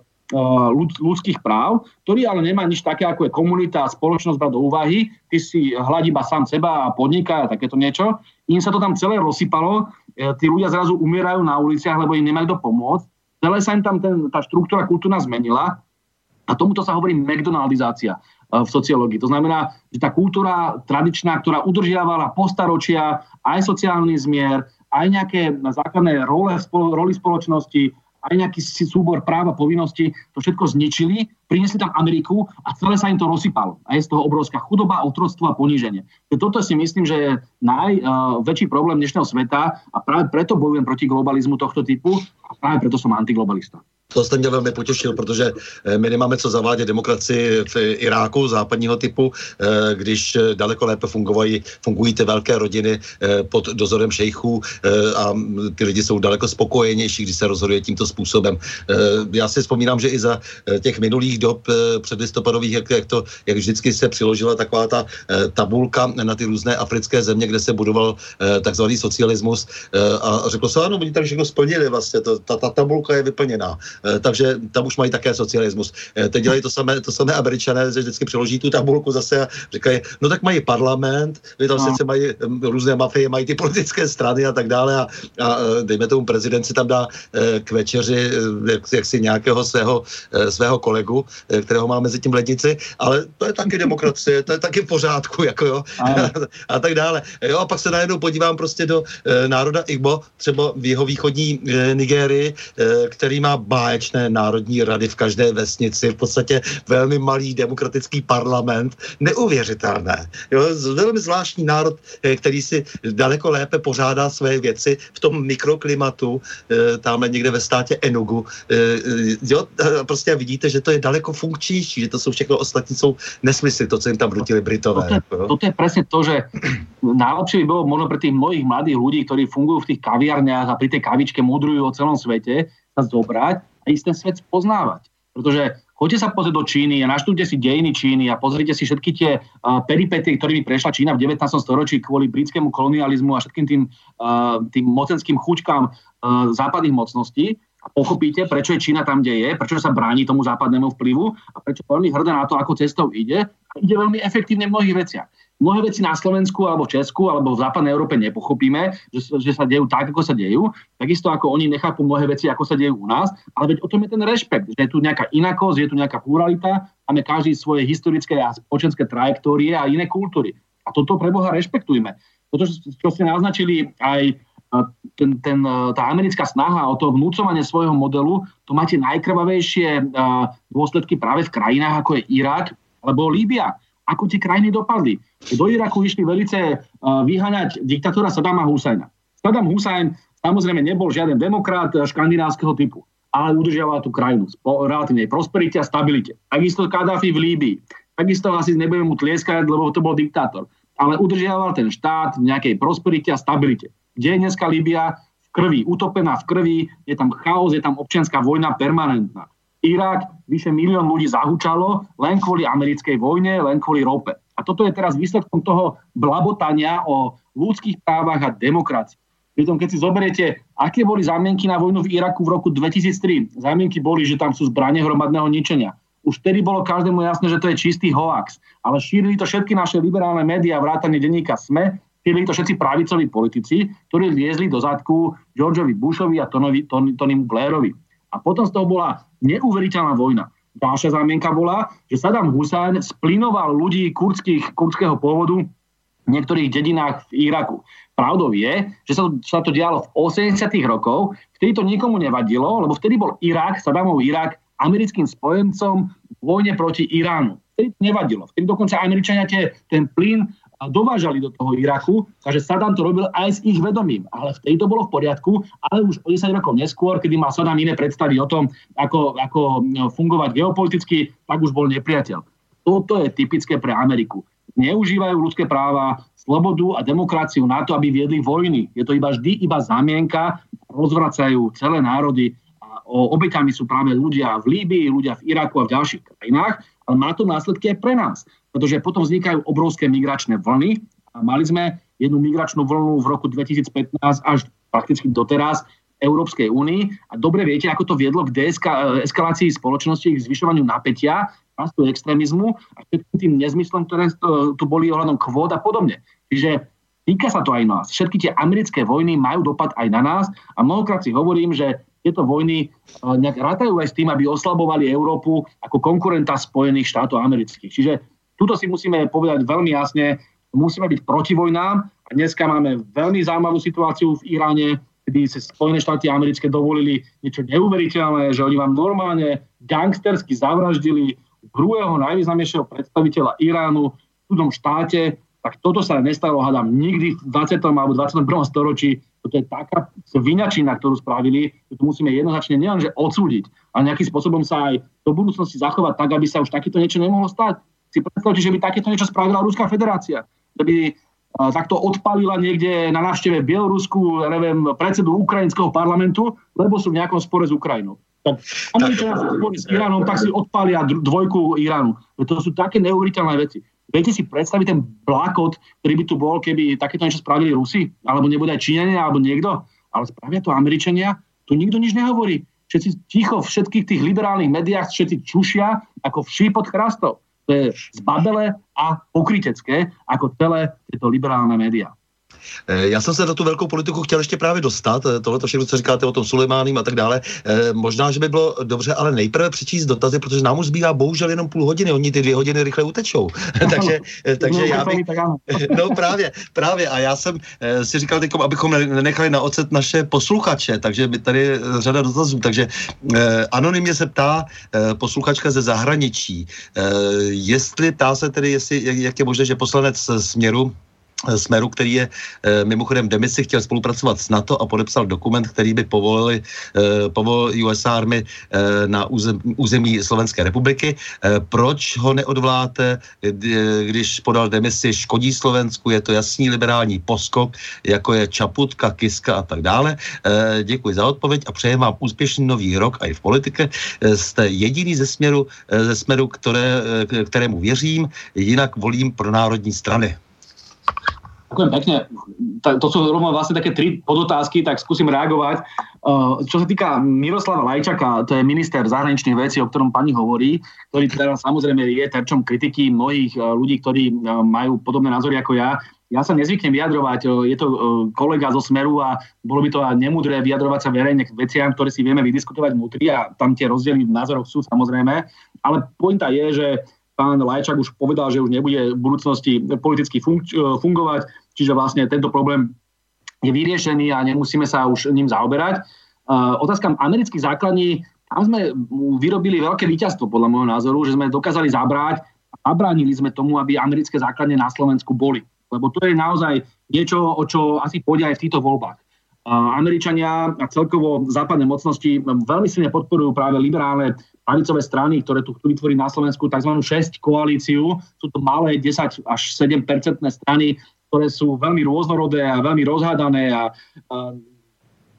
ľudských práv, ktorý ale nemá nič také, ako je komunita a spoločnosť brať do úvahy, ty si hľadí iba sám seba a podniká a takéto niečo. Im sa to tam celé rozsypalo, tí ľudia zrazu umierajú na uliciach, lebo im nemajú do pomôcť. Celé sa im tam ten, tá štruktúra kultúrna zmenila a tomuto sa hovorí McDonaldizácia. E, v sociológii. To znamená, že tá kultúra tradičná, ktorá udržiavala postaročia aj sociálny zmier, aj nejaké základné role, roli spoločnosti, aj nejaký súbor práva, povinnosti, to všetko zničili, priniesli tam Ameriku a celé sa im to rozsypalo. A je z toho obrovská chudoba, otroctvo a poníženie. Toto si myslím, že je najväčší uh, problém dnešného sveta a práve preto bojujem proti globalizmu tohto typu a práve preto som antiglobalista. To jste mě velmi potěšil, protože eh, my nemáme co zavádět demokracii v Iráku západního typu, eh, když daleko lépe fungují, fungují ty velké rodiny eh, pod dozorem šejchů a ty lidi jsou daleko spokojenější, když se rozhoduje tímto způsobem. Já si vzpomínám, že i za těch minulých dob předlistopadových, jak, jak, to, jak vždycky se přiložila taková ta tabulka na ty různé africké země, kde se budoval takzvaný socialismus a řeklo se, ano, oni tady všechno splnili vlastně, to, ta, ta tabulka je vyplněná. Takže tam už mají také socialismus. Teď dělají to samé, to samé američané, že vždycky přeloží tu tabulku zase a říkají, no tak mají parlament, vy tam no. sice mají různé mafie, mají ty politické strany a tak dále a, a dejme tomu prezident si tam dá k večeři jak, jak si nějakého svého, svého kolegu, kterého má mezi tím lednici, ale to je taky demokracie, to je taky v pořádku, jako jo, a, [laughs] a tak dále. Jo, a pak se najednou podívám prostě do e, národa Igbo, třeba v jeho východní e, Nigérii, e, který má báječné národní rady v každé vesnici, v podstatě velmi malý demokratický parlament, neuvěřitelné. Jo, velmi zvláštní národ, e, který si daleko lépe pořádá své věci v tom mikroklimatu, e, tamhle někde ve státě Enugu. E, jo, prostě vidíte, že to je daleko funkčnější, že to jsou všechno ostatní jsou nesmysly, to, co jim tam vrutili Britové. Toto je, toto je presne to, že [clears throat] najlepšie by bolo možno pre tých mnohých mladých ľudí, ktorí fungujú v tých kaviarniach a pri tej kavičke mudrujú o celom svete, sa zobrať a ísť ten svet poznávať. Pretože choďte sa pozrieť do Číny a naštúte si dejiny Číny a pozrite si všetky tie uh, peripety, ktorými prešla Čína v 19. storočí kvôli britskému kolonializmu a všetkým tým, uh, tým mocenským chučkám uh, západných mocností a pochopíte, prečo je Čína tam, kde je, prečo sa bráni tomu západnému vplyvu a prečo veľmi hrdá na to, ako cestou ide a ide veľmi efektívne v mnohých veciach. Mnohé veci na Slovensku alebo Česku alebo v západnej Európe nepochopíme, že, že sa dejú tak, ako sa dejú. Takisto ako oni nechápu mnohé veci, ako sa dejú u nás. Ale veď o tom je ten rešpekt, že je tu nejaká inakosť, je tu nejaká pluralita, máme každý svoje historické a spoločenské trajektórie a iné kultúry. A toto pre Boha rešpektujme. Toto, čo ste naznačili aj ten, ten, tá americká snaha o to vnúcovanie svojho modelu, to máte najkrvavejšie dôsledky práve v krajinách ako je Irak alebo Líbia. Ako tie krajiny dopadli? Do Iraku išli velice vyháňať diktatúra Sadama Husajna. Saddam Husajn samozrejme nebol žiaden demokrat škandinávskeho typu, ale udržiaval tú krajinu po relatívnej prosperite a stabilite. Takisto Kadáfi v Líbii. Takisto asi nebudeme mu tlieskať, lebo to bol diktátor. Ale udržiaval ten štát v nejakej prosperite a stabilite. Kde je dneska Líbia? V krvi, utopená v krvi, je tam chaos, je tam občianská vojna permanentná. Irak, vyše milión ľudí zahúčalo len kvôli americkej vojne, len kvôli rope. A toto je teraz výsledkom toho blabotania o ľudských právach a demokracii. Pritom, keď si zoberiete, aké boli zámienky na vojnu v Iraku v roku 2003, zámienky boli, že tam sú zbranie hromadného ničenia. Už vtedy bolo každému jasné, že to je čistý hoax. Ale šírili to všetky naše liberálne médiá, vrátane denníka SME, šírili to všetci pravicoví politici, ktorí liezli do zadku Georgeovi Bushovi a Tonymu Tony Blairovi. A potom z toho bola neuveriteľná vojna. Ďalšia zámienka bola, že Saddam Hussein splinoval ľudí kurdských, kurdského pôvodu v niektorých dedinách v Iraku. Pravdou je, že sa to, sa to dialo v 80. rokov, vtedy to nikomu nevadilo, lebo vtedy bol Irak, Saddamov Irak, americkým spojencom v vojne proti Iránu. Vtedy nevadilo. Vtedy dokonca Američania tie, ten plyn dovážali do toho Iraku, takže Saddam to robil aj s ich vedomím. Ale vtedy to bolo v poriadku, ale už o 10 rokov neskôr, kedy mal Saddam iné predstavy o tom, ako, ako no, fungovať geopoliticky, tak už bol nepriateľ. Toto je typické pre Ameriku. Neužívajú ľudské práva, slobodu a demokraciu na to, aby viedli vojny. Je to iba vždy iba zamienka, rozvracajú celé národy a obeťami sú práve ľudia v Líbii, ľudia v Iraku a v ďalších krajinách, ale má to následky aj pre nás pretože potom vznikajú obrovské migračné vlny. A mali sme jednu migračnú vlnu v roku 2015 až prakticky doteraz v Európskej únii a dobre viete, ako to viedlo k deeskalácii spoločnosti, k zvyšovaniu napätia, rastu extrémizmu a všetkým tým nezmyslom, ktoré tu boli ohľadom kvót a podobne. Čiže týka sa to aj nás. Všetky tie americké vojny majú dopad aj na nás a mnohokrát si hovorím, že tieto vojny nejak rátajú aj s tým, aby oslabovali Európu ako konkurenta Spojených štátov amerických. Čiže Tuto si musíme povedať veľmi jasne, musíme byť proti vojnám dneska máme veľmi zaujímavú situáciu v Iráne, kedy sa Spojené štáty americké dovolili niečo neuveriteľné, že oni vám normálne gangstersky zavraždili druhého najvýznamnejšieho predstaviteľa Iránu v túdom štáte, tak toto sa nestalo, hádam, nikdy v 20. alebo 21. storočí. Toto je taká sviňačina, ktorú spravili, že to musíme jednoznačne nielenže odsúdiť, ale nejakým spôsobom sa aj do budúcnosti zachovať tak, aby sa už takéto niečo nemohlo stať si predstavte, že by takéto niečo spravila Ruská federácia. Že by takto odpalila niekde na návšteve Bielorusku, ja neviem, predsedu ukrajinského parlamentu, lebo sú v nejakom spore s Ukrajinou. Tak Američania sa spori s Iránom, tak si odpália dvojku Iránu. To sú také neuveriteľné veci. Viete si predstaviť ten blakot, ktorý by tu bol, keby takéto niečo spravili Rusi? Alebo nebude aj Číňania, alebo niekto? Ale spravia to Američania, tu nikto nič nehovorí. všetci ticho v všetkých tých liberálnych médiách, všetci čušia ako vší pod chrastov. To je zbabele a pokrytecké ako celé tieto liberálne médiá. Eh, já jsem se na tu velkou politiku chtěl ještě právě dostat, eh, tohle to všechno, co říkáte o tom Sulejmáním a tak dále. Eh, možná, že by bylo dobře, ale nejprve přečíst dotazy, protože nám už zbývá bohužel jenom půl hodiny, oni ty dvě hodiny rychle utečou. [laughs] takže, takže já bych... [laughs] no právě, právě. A já jsem si říkal teď, abychom nenechali na ocet naše posluchače, takže by tady řada dotazů. Takže anonymně se ptá posluchačka ze zahraničí, jestli ptá se tedy, jestli, jak je možné, že poslanec směru Smeru, který je e, mimochodem demisi, chtěl spolupracovat s NATO a podepsal dokument, který by povolili, e, povolil US Army e, na územ, území Slovenské republiky. Proč ho neodvoláte, když podal demisi, škodí Slovensku, je to jasný liberální poskok, jako je Čaputka, Kiska a tak dále. Děkuji za odpověď a přeji vám úspěšný nový rok a i v politike. E, jste jediný ze směru, ze směru které, kterému věřím, jinak volím pro národní strany. Ďakujem pekne. To sú rovno vlastne také tri podotázky, tak skúsim reagovať. Uh, čo sa týka Miroslava Lajčaka, to je minister zahraničných vecí, o ktorom pani hovorí, ktorý teda samozrejme je terčom kritiky mnohých uh, ľudí, ktorí uh, majú podobné názory ako ja. Ja sa nezvyknem vyjadrovať, je to kolega zo Smeru a bolo by to nemudré vyjadrovať sa verejne k veciam, ktoré si vieme vydiskutovať vnútri a tam tie rozdiely v názoroch sú samozrejme. Ale pointa je, že pán Lajčak už povedal, že už nebude v budúcnosti politicky fungovať Čiže vlastne tento problém je vyriešený a nemusíme sa už ním zaoberať. Uh, otázka amerických základní, tam sme vyrobili veľké víťazstvo podľa môjho názoru, že sme dokázali zabrať a zabránili sme tomu, aby americké základne na Slovensku boli. Lebo to je naozaj niečo, o čo asi pôjde aj v týchto voľbách. Američania a celkovo západné mocnosti veľmi silne podporujú práve liberálne pravicové strany, ktoré tu chcú vytvoriť na Slovensku tzv. 6 koalíciu. Sú to malé 10 až 7 percentné strany, ktoré sú veľmi rôznorodé a veľmi rozhádané a, a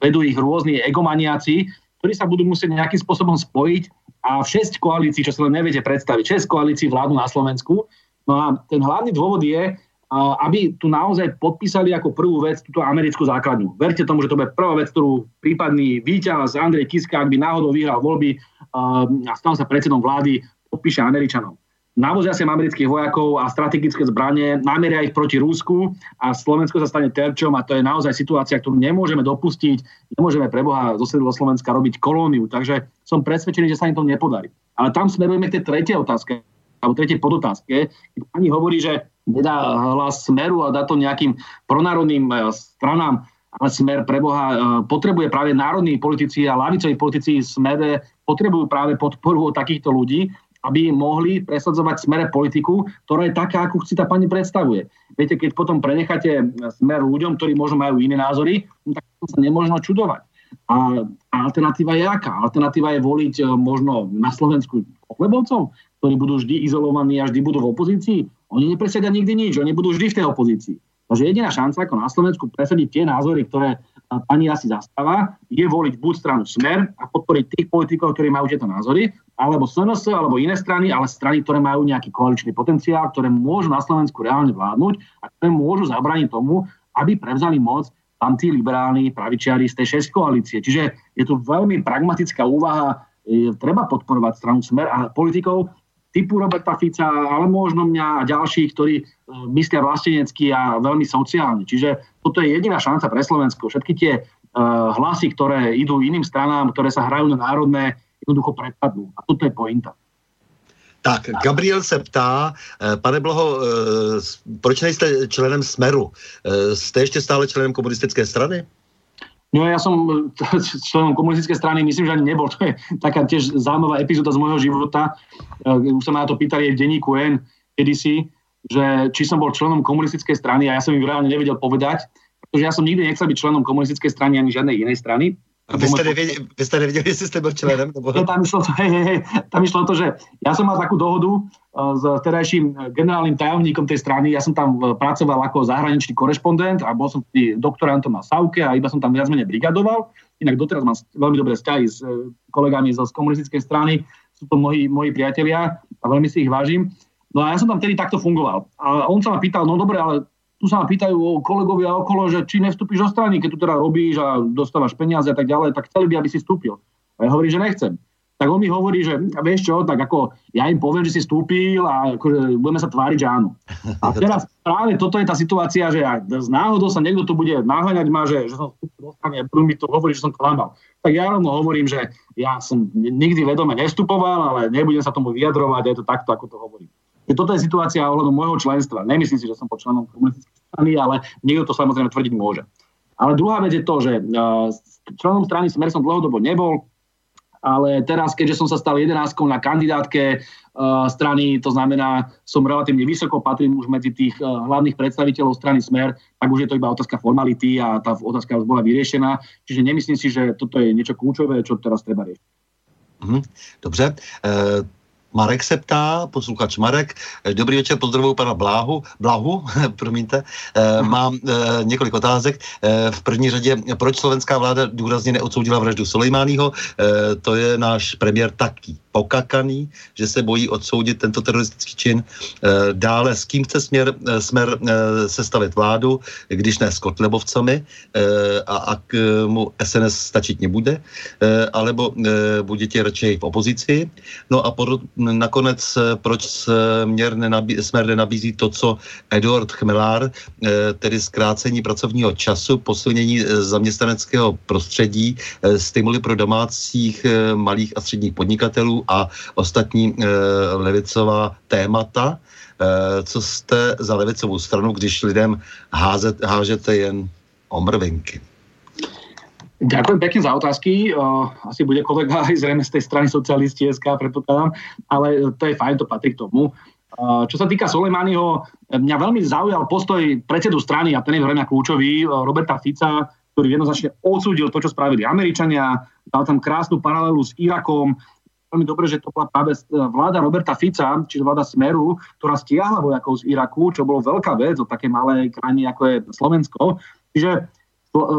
vedú ich rôzni egomaniaci, ktorí sa budú musieť nejakým spôsobom spojiť a v 6 koalícií, čo sa len neviete predstaviť, 6 koalícií vládu na Slovensku. No a ten hlavný dôvod je, aby tu naozaj podpísali ako prvú vec túto americkú základňu. Verte tomu, že to bude prvá vec, ktorú prípadný víťaz Andrej Kiska, ak by náhodou vyhral voľby a stal sa predsedom vlády, podpíše Američanom navozia sem amerických vojakov a strategické zbranie, nameria ich proti Rúsku a Slovensko sa stane terčom a to je naozaj situácia, ktorú nemôžeme dopustiť. Nemôžeme pre Boha zo Slovenska robiť kolóniu, takže som presvedčený, že sa im to nepodarí. Ale tam smerujeme k tej tretej otázke, alebo tretej podotázke. Pani hovorí, že nedá hlas smeru a dá to nejakým pronárodným e, stranám, ale smer pre Boha e, potrebuje práve národní politici a lavicoví politici smere potrebujú práve podporu od takýchto ľudí, aby mohli presadzovať smere politiku, ktorá je taká, ako si tá pani predstavuje. Viete, keď potom prenecháte smer ľuďom, ktorí možno majú iné názory, no tak sa nemôžno čudovať. A alternatíva je aká? Alternatíva je voliť e, možno na Slovensku Kotlebovcov, ktorí budú vždy izolovaní a vždy budú v opozícii. Oni nepresedia nikdy nič, oni budú vždy v tej opozícii. Takže jediná šanca ako na Slovensku presadiť tie názory, ktoré pani asi zastáva, je voliť buď stranu Smer a podporiť tých politikov, ktorí majú tieto názory, alebo SNS, alebo iné strany, ale strany, ktoré majú nejaký koaličný potenciál, ktoré môžu na Slovensku reálne vládnuť a ktoré môžu zabrániť tomu, aby prevzali moc tam tí liberálni pravičiari z tej šesť koalície. Čiže je tu veľmi pragmatická úvaha, je, treba podporovať stranu Smer a politikov typu Roberta Fica, ale možno mňa a ďalších, ktorí uh, myslia vlastenecky a veľmi sociálne. Čiže toto je jediná šanca pre Slovensko. Všetky tie uh, hlasy, ktoré idú iným stranám, ktoré sa hrajú na národné, jednoducho prepadnú. A toto je pointa. Tak, Gabriel se ptá, eh, pane Blaho, eh, proč nejste členem Smeru? Jste ještě stále členem komunistické strany? No ja som členom komunistickej strany, myslím, že ani nebol. To je taká tiež zaujímavá epizóda z môjho života. Už sa ma na to pýtali aj v denníku N kedysi, že či som bol členom komunistickej strany a ja som im reálne nevedel povedať, pretože ja som nikdy nechcel byť členom komunistickej strany ani žiadnej inej strany. A vy ste, nevedeli, vy ste nevedeli, jestli ste bol členom? Nebo... Tam, išlo hej, hej, tam išlo to, že ja som mal takú dohodu uh, s terajším generálnym tajomníkom tej strany. Ja som tam uh, pracoval ako zahraničný korešpondent a bol som doktorantom na Sauke a iba som tam viac menej brigadoval. Inak doteraz mám veľmi dobré vzťahy s kolegami z komunistickej strany. Sú to moji, moji priatelia a veľmi si ich vážim. No a ja som tam tedy takto fungoval. A on sa ma pýtal, no dobre, ale tu sa ma pýtajú kolegovia okolo, že či nevstúpiš do strany, keď tu teda robíš a dostávaš peniaze a tak ďalej, tak chceli by, aby si vstúpil. A ja hovorím, že nechcem tak on mi hovorí, že vieš čo, tak ako ja im poviem, že si stúpil a akože budeme sa tváriť, že áno. A teraz práve toto je tá situácia, že ak z náhodou sa niekto tu bude naháňať ma, že, že som vstúpil dostane, budú mi to hovoriť, že som klamal. Tak ja rovno hovorím, že ja som nikdy vedome nestupoval, ale nebudem sa tomu vyjadrovať, je to takto, ako to hovorím. Toto je situácia ohľadom môjho členstva. Nemyslím si, že som pod členom komunistickej strany, ale niekto to samozrejme tvrdiť môže. Ale druhá vec je to, že uh, členom strany Smer som dlhodobo nebol, ale teraz, keďže som sa stal 11 na kandidátke uh, strany, to znamená, som relatívne vysoko, patrím už medzi tých uh, hlavných predstaviteľov strany Smer, tak už je to iba otázka formality a tá otázka už bola vyriešená. Čiže nemyslím si, že toto je niečo kľúčové, čo teraz treba riešiť. Mhm, dobře. Marek se ptá, posluchač Marek, dobrý večer, pozdravuju pana Bláhu, Blahu, [laughs] promiňte, e, mám e, několik otázek. E, v první řadě, proč slovenská vláda důrazně neodsoudila vraždu Sulejmányho? E, to je náš premiér taky pokakaný, že se bojí odsoudit tento teroristický čin. E, dále, s kým chce směr, smer e, sestavit vládu, když ne s Kotlebovcami e, a ak mu SNS stačit nebude, alebo budete radšej v opozici. No a pod, nakonec, eh, proč směr nenabí, směr nenabízí to, co Eduard Chmelár, eh, tedy zkrácení pracovního času, posilnění eh, zaměstnaneckého prostředí, stimuly pro domácích malých a středních podnikatelů a ostatní levicová témata. Co jste za levicovou stranu, když lidem házet, hážete jen omrvinky? Ďakujem pekne za otázky. Asi bude kolega aj zrejme z tej strany socialisti SK, predpokladám, ale to je fajn, to patrí k tomu. Čo sa týka Soleimányho, mňa veľmi zaujal postoj predsedu strany, a ten je veľmi kľúčový, Roberta Fica, ktorý jednoznačne odsúdil to, čo spravili Američania, dal tam krásnu paralelu s Irakom, veľmi dobre, že to bola práve vláda Roberta Fica, čiže vláda Smeru, ktorá stiahla vojakov z Iraku, čo bolo veľká vec o také malej krajine, ako je Slovensko. Čiže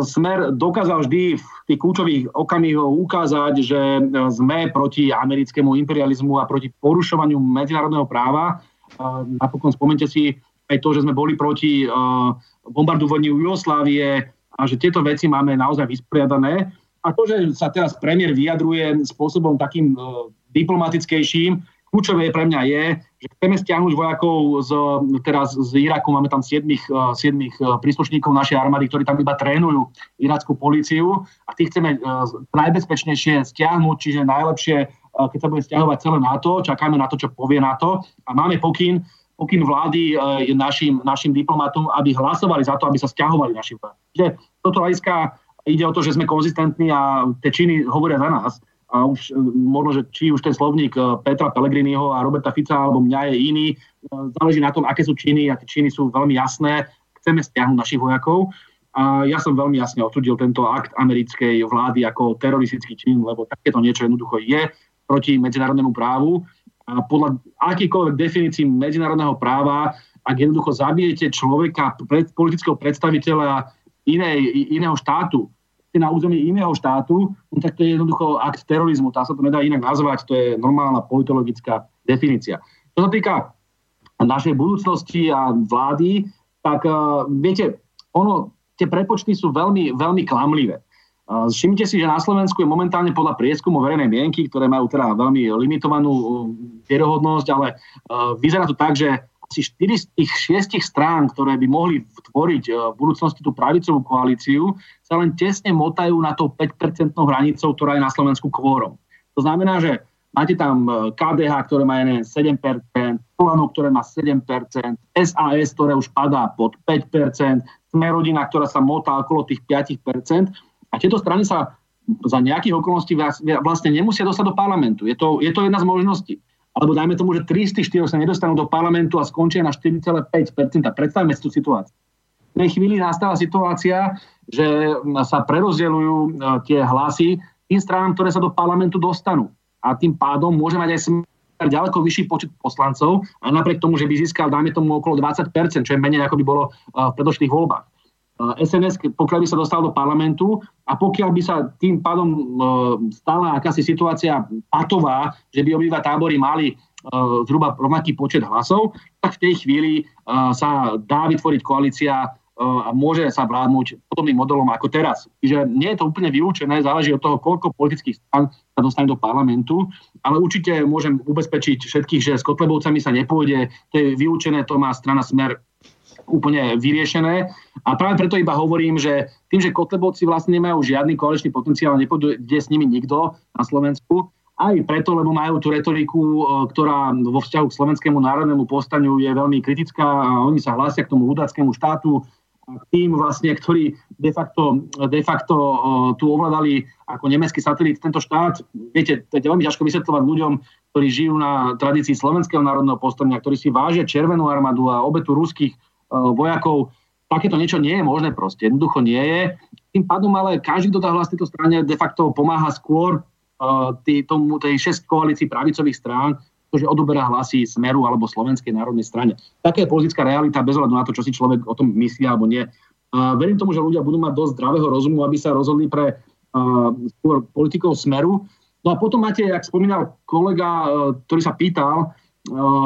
Smer dokázal vždy v tých kľúčových okamihoch ukázať, že e, sme proti americkému imperializmu a proti porušovaniu medzinárodného práva. Napokon spomente si aj to, že sme boli proti e, bombardovaniu Jugoslávie a že tieto veci máme naozaj vysporiadané. A to, že sa teraz premiér vyjadruje spôsobom takým e, diplomatickejším, Kľúčové pre mňa je, že chceme stiahnuť vojakov z, teraz z Iraku, máme tam 7, 7 eh, eh, príslušníkov našej armády, ktorí tam iba trénujú irackú políciu. A tých chceme uh, najbezpečnejšie stiahnuť, čiže najlepšie, uh, keď sa bude stiahovať celé NATO, čakáme na to, čo povie NATO. A máme pokyn, pokyn vlády uh, našim, našim diplomatom, aby hlasovali za to, aby sa stiahovali naši. Čiže toto hľadiska ide o to, že sme konzistentní a tie činy hovoria za nás a už e, možno, že či už ten slovník e, Petra Pellegriniho a Roberta Fica alebo mňa je iný, e, záleží na tom, aké sú činy a tie činy sú veľmi jasné. Chceme stiahnuť našich vojakov. A ja som veľmi jasne odsudil tento akt americkej vlády ako teroristický čin, lebo takéto niečo jednoducho je proti medzinárodnému právu. A podľa akýkoľvek definícií medzinárodného práva, ak jednoducho zabijete človeka, politického predstaviteľa inej, iného štátu, na území iného štátu, no tak to je jednoducho akt terorizmu. Tá sa to nedá inak nazvať, to je normálna politologická definícia. Čo sa týka našej budúcnosti a vlády, tak uh, viete, ono, tie prepočty sú veľmi, veľmi klamlivé. Uh, všimnite si, že na Slovensku je momentálne podľa prieskumu verejnej mienky, ktoré majú teda veľmi limitovanú uh, vierohodnosť, ale uh, vyzerá to tak, že asi 4 z tých 6 strán, ktoré by mohli tvoriť e, v budúcnosti tú pravicovú koalíciu, sa len tesne motajú na tou 5-percentnou hranicou, ktorá je na Slovensku kvórom. To znamená, že máte tam e, KDH, ktoré má 7%, Polano, ktoré má 7%, SAS, ktoré už padá pod 5%, Smerodina, ktorá sa motá okolo tých 5%. A tieto strany sa za nejakých okolností vlastne nemusia dostať do parlamentu. Je to, je to jedna z možností alebo dajme tomu, že 3 z tých 4 sa nedostanú do parlamentu a skončia na 4,5%. Predstavme si tú situáciu. V tej chvíli nastala situácia, že sa prerozdeľujú e, tie hlasy tým stranám, ktoré sa do parlamentu dostanú. A tým pádom môže mať aj ďaleko vyšší počet poslancov a napriek tomu, že by získal, dajme tomu, okolo 20%, čo je menej, ako by bolo e, v predošlých voľbách. SNS, pokiaľ by sa dostal do parlamentu a pokiaľ by sa tým pádom e, stala akási situácia patová, že by obidva tábory mali e, zhruba rovnaký počet hlasov, tak v tej chvíli e, sa dá vytvoriť koalícia a môže sa vládnuť podobným modelom ako teraz. Čiže nie je to úplne vylúčené, záleží od toho, koľko politických strán sa dostane do parlamentu, ale určite môžem ubezpečiť všetkých, že s Kotlebovcami sa nepôjde, to je vylúčené, to má strana Smer úplne vyriešené. A práve preto iba hovorím, že tým, že Kotlebovci vlastne nemajú žiadny koaličný potenciál, nepôjde s nimi nikto na Slovensku, aj preto, lebo majú tú retoriku, e, ktorá vo vzťahu k slovenskému národnému postaniu je veľmi kritická a oni sa hlásia k tomu hudáckému štátu, tým vlastne, ktorí de facto, de facto uh, tu ovládali ako nemecký satelit tento štát. Viete, to je veľmi ťažko vysvetľovať ľuďom, ktorí žijú na tradícii slovenského národného postania, ktorí si vážia červenú armádu a obetu ruských vojakov. Takéto niečo nie je možné proste, jednoducho nie je. Tým pádom ale každý, kto dá hlas tejto strane, de facto pomáha skôr uh, tý, tomu, tej šest koalícií pravicových strán, že odoberá hlasy Smeru alebo Slovenskej národnej strane. Taká je politická realita bez ohľadu na to, čo si človek o tom myslí alebo nie. Uh, verím tomu, že ľudia budú mať dosť zdravého rozumu, aby sa rozhodli pre uh, politikov Smeru. No a potom máte, jak spomínal kolega, ktorý sa pýtal,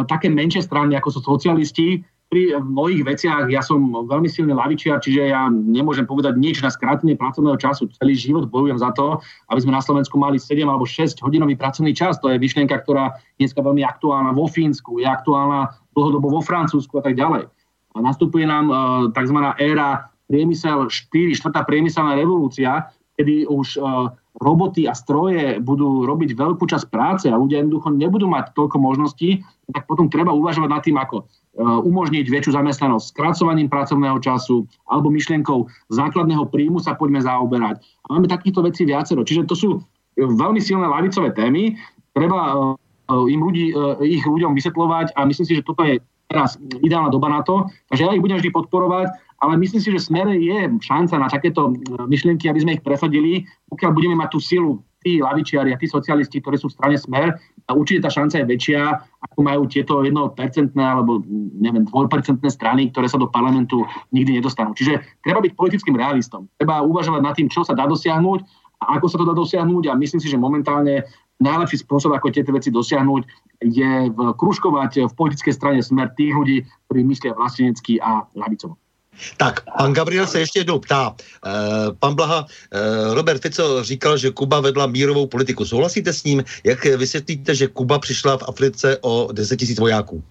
také menšie strany, ako sú socialisti, pri mnohých veciach ja som veľmi silný lavičiar, čiže ja nemôžem povedať nič na skrátenie pracovného času. Celý život bojujem za to, aby sme na Slovensku mali 7 alebo 6 hodinový pracovný čas. To je myšlienka, ktorá dneska veľmi aktuálna vo Fínsku, je aktuálna dlhodobo vo Francúzsku a tak ďalej. A nastupuje nám uh, tzv. éra priemysel 4, štvrtá priemyselná revolúcia, kedy už uh, roboty a stroje budú robiť veľkú časť práce a ľudia jednoducho nebudú mať toľko možností, tak potom treba uvažovať nad tým, ako umožniť väčšiu zamestnanosť skracovaním pracovného času alebo myšlienkou základného príjmu sa poďme zaoberať. A máme takýchto vecí viacero. Čiže to sú eh, veľmi silné lavicové témy. Treba eh, im ľudí, ich ľuďom vysvetľovať a myslím si, že toto je teraz ideálna doba na to. Takže ja ich budem vždy podporovať, ale myslím si, že smere je šanca na takéto myšlienky, aby sme ich presadili, pokiaľ budeme mať tú silu tí lavičiari a tí socialisti, ktorí sú v strane smer, a určite tá šanca je väčšia, ako majú tieto 1% alebo neviem, 2% strany, ktoré sa do parlamentu nikdy nedostanú. Čiže treba byť politickým realistom. Treba uvažovať nad tým, čo sa dá dosiahnuť a ako sa to dá dosiahnuť a myslím si, že momentálne najlepší spôsob, ako tieto veci dosiahnuť, je kružkovať v politickej strane smer tých ľudí, ktorí myslia vlastenecky a lavicovo. Tak, pan Gabriel se ještě jednou ptá. E, pan Blaha, e, Robert Fico říkal, že Kuba vedla mírovou politiku. Souhlasíte s ním? Jak vysvětlíte, že Kuba přišla v Africe o 10 tisíc vojáků?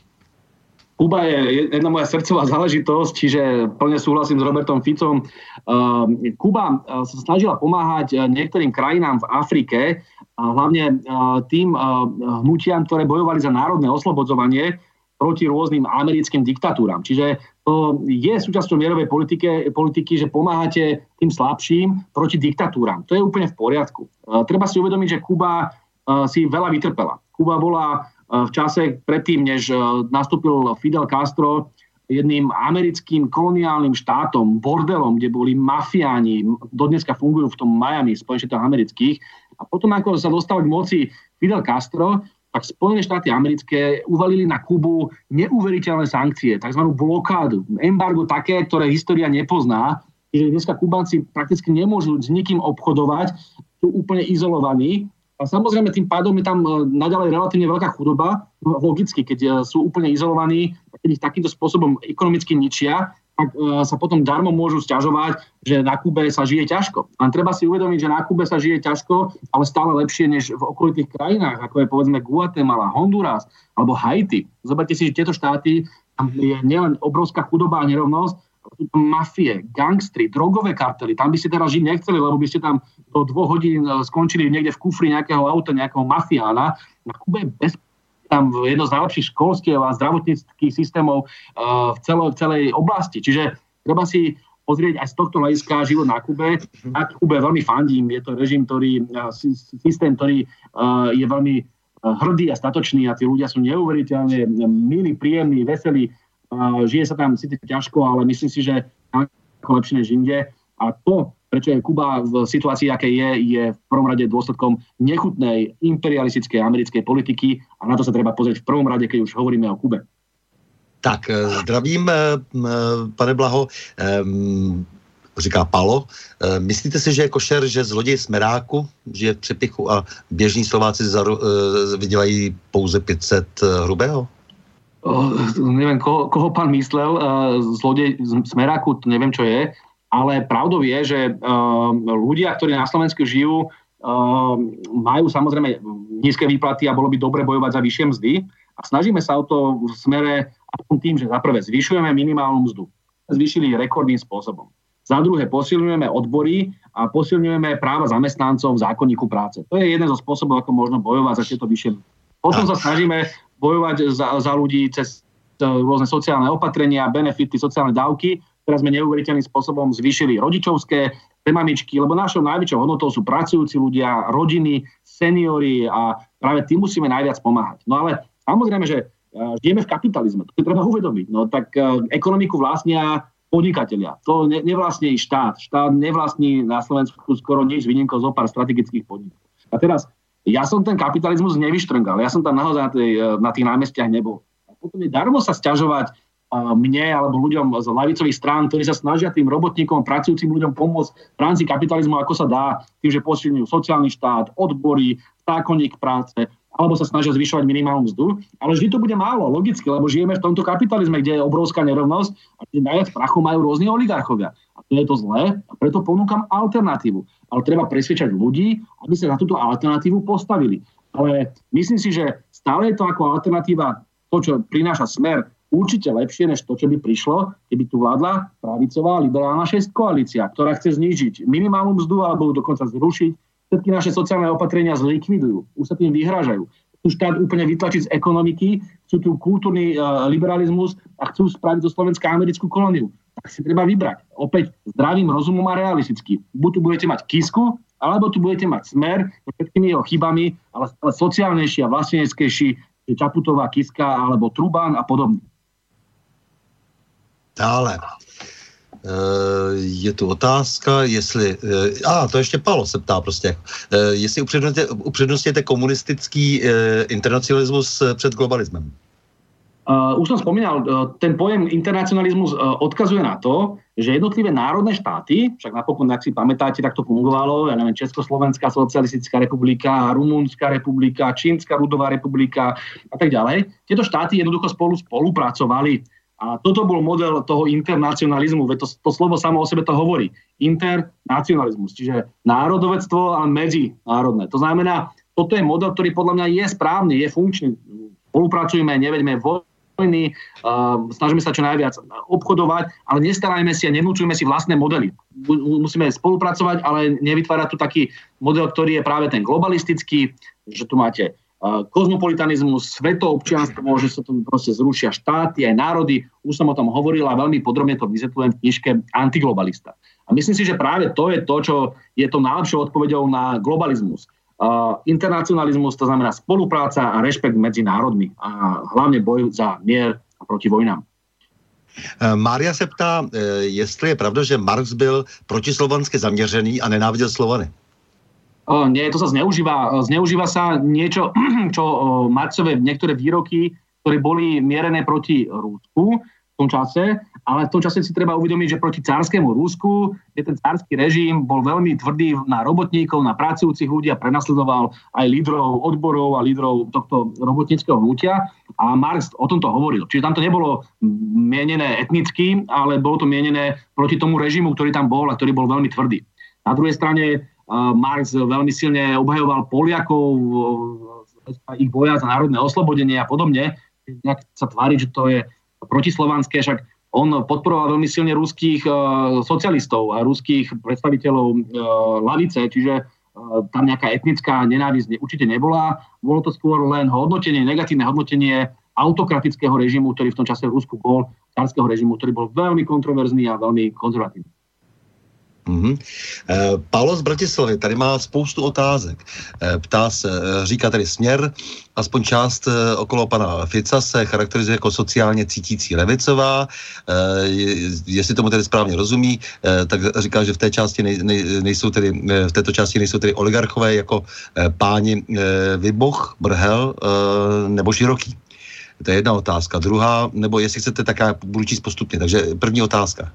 Kuba je jedna moja srdcová záležitosť, čiže plne súhlasím s Robertom Ficom. Uh, Kuba sa snažila pomáhať niektorým krajinám v Afrike, a hlavne tým hnutiam, ktoré bojovali za národné oslobodzovanie proti rôznym americkým diktatúram. Čiže je súčasťou mierovej politike, politiky, že pomáhate tým slabším proti diktatúram. To je úplne v poriadku. Treba si uvedomiť, že Kuba si veľa vytrpela. Kuba bola v čase predtým, než nastúpil Fidel Castro, jedným americkým koloniálnym štátom, bordelom, kde boli mafiáni, dodneska fungujú v tom Miami, Spojených amerických. A potom, ako sa dostal k moci Fidel Castro, tak Spojené štáty americké uvalili na Kubu neuveriteľné sankcie, tzv. blokádu, embargo také, ktoré história nepozná, že dneska Kubanci prakticky nemôžu s nikým obchodovať, sú úplne izolovaní. A samozrejme tým pádom je tam e, naďalej relatívne veľká chudoba, logicky, keď e, sú úplne izolovaní, keď ich takýmto spôsobom ekonomicky ničia, tak e, sa potom darmo môžu stiažovať, že na Kube sa žije ťažko. Len treba si uvedomiť, že na Kube sa žije ťažko, ale stále lepšie než v okolitých krajinách, ako je povedzme Guatemala, Honduras alebo Haiti. Zoberte si, že tieto štáty, tam je nielen obrovská chudoba a nerovnosť, sú tam mafie, gangstry, drogové kartely. Tam by ste teraz žiť nechceli, lebo by ste tam do dvoch hodín e, skončili niekde v kufri nejakého auta, nejakého mafiána. Na Kube je bez tam jedno z najlepších školstiev a zdravotníckých systémov uh, v, celo, v celej oblasti. Čiže treba si pozrieť aj z tohto hľadiska život na Kube. Na Kube veľmi fandím. Je to režim, ktorý, uh, systém, ktorý uh, je veľmi hrdý a statočný a tí ľudia sú neuveriteľne milí, príjemní, veselí. Žije sa tam síce ťažko, ale myslím si, že ako lepšie než inde. A to prečo je Kuba v situácii, aké je, je v prvom rade dôsledkom nechutnej imperialistickej americkej politiky a na to sa treba pozrieť v prvom rade, keď už hovoríme o Kube. Tak, eh, zdravím, eh, pane Blaho. Říká Palo. Eh, myslíte si, že je košer, že zloděj smeráku žije v přepichu a běžní Slováci vydělají pouze 500 hrubého? oh, neviem, koho, koho pán myslel, zlodej z Smeráku, to neviem, čo je, ale pravdou je, že uh, ľudia, ktorí na Slovensku žijú, uh, majú samozrejme nízke výplaty a bolo by dobre bojovať za vyššie mzdy a snažíme sa o to v smere tým, že za prvé zvyšujeme minimálnu mzdu. Zvýšili rekordným spôsobom. Za druhé posilňujeme odbory a posilňujeme práva zamestnancov v zákonníku práce. To je jeden zo spôsobov, ako možno bojovať za tieto vyššie. Potom sa snažíme bojovať za, za ľudí cez e, rôzne sociálne opatrenia, benefity, sociálne dávky. Teraz sme neuveriteľným spôsobom zvýšili rodičovské pre mamičky, lebo našou najväčšou hodnotou sú pracujúci ľudia, rodiny, seniory a práve tým musíme najviac pomáhať. No ale samozrejme, že e, žijeme v kapitalizme, to si treba uvedomiť. No tak e, ekonomiku vlastnia podnikatelia. To ne, nevlastní štát. Štát nevlastní na Slovensku skoro nič, výnimkou zo pár strategických podnikov. A teraz ja som ten kapitalizmus nevyštrngal, ja som tam naozaj na, tej, na tých námestiach nebol. A potom je darmo sa sťažovať mne alebo ľuďom z lavicových strán, ktorí sa snažia tým robotníkom, pracujúcim ľuďom pomôcť v rámci kapitalizmu, ako sa dá, tým, že posilňujú sociálny štát, odbory, zákonník práce, alebo sa snažia zvyšovať minimálnu mzdu. Ale vždy to bude málo, logicky, lebo žijeme v tomto kapitalizme, kde je obrovská nerovnosť a kde najviac prachu majú rôzni oligarchovia. A to je to zlé a preto ponúkam alternatívu ale treba presvedčať ľudí, aby sa za túto alternatívu postavili. Ale myslím si, že stále je to ako alternatíva to, čo prináša smer, určite lepšie, než to, čo by prišlo, keby tu vládla pravicová liberálna šest koalícia, ktorá chce znížiť minimálnu mzdu alebo dokonca zrušiť. Všetky naše sociálne opatrenia zlikvidujú, už sa tým vyhrážajú. Chcú štát úplne vytlačiť z ekonomiky, chcú tu kultúrny uh, liberalizmus a chcú spraviť zo Slovenska americkú kolóniu tak si treba vybrať. Opäť zdravým rozumom a realisticky. Buď tu budete mať kisku, alebo tu budete mať smer so všetkými jeho chybami, ale stále sociálnejší a vlasteneckejší, Čaputová, Kiska alebo Trubán a podobne. Dále. E, je tu otázka, jestli... E, a, to ještě Palo se ptá prostě. E, jestli upřednostněte komunistický internacionalismus před globalismem. Už som spomínal, ten pojem internacionalizmus odkazuje na to, že jednotlivé národné štáty, však napokon, ak si pamätáte, tak to fungovalo, ja neviem, Československá socialistická republika, Rumunská republika, Čínska ľudová republika a tak ďalej, tieto štáty jednoducho spolu spolupracovali. A toto bol model toho internacionalizmu, veď to, to slovo samo o sebe to hovorí. Internacionalizmus, čiže národovectvo a medzinárodné. To znamená, toto je model, ktorý podľa mňa je správny, je funkčný. Spolupracujeme, neveďme vo vojny, snažíme sa čo najviac obchodovať, ale nestarajme si a nenúčujme si vlastné modely. Musíme spolupracovať, ale nevytvárať tu taký model, ktorý je práve ten globalistický, že tu máte kozmopolitanizmus, svetoobčianstvo, že sa tu proste zrušia štáty, aj národy. Už som o tom hovoril a veľmi podrobne to vysvetľujem v knižke Antiglobalista. A myslím si, že práve to je to, čo je to najlepšou odpovedou na globalizmus internacionalizmus, to znamená spolupráca a rešpekt medzi národmi a hlavne boj za mier a proti vojnám. E, Mária se ptá, e, jestli je pravda, že Marx byl protislovansky zaměřený a nenáviděl Slovany. Nie, to sa zneužíva. Zneužíva sa niečo, [clears throat] čo Marxové niektoré výroky, ktoré boli mierené proti Rúsku v tom čase, ale v tom čase si treba uvedomiť, že proti cárskému Rúsku, kde ten cársky režim bol veľmi tvrdý na robotníkov, na pracujúcich ľudí a prenasledoval aj lídrov odborov a lídrov tohto robotníckého hnutia. A Marx o tomto hovoril. Čiže tam to nebolo mienené etnicky, ale bolo to mienené proti tomu režimu, ktorý tam bol a ktorý bol veľmi tvrdý. Na druhej strane Marx veľmi silne obhajoval Poliakov, ich boja za národné oslobodenie a podobne. Nejak sa tvári, že to je protislovanské, však on podporoval veľmi silne ruských uh, socialistov a ruských predstaviteľov lavice, čiže tam nejaká etnická nenávisť určite nebola. Bolo to skôr len hodnotenie, negatívne hodnotenie autokratického režimu, ktorý v tom čase v Rusku bol, carského režimu, ktorý bol veľmi kontroverzný a veľmi konzervatívny. Mm-hmm. Paolo z Bratislavy tady má spoustu otázek. Eh, ptá se, eh, říká tady směr, aspoň část okolo pana Fica se charakterizuje jako sociálně cítící levicová. Jestli tomu tedy správně rozumí, tak říká, že v té části nej, nej, nejsou tedy, v této části nejsou tedy oligarchové jako páni Vyboch, Brhel nebo Široký. To je jedna otázka. Druhá, nebo jestli chcete, tak já budu číst postupně. Takže první otázka.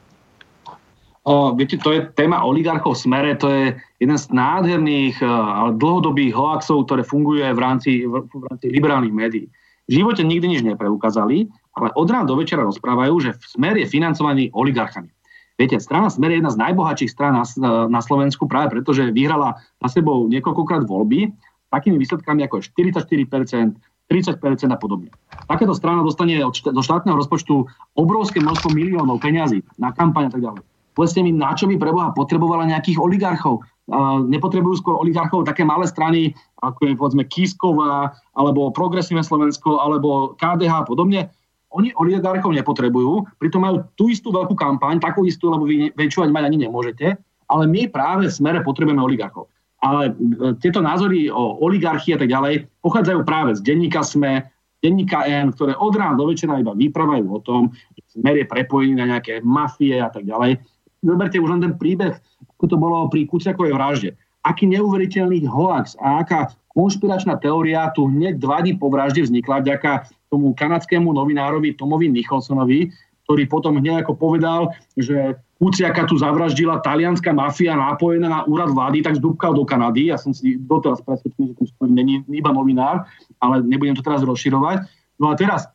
O, viete, to je téma oligarchov v smere, to je jeden z nádherných, ale dlhodobých hoaxov, ktoré funguje v rámci, v, v rámci liberálnych médií. v živote nikdy nič nepreukázali, ale od rána do večera rozprávajú, že Smer je financovaný oligarchami. Viete, strana Smer je jedna z najbohatších strán na, na Slovensku práve preto, že vyhrala na sebou niekoľkokrát voľby takými výsledkami ako je 44%, 30% a podobne. Takéto strana dostane do štátneho rozpočtu obrovské množstvo miliónov peňazí na kampaň a tak ďalej. Povedzte mi, na čo by preboha potrebovala nejakých oligarchov? Uh, nepotrebujú skôr oligarchov také malé strany, ako je povedzme Kisková, alebo Progresívne Slovensko, alebo KDH a podobne oni oligarchov nepotrebujú, pritom majú tú istú veľkú kampaň, takú istú, lebo vy väčšovať mať ani nemôžete, ale my práve v smere potrebujeme oligarchov. Ale e, tieto názory o oligarchii a tak ďalej pochádzajú práve z denníka SME, denníka N, ktoré od rána do večera iba vyprávajú o tom, že smer je prepojený na nejaké mafie a tak ďalej. Zoberte už len ten príbeh, ako to bolo pri Kuciakovej vražde. Aký neuveriteľný hoax a aká konšpiračná teória tu hneď dva dní po vražde vznikla vďaka tomu kanadskému novinárovi Tomovi Nicholsonovi, ktorý potom hneď ako povedal, že Kuciaka tu zavraždila talianská mafia nápojená na úrad vlády, tak zdúbkal do Kanady. Ja som si doteraz presvedčený, že tu není iba novinár, ale nebudem to teraz rozširovať. No a teraz,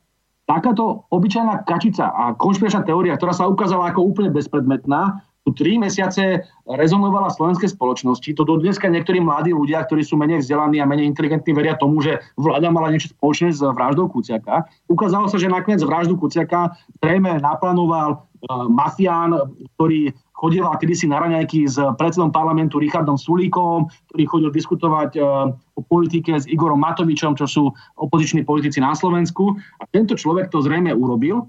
takáto obyčajná kačica a konšpiračná teória, ktorá sa ukázala ako úplne bezpredmetná, tu tri mesiace rezonovala slovenskej spoločnosti. To do dneska niektorí mladí ľudia, ktorí sú menej vzdelaní a menej inteligentní, veria tomu, že vláda mala niečo spoločné s vraždou Kuciaka. Ukázalo sa, že nakoniec vraždu Kuciaka zrejme naplánoval uh, mafián, ktorý chodil kedysi na raňajky s predsedom parlamentu Richardom Sulíkom, ktorý chodil diskutovať uh, o politike s Igorom Matovičom, čo sú opoziční politici na Slovensku. A tento človek to zrejme urobil.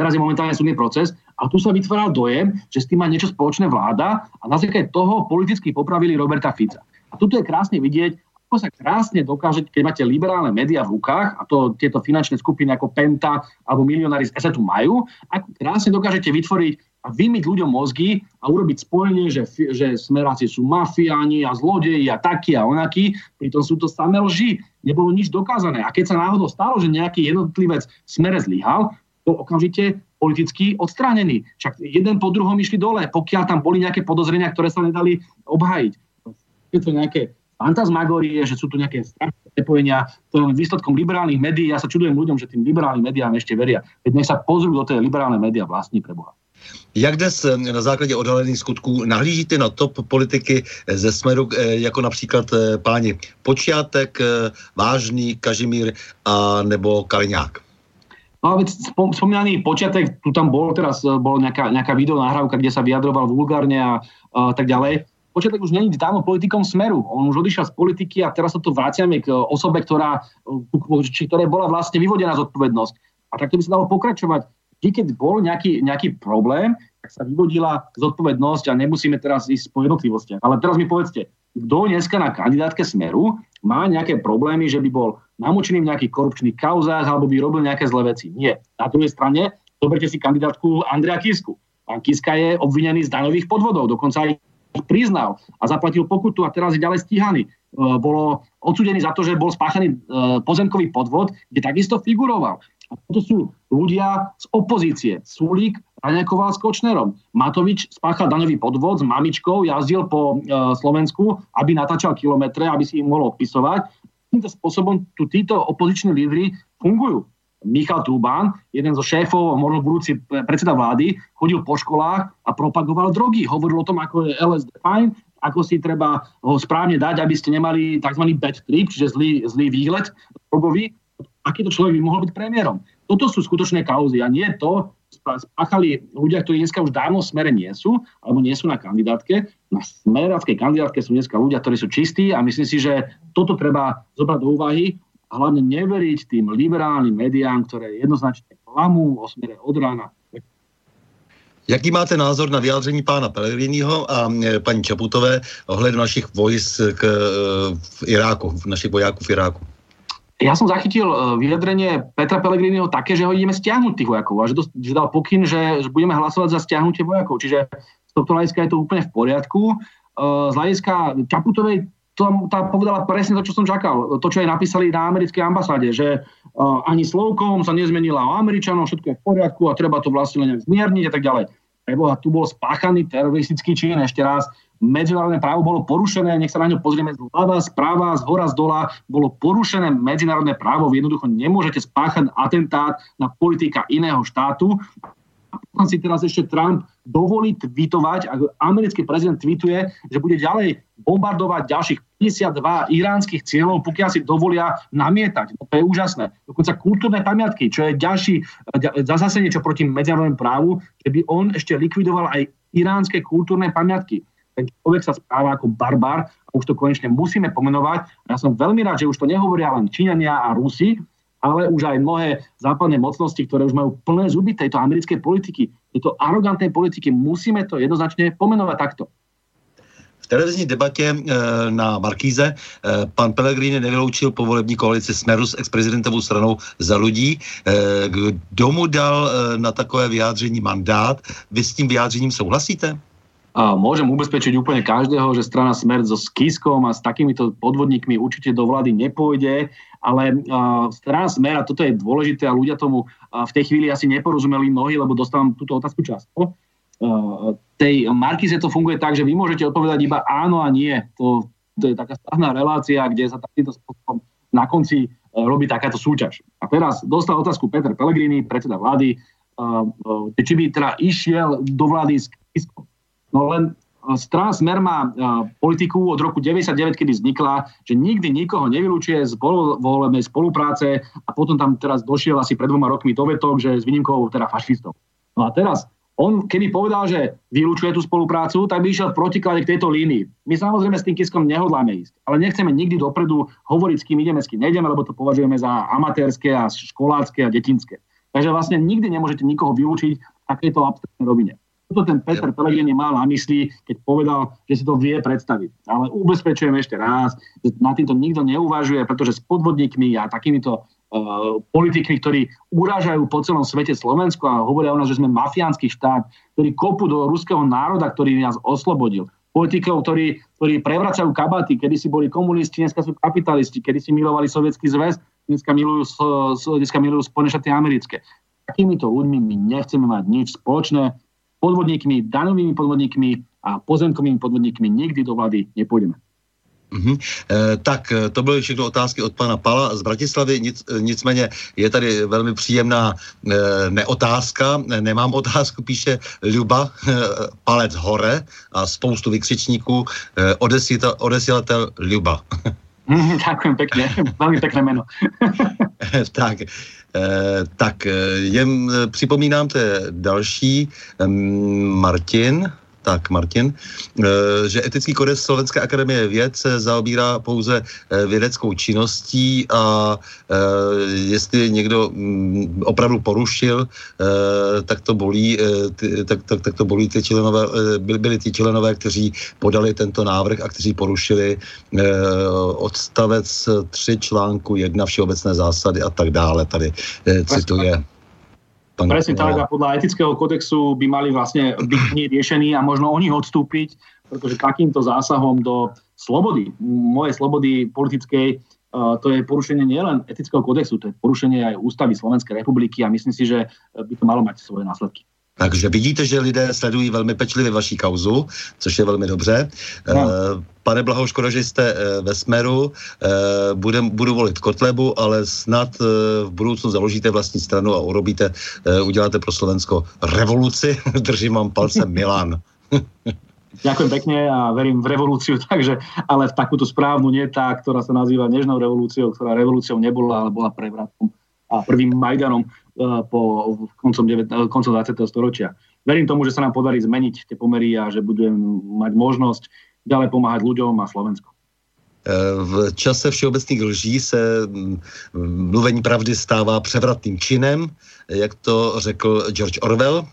Teraz je momentálne súdny proces. A tu sa vytváral dojem, že s tým má niečo spoločné vláda a na základe toho politicky popravili Roberta Fica. A tu je krásne vidieť, ako sa krásne dokáže, keď máte liberálne médiá v rukách, a to tieto finančné skupiny ako Penta alebo milionári z tu majú, ako krásne dokážete vytvoriť a vymyť ľuďom mozgy a urobiť spojenie, že, že smeráci sú mafiáni a zlodeji a takí a onakí, pritom sú to samé lži. Nebolo nič dokázané. A keď sa náhodou stalo, že nejaký jednotlivec smere zlyhal, to okamžite politicky odstránený. Však jeden po druhom išli dole, pokiaľ tam boli nejaké podozrenia, ktoré sa nedali obhajiť. Je to nejaké fantasmagorie, že sú tu nejaké strašné prepojenia, to je výsledkom liberálnych médií. Ja sa čudujem ľuďom, že tým liberálnym médiám ešte veria. Veď nech sa pozrú do tej liberálnej média vlastní preboha. Jak dnes eh, na základě odhalených skutků nahlížíte na top politiky eh, ze Smeru, eh, jako například páni Počiatek, Vážný, Kažimír a nebo Kaliňák? No veď spomínaný počiatek, tu tam bol teraz, bol nejaká, nejaká video nahrávka, kde sa vyjadroval vulgárne a, a tak ďalej. Počiatek už není dávno politikom Smeru. On už odišiel z politiky a teraz sa tu vraciame k osobe, ktorá, či ktorej bola vlastne vyvodená zodpovednosť. A takto by sa dalo pokračovať vždy, keď bol nejaký, nejaký problém, tak sa vyvodila zodpovednosť a nemusíme teraz ísť po jednotlivostiach. Ale teraz mi povedzte, kto dneska na kandidátke Smeru má nejaké problémy, že by bol namočený v nejakých korupčných kauzách alebo by robil nejaké zlé veci. Nie. Na druhej strane, zoberte si kandidátku Andrea Kisku. Pán Kiska je obvinený z daňových podvodov, dokonca aj priznal a zaplatil pokutu a teraz je ďalej stíhaný. E, bolo odsudený za to, že bol spáchaný e, pozemkový podvod, kde takisto figuroval. A to sú ľudia z opozície. Sulík Raňakoval s Kočnerom. Matovič spáchal daňový podvod s mamičkou, jazdil po e, Slovensku, aby natáčal kilometre, aby si im mohol odpisovať. Týmto spôsobom tu títo opoziční lídry fungujú. Michal Trubán, jeden zo šéfov, možno budúci predseda vlády, chodil po školách a propagoval drogy. Hovoril o tom, ako je LSD fajn, ako si treba ho správne dať, aby ste nemali tzv. bad trip, čiže zlý, zlý výlet drogový akýto človek by mohol byť premiérom. Toto sú skutočné kauzy a nie to, spáchali ľudia, ktorí dneska už dávno v smere nie sú, alebo nie sú na kandidátke. Na smeráckej kandidátke sú dneska ľudia, ktorí sú čistí a myslím si, že toto treba zobrať do úvahy a hlavne neveriť tým liberálnym médiám, ktoré jednoznačne klamú o smere od rána. Jaký máte názor na vyjádření pána Pellegriniho a e, paní Čaputové ohledem našich vojsk e, v Iráku, našich vojáků v Iráku? Ja som zachytil e, vyjadrenie Petra Pellegriniho také, že ho ideme stiahnuť tých vojakov a že, to, že dal pokyn, že, že budeme hlasovať za stiahnutie vojakov. Čiže z tohto hľadiska je to úplne v poriadku. E, z hľadiska Čaputovej to, tá povedala presne to, čo som čakal. To, čo aj napísali na americkej ambasáde, že uh, ani slovkom sa nezmenila o Američanov, všetko je v poriadku a treba to vlastne len zmierniť a tak ďalej. preboha, tu bol spáchaný teroristický čin, ešte raz, medzinárodné právo bolo porušené, nech sa na ňo pozrieme zľava, správa, z hora, z dola, bolo porušené medzinárodné právo, vy jednoducho nemôžete spáchať atentát na politika iného štátu. A potom si teraz ešte Trump dovolí tweetovať, ak americký prezident tweetuje, že bude ďalej bombardovať ďalších 52 iránskych cieľov, pokiaľ si dovolia namietať. To je úžasné. Dokonca kultúrne pamiatky, čo je ďalší zase niečo proti medzinárodnému právu, že by on ešte likvidoval aj iránske kultúrne pamiatky ten človek sa správa ako barbar a už to konečne musíme pomenovať. Ja som veľmi rád, že už to nehovoria len Číňania a Rusi, ale už aj mnohé západné mocnosti, ktoré už majú plné zuby tejto americkej politiky, tejto arogantnej politiky. Musíme to jednoznačne pomenovať takto. V televizní debatě e, na Markíze e, pan Pellegrini nevyloučil povolební koalici Smeru s ex-prezidentovou stranou za lidí. E, kdo mu dal na takové vyjádření mandát? Vy s tím vyjádřením souhlasíte? Môžem ubezpečiť úplne každého, že strana Smer so Skiskom a s takýmito podvodníkmi určite do vlády nepôjde, ale strana Smer, a toto je dôležité a ľudia tomu v tej chvíli asi neporozumeli mnohí, lebo dostávam túto otázku často. Tej Markize to funguje tak, že vy môžete odpovedať iba áno a nie. To, to je taká stavná relácia, kde sa takýmto spôsobom na konci uh, robí takáto súťaž. A teraz dostal otázku Peter Pellegrini, predseda vlády, uh, či by teda išiel do vlády s Kiskom. No len e, strana Smer má e, politiku od roku 99, kedy vznikla, že nikdy nikoho nevylučuje z volebnej spolupráce a potom tam teraz došiel asi pred dvoma rokmi dovetok, že s výnimkou teda fašistov. No a teraz on, kedy povedal, že vylúčuje tú spoluprácu, tak by išiel v protiklade k tejto línii. My samozrejme s tým Kiskom nehodláme ísť, ale nechceme nikdy dopredu hovoriť, s kým ideme, s kým nejdeme, lebo to považujeme za amatérske a školácké a detinské. Takže vlastne nikdy nemôžete nikoho vylúčiť v takejto abstraktnej rovine. Toto ten Peter Pellegrini mal na mysli, keď povedal, že si to vie predstaviť. Ale ubezpečujem ešte raz, že na týmto nikto neuvažuje, pretože s podvodníkmi a takýmito uh, politikmi, ktorí urážajú po celom svete Slovensku a hovoria o nás, že sme mafiánsky štát, ktorí kopu do ruského národa, ktorý nás oslobodil. Politikov, ktorí, ktorí prevracajú kabaty, kedy si boli komunisti, dneska sú kapitalisti, kedy si milovali sovietský zväz, dneska milujú, dneska milujú Spojené štáty americké. Takýmito ľuďmi my nechceme mať nič spoločné podvodníkmi, daňovými podvodníkmi a pozemkovými podvodníkmi nikdy do vlády nepôjdeme. Mm-hmm. E, tak e, to byly všechno otázky od pana Pala z Bratislavy, nic, e, nicméně je tady velmi příjemná e, neotázka, nemám otázku, píše Luba, e, palec hore a spoustu vykřičníků, e, odesielatel Luba. [laughs] Mm, ďakujem pekne, [laughs] veľmi pekné meno. [laughs] tak, Eh, tak eh, jen eh, připomínám, to je další Martin, tak Martin, eh, že etický kodex Slovenské akademie věd se zaobírá pouze eh, vědeckou činností a eh, jestli někdo mm, opravdu porušil, tak to bolí, tak, tak, tak to bolí ty členové, byli ty členové, kteří podali tento návrh a kteří porušili odstavec 3 článku 1 všeobecné zásady a tak dále. Tady cituje Pán Presne tak a podľa etického kodexu by mali vlastne byť riešení a možno oni odstúpiť, pretože takýmto zásahom do slobody, mojej slobody politickej, to je porušenie nielen etického kodexu, to je porušenie aj ústavy Slovenskej republiky a myslím si, že by to malo mať svoje následky. Takže vidíte, že lidé sledují velmi pečlivě vaší kauzu, což je velmi dobře. No. Pane Blaho, škoda, že jste eh, ve Smeru, eh, budem, budu volit Kotlebu, ale snad v budoucnu založíte vlastní stranu a urobíte, uděláte pro Slovensko revoluci. [laughs] Držím vám palcem Milan. [laughs] Ďakujem pekne a verím v revolúciu, [laughs] takže, ale v takúto správnu nie tá, ktorá sa nazýva nežnou revolúciou, ktorá revolúciou nebola, ale bola prevratom a prvým Majdanom Eh, po koncom, 9, eh, koncom 20. storočia. Verím tomu, že sa nám podarí zmeniť tie pomery a že budeme mať možnosť ďalej pomáhať ľuďom a Slovensku. Eh, v čase všeobecných lží se mluvení pravdy stává převratným činem, jak to řekl George Orwell.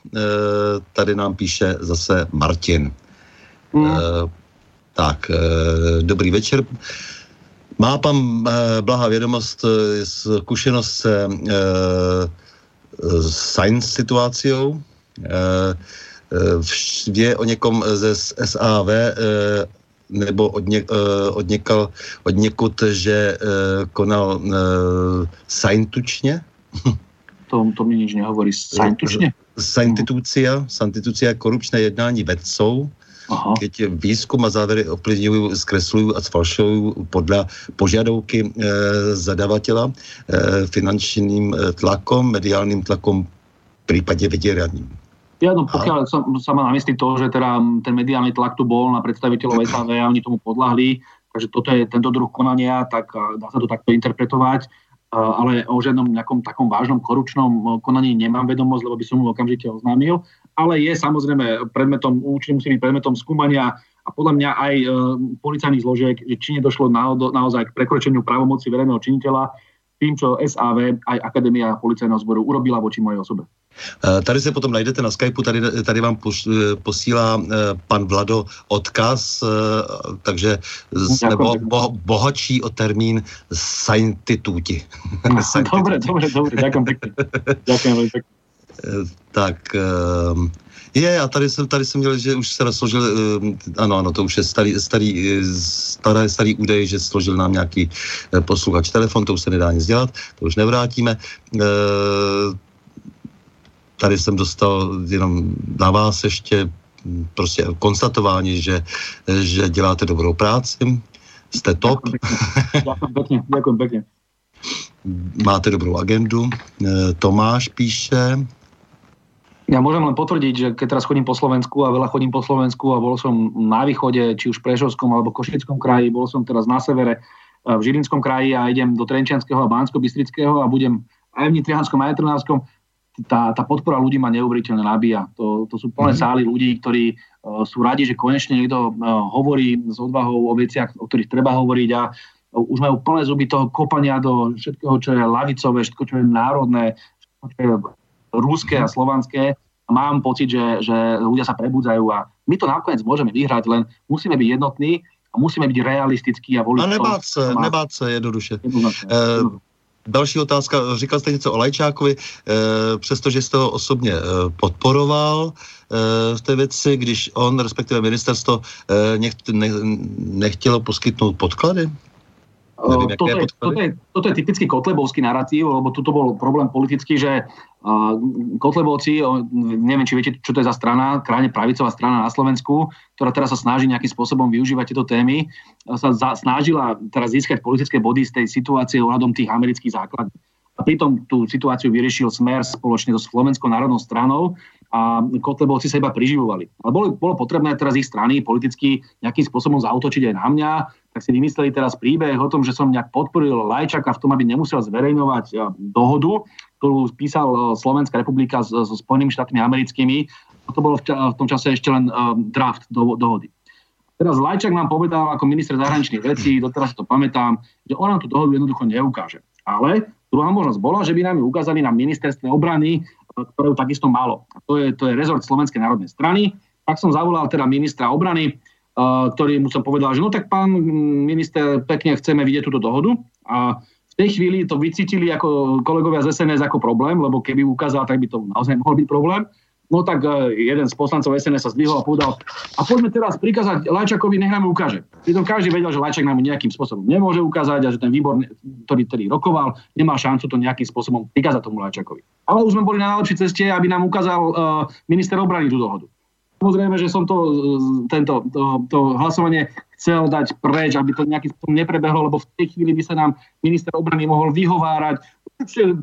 Tady nám píše zase Martin. Hmm. Tak, dobrý večer. Má pan Blaha vědomost, zkušenost se science situáciou. Eh, eh, Vie o někom ze SAV eh, nebo od, ně, od, někal, od někud, že konal sajntučně? [laughs] To, to mi nič nehovorí. Sajntučne? Saintitúcia, saintitúcia korupčné jednání vedcov, Aha. keď výzkum a závěry ovplyvňují, zkreslují a sfalšují podle požiadavky e, zadavatela e, finančním tlakom, mediálním tlakom, v prípade vydieraným. Ja, no pokiaľ som, sa má na mysli to, že teda ten mediálny tlak tu bol na predstaviteľov [clears throat] SAV a oni tomu podľahli, takže toto je tento druh konania, tak dá sa to takto interpretovať, ale o žiadnom nejakom takom vážnom korupčnom konaní nemám vedomosť, lebo by som mu okamžite oznámil, ale je samozrejme predmetom, určite musí byť predmetom skúmania a podľa mňa aj e, policajných zložiek, či nedošlo na, naozaj k prekročeniu právomoci verejného činiteľa tým, čo SAV aj Akadémia policajného zboru urobila voči mojej osobe. Eh, tady se potom najdete na Skypeu, tady, tady vám eh, posílá eh, pan Vlado odkaz, takže jsme bo, bo, bohatší o termín saintituti. [laughs] dobre, dobre, dobre, ďakujem pekne. [laughs] Ďakujem veľmi pekne. Tak, je, a tady jsem, tady jsem měl, že už se rozložil, ano, ano, to už je starý, starý, starý, starý údaj, že složil nám nějaký posluchač telefon, to už se nedá nic dělat, to už nevrátíme tady jsem dostal jenom na vás ještě hm, prostě konstatování, že, že děláte dobrou práci, jste top. Ďakujem pekne, ďakujem pekne. Máte dobrou agendu. Tomáš píše, ja môžem len potvrdiť, že keď teraz chodím po Slovensku a veľa chodím po Slovensku a bol som na východe, či už v Prešovskom alebo Košickom kraji, bol som teraz na severe e, v Žilinskom kraji a idem do Trenčianského a Bánsko-Bystrického a budem aj v Nitrianskom a Trnavskom tá, tá podpora ľudí ma neuveriteľne nabíja. To, to sú plné mm-hmm. sály ľudí, ktorí uh, sú radi, že konečne niekto uh, hovorí s odvahou o veciach, o ktorých treba hovoriť a uh, už majú plné zuby toho kopania do všetkého, čo je lavicové, všetko, čo je národné, všetko, čo je rúské a slovanské. Mám pocit, že, že ľudia sa prebudzajú a my to nakoniec môžeme vyhrať, len musíme byť jednotní a musíme byť realistickí a voliť. A nebáť sa, nebáť sa jednoduše. jednoduše. Uh, Další otázka, říkal jste něco o Lajčákovi, e, přestože jste ho osobně e, podporoval e, v té věci, když on, respektive ministerstvo, e, nech, ne, nechtělo poskytnout podklady? Neviem, toto, je, toto, je, toto je typický kotlebovský narratív, lebo tu bol problém politický, že uh, kotlebovci, neviem, či viete, čo to je za strana, krajne pravicová strana na Slovensku, ktorá teraz sa snaží nejakým spôsobom využívať tieto témy, sa za, snažila teraz získať politické body z tej situácie ohľadom tých amerických základní. A pritom tú situáciu vyriešil Smer spoločne so Slovenskou národnou stranou a Kotlebovci sa iba priživovali. Ale bolo, bolo potrebné teraz ich strany politicky nejakým spôsobom zautočiť aj na mňa, tak si vymysleli teraz príbeh o tom, že som nejak podporil Lajčaka v tom, aby nemusel zverejňovať e, dohodu, ktorú písal e, Slovenská republika so, Spojenými štátmi americkými. To bolo v, tom čase ešte len um, draft do, dohody. Teraz Lajčak nám povedal ako minister zahraničných vecí, doteraz to pamätám, že on nám tú dohodu jednoducho neukáže. Ale druhá možnosť bola, že by nám ju ukázali na ministerstve obrany, ktoré takisto malo. A to je, to je rezort Slovenskej národnej strany. Tak som zavolal teda ministra obrany, ktorý mu som povedal, že no tak pán minister, pekne chceme vidieť túto dohodu. A v tej chvíli to vycítili ako kolegovia z SNS ako problém, lebo keby ukázal, tak by to naozaj mohol byť problém. No tak e, jeden z poslancov SNS sa zdvihol a povedal, a poďme teraz prikázať Lajčakovi, nech nám ukáže. Pritom každý vedel, že Lajčak nám nejakým spôsobom nemôže ukázať a že ten výbor, ktorý, ktorý rokoval, nemá šancu to nejakým spôsobom prikázať tomu Lajčakovi. Ale už sme boli na najlepšej ceste, aby nám ukázal uh, minister obrany tú dohodu. Samozrejme, že som to, tento, to, to hlasovanie chcel dať preč, aby to nejakým spôsobom neprebehlo, lebo v tej chvíli by sa nám minister obrany mohol vyhovárať.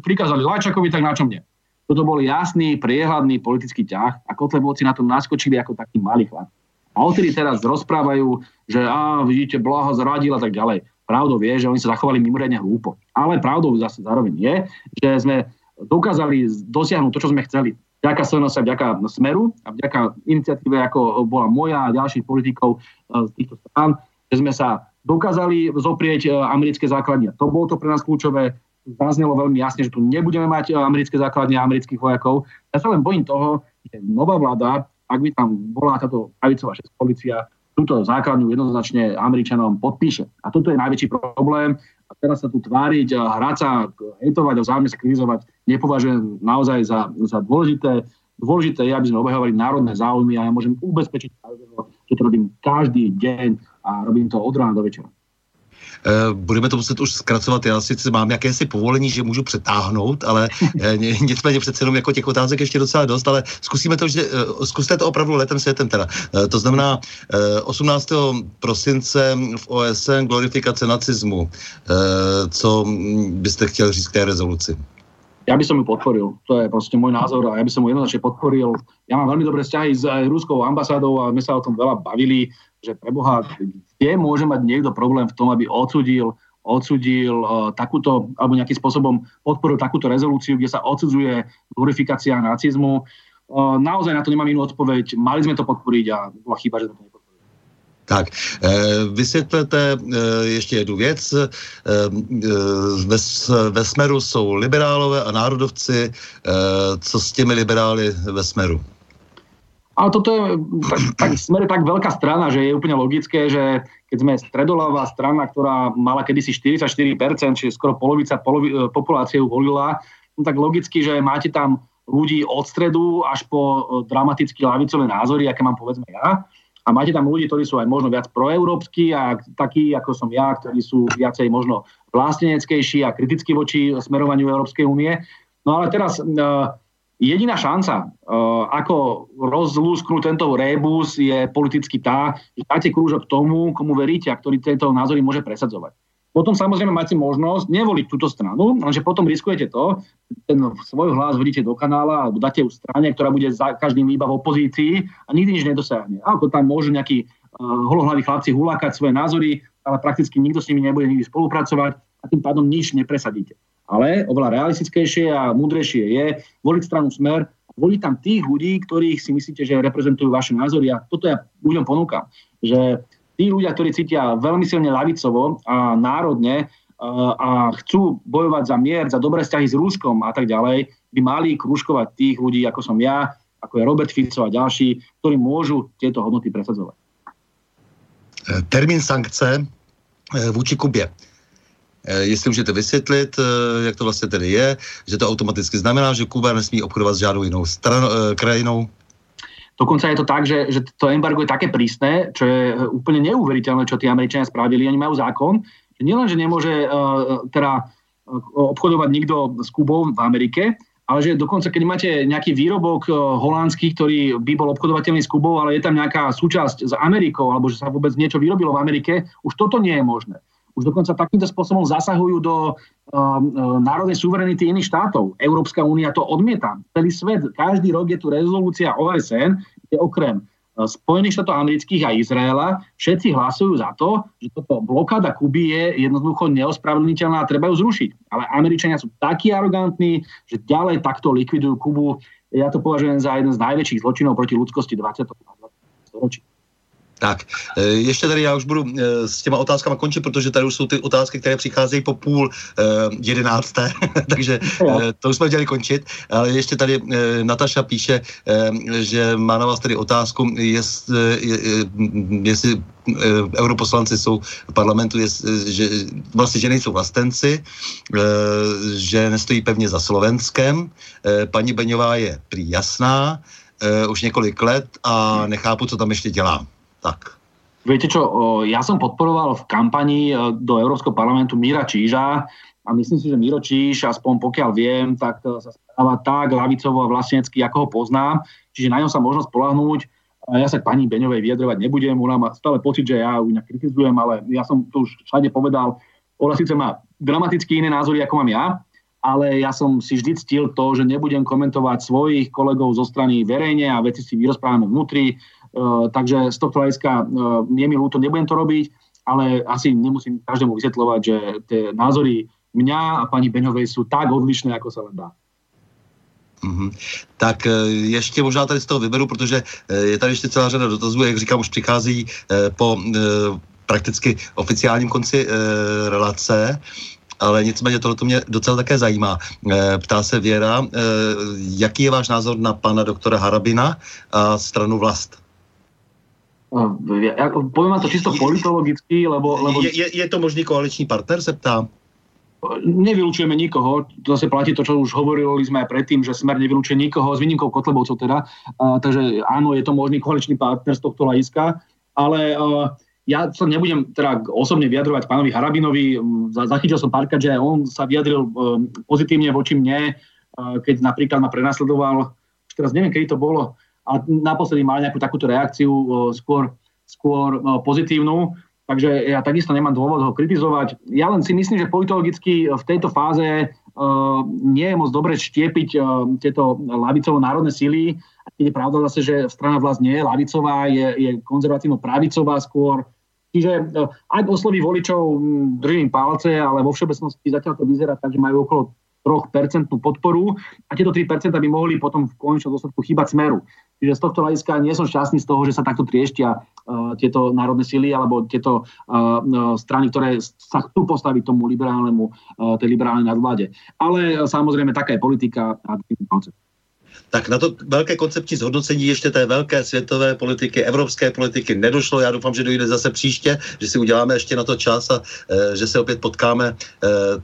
Prikázali Lajčakovi, tak na čom nie. Toto bol jasný, priehľadný politický ťah a Kotlebovci na to naskočili ako taký malý chlap. A odtedy teraz rozprávajú, že á, vidíte, Blaha zradil a tak ďalej. Pravdou je, že oni sa zachovali mimoriadne hlúpo. Ale pravdou zase zároveň je, že sme dokázali dosiahnuť to, čo sme chceli vďaka sa vďaka Smeru a vďaka iniciatíve, ako bola moja a ďalších politikov e, z týchto strán, že sme sa dokázali zoprieť e, americké základne. To bolo to pre nás kľúčové. Zaznelo veľmi jasne, že tu nebudeme mať e, americké základne a amerických vojakov. Ja sa len bojím toho, že nová vláda, ak by tam bola táto pravicová policia, túto základňu jednoznačne Američanom podpíše. A toto je najväčší problém. A teraz sa tu tváriť, hrať sa, hejtovať a vzájomne sa krizovať nepovažujem naozaj za, za dôležité. Dôležité je, aby sme obhajovali národné záujmy a ja môžem ubezpečiť, že to robím každý deň a robím to od rána do večera. Budeme to muset už zkracovat. Já sice mám jakési povolení, že můžu přetáhnout, ale nicméně přece jenom jako těch otázek ještě docela dost, ale zkusíme to, že, zkuste to opravdu letem světem teda. To znamená 18. prosince v OSN glorifikace nacismu. Co byste chtěl říct k té rezoluci? ja by som ju podporil. To je proste môj názor a ja by som ju jednoznačne podporil. Ja mám veľmi dobré vzťahy s ruskou ambasádou a my sa o tom veľa bavili, že preboha, kde môže mať niekto problém v tom, aby odsudil odsudil uh, takúto, alebo nejakým spôsobom podporil takúto rezolúciu, kde sa odsudzuje glorifikácia nacizmu. Uh, naozaj na to nemám inú odpoveď. Mali sme to podporiť a bola chyba, že to nepodporili. Tak, eh, vysvětlete ještě jednu věc. Ve, ve Smeru jsou liberálové a národovci. Co s těmi liberály ve Smeru? Ale toto je, tak, tak Smer je tak veľká strana, že je úplne logické, že keď sme stredolavá strana, ktorá mala kedysi 44%, čiže skoro polovica polovi, populácie volila, no tak logicky, že máte tam ľudí od stredu až po dramaticky lavicové názory, aké mám povedzme ja a máte tam ľudí, ktorí sú aj možno viac proeurópsky a takí, ako som ja, ktorí sú viacej možno vlasteneckejší a kriticky voči smerovaniu Európskej únie. No ale teraz uh, jediná šanca, uh, ako rozlúsknuť tento rébus je politicky tá, že dáte krúžok tomu, komu veríte a ktorý tieto názory môže presadzovať. Potom samozrejme máte možnosť nevoliť túto stranu, lenže potom riskujete to, ten svoj hlas hodíte do kanála alebo dáte ju strane, ktorá bude za každým iba v opozícii a nikdy nič nedosiahne. Ako tam môžu nejakí uh, holohlaví chlapci hulákať svoje názory, ale prakticky nikto s nimi nebude nikdy spolupracovať a tým pádom nič nepresadíte. Ale oveľa realistickejšie a múdrejšie je voliť stranu Smer voliť tam tých ľudí, ktorých si myslíte, že reprezentujú vaše názory a toto ja ľuďom ponúkam. Že tí ľudia, ktorí cítia veľmi silne lavicovo a národne a chcú bojovať za mier, za dobré vzťahy s Rúskom a tak ďalej, by mali kružkovať tých ľudí, ako som ja, ako je Robert Fico a ďalší, ktorí môžu tieto hodnoty presadzovať. E, termín sankce e, vůči Kubě. E, jestli můžete vysvětlit, jak to vlastně tedy je, že to automaticky znamená, že Kuba nesmí obchodovat s žádnou jinou stran, krajinou, Dokonca je to tak, že, že to embargo je také prísne, čo je úplne neuveriteľné, čo tí Američania spravili. Oni majú zákon, že nielen, že nemôže uh, teda obchodovať nikto s Kubou v Amerike, ale že dokonca, keď máte nejaký výrobok holandský, ktorý by bol obchodovateľný s Kubou, ale je tam nejaká súčasť s Amerikou, alebo že sa vôbec niečo vyrobilo v Amerike, už toto nie je možné už dokonca takýmto spôsobom zasahujú do uh, uh, národnej suverenity iných štátov. Európska únia to odmieta. Celý svet, každý rok je tu rezolúcia OSN, kde okrem uh, Spojených štátov amerických a Izraela všetci hlasujú za to, že toto blokáda Kuby je jednoducho neospravedlniteľná a treba ju zrušiť. Ale Američania sú takí arogantní, že ďalej takto likvidujú Kubu. Ja to považujem za jeden z najväčších zločinov proti ľudskosti 20. storočí. Tak, e, ještě tady já už budu e, s těma otázkama končit, protože tady už jsou ty otázky, které přicházejí po půl e, jedenácté, [laughs] takže to už jsme chtěli končit. Ale ještě tady Nataša píše, že má na vás tady otázku, jest, jestli europoslanci jsou v parlamentu, jest, že vlastně, že nejsou vlastenci, že nestojí pevně za Slovenskem. Paní Beňová je prý jasná, už několik let a nechápu, co tam ještě dělá. Tak. Viete čo, ja som podporoval v kampani e, do Európskeho parlamentu Míra Číža a myslím si, že Miro Číž, aspoň pokiaľ viem, tak e, sa správa tak lavicovo a vlastnecky, ako ho poznám, čiže na ňom sa možno spolahnúť. Ja sa k pani Beňovej vyjadrovať nebudem, ona má stále pocit, že ja ju kritizujem, ale ja som to už všade povedal, ona síce má dramaticky iné názory, ako mám ja, ale ja som si vždy ctil to, že nebudem komentovať svojich kolegov zo strany verejne a veci si vyrozprávame vnútri takže z tohto hľadiska je mi ľúto, nebudem to robiť, ale asi nemusím každému vysvetľovať, že tie názory mňa a pani Beňovej sú tak odlišné, ako sa len dá. Mm-hmm. Tak ještě možná tady z toho vyberu, protože je tady ještě celá řada dotazů, jak říkám, už přichází po prakticky oficiálním konci relace, ale nicméně tohle mě docela také zajímá. Ptá se Věra, jaký je váš názor na pana doktora Harabina a stranu vlast? Ja, poviem to čisto politologicky, lebo... lebo... Je, je, je to možný koaličný partner, se ptám? Nevylučujeme nikoho, to zase platí to, čo už hovorili sme aj predtým, že Smer nevylučuje nikoho, s výnimkou Kotlebovcov teda, uh, takže áno, je to možný koaličný partner z tohto hľadiska, ale uh, ja sa nebudem teda osobne vyjadrovať pánovi Harabinovi, zachytil som párkrát, že on sa vyjadril pozitívne voči mne, keď napríklad ma prenasledoval, už teraz neviem, kedy to bolo, a naposledy mal nejakú takúto reakciu skôr, skôr pozitívnu, takže ja takisto nemám dôvod ho kritizovať. Ja len si myslím, že politologicky v tejto fáze nie je moc dobre štiepiť tieto lavicovo-národné síly. Je pravda zase, že strana vlast nie je lavicová, je, je konzervatívno-pravicová skôr. Čiže aj osloví voličov držím palce, ale vo všeobecnosti zatiaľ to vyzerá tak, že majú okolo 3% podporu a tieto 3% by mohli potom v konečnom dôsledku chýbať smeru. Čiže z tohto hľadiska nie som šťastný z toho, že sa takto trieštia uh, tieto národné sily alebo tieto uh, strany, ktoré sa chcú postaviť tomu liberálnemu, uh, tej liberálnej nadvláde. Ale uh, samozrejme taká je politika a tým tak na to velké koncepční zhodnocení ještě té velké světové politiky, evropské politiky nedošlo. Já doufám, že dojde zase příště, že si uděláme ještě na to čas a e, že se opět potkáme e,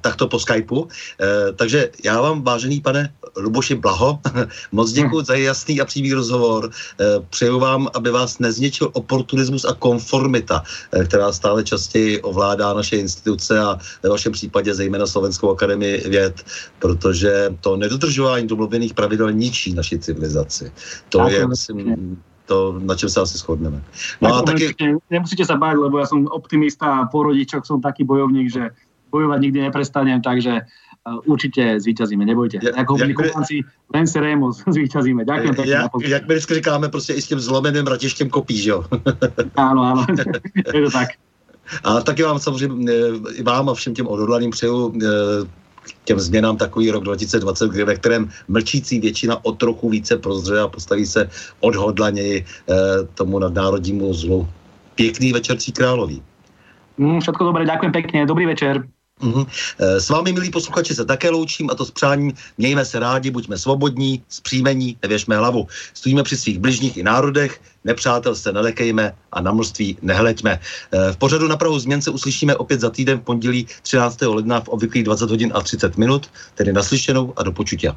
takto po Skypeu. E, takže já vám, vážený pane Luboši Blaho, [laughs] moc děkuji za jasný a přímý rozhovor. E, přeju vám, aby vás nezničil oportunismus a konformita, e, která stále častěji ovládá naše instituce a ve vašem případě zejména Slovenskou akademii věd, protože to nedodržování domluvených pravidel ničí naší civilizaci. To tak, je, myslím, to, na čem sa asi shodneme. No a taky... Nemusíte sa báť, lebo ja som optimista a po rodičoch som taký bojovník, že bojovať nikdy neprestanem, takže uh, určite zvíťazíme, nebojte. Ja, Ako jak Kubanci, len se Remus, [laughs] zvíťazíme. Ďakujem pekne. Jak, jak my vždycky říkáme, prostě i s tím zlomeným ratištěm kopíš, jo? [laughs] áno, áno, [laughs] je to tak. A taky vám samozřejmě, i vám a všem těm odhodlaným přeju těm změnám takový rok 2020, ve kterém mlčící většina o trochu více prozře a postaví se odhodlaněji eh, tomu nadnárodnímu zlu. Pěkný večer Králový. Mm, všetko dobré, ďakujem pekne. Dobrý večer. Mm-hmm. S vámi, milí posluchači, se také loučím a to s přáním mějme se rádi, buďme svobodní, zpříjmení, nevěšme hlavu. Stojíme při svých bližních i národech, nepřátel se nelekejme a na množství nehleďme. Eh, v pořadu na Prahu změn se uslyšíme opět za týden v pondělí 13. ledna v obvyklých 20 hodin a 30 minut, tedy naslyšenou a do počutia.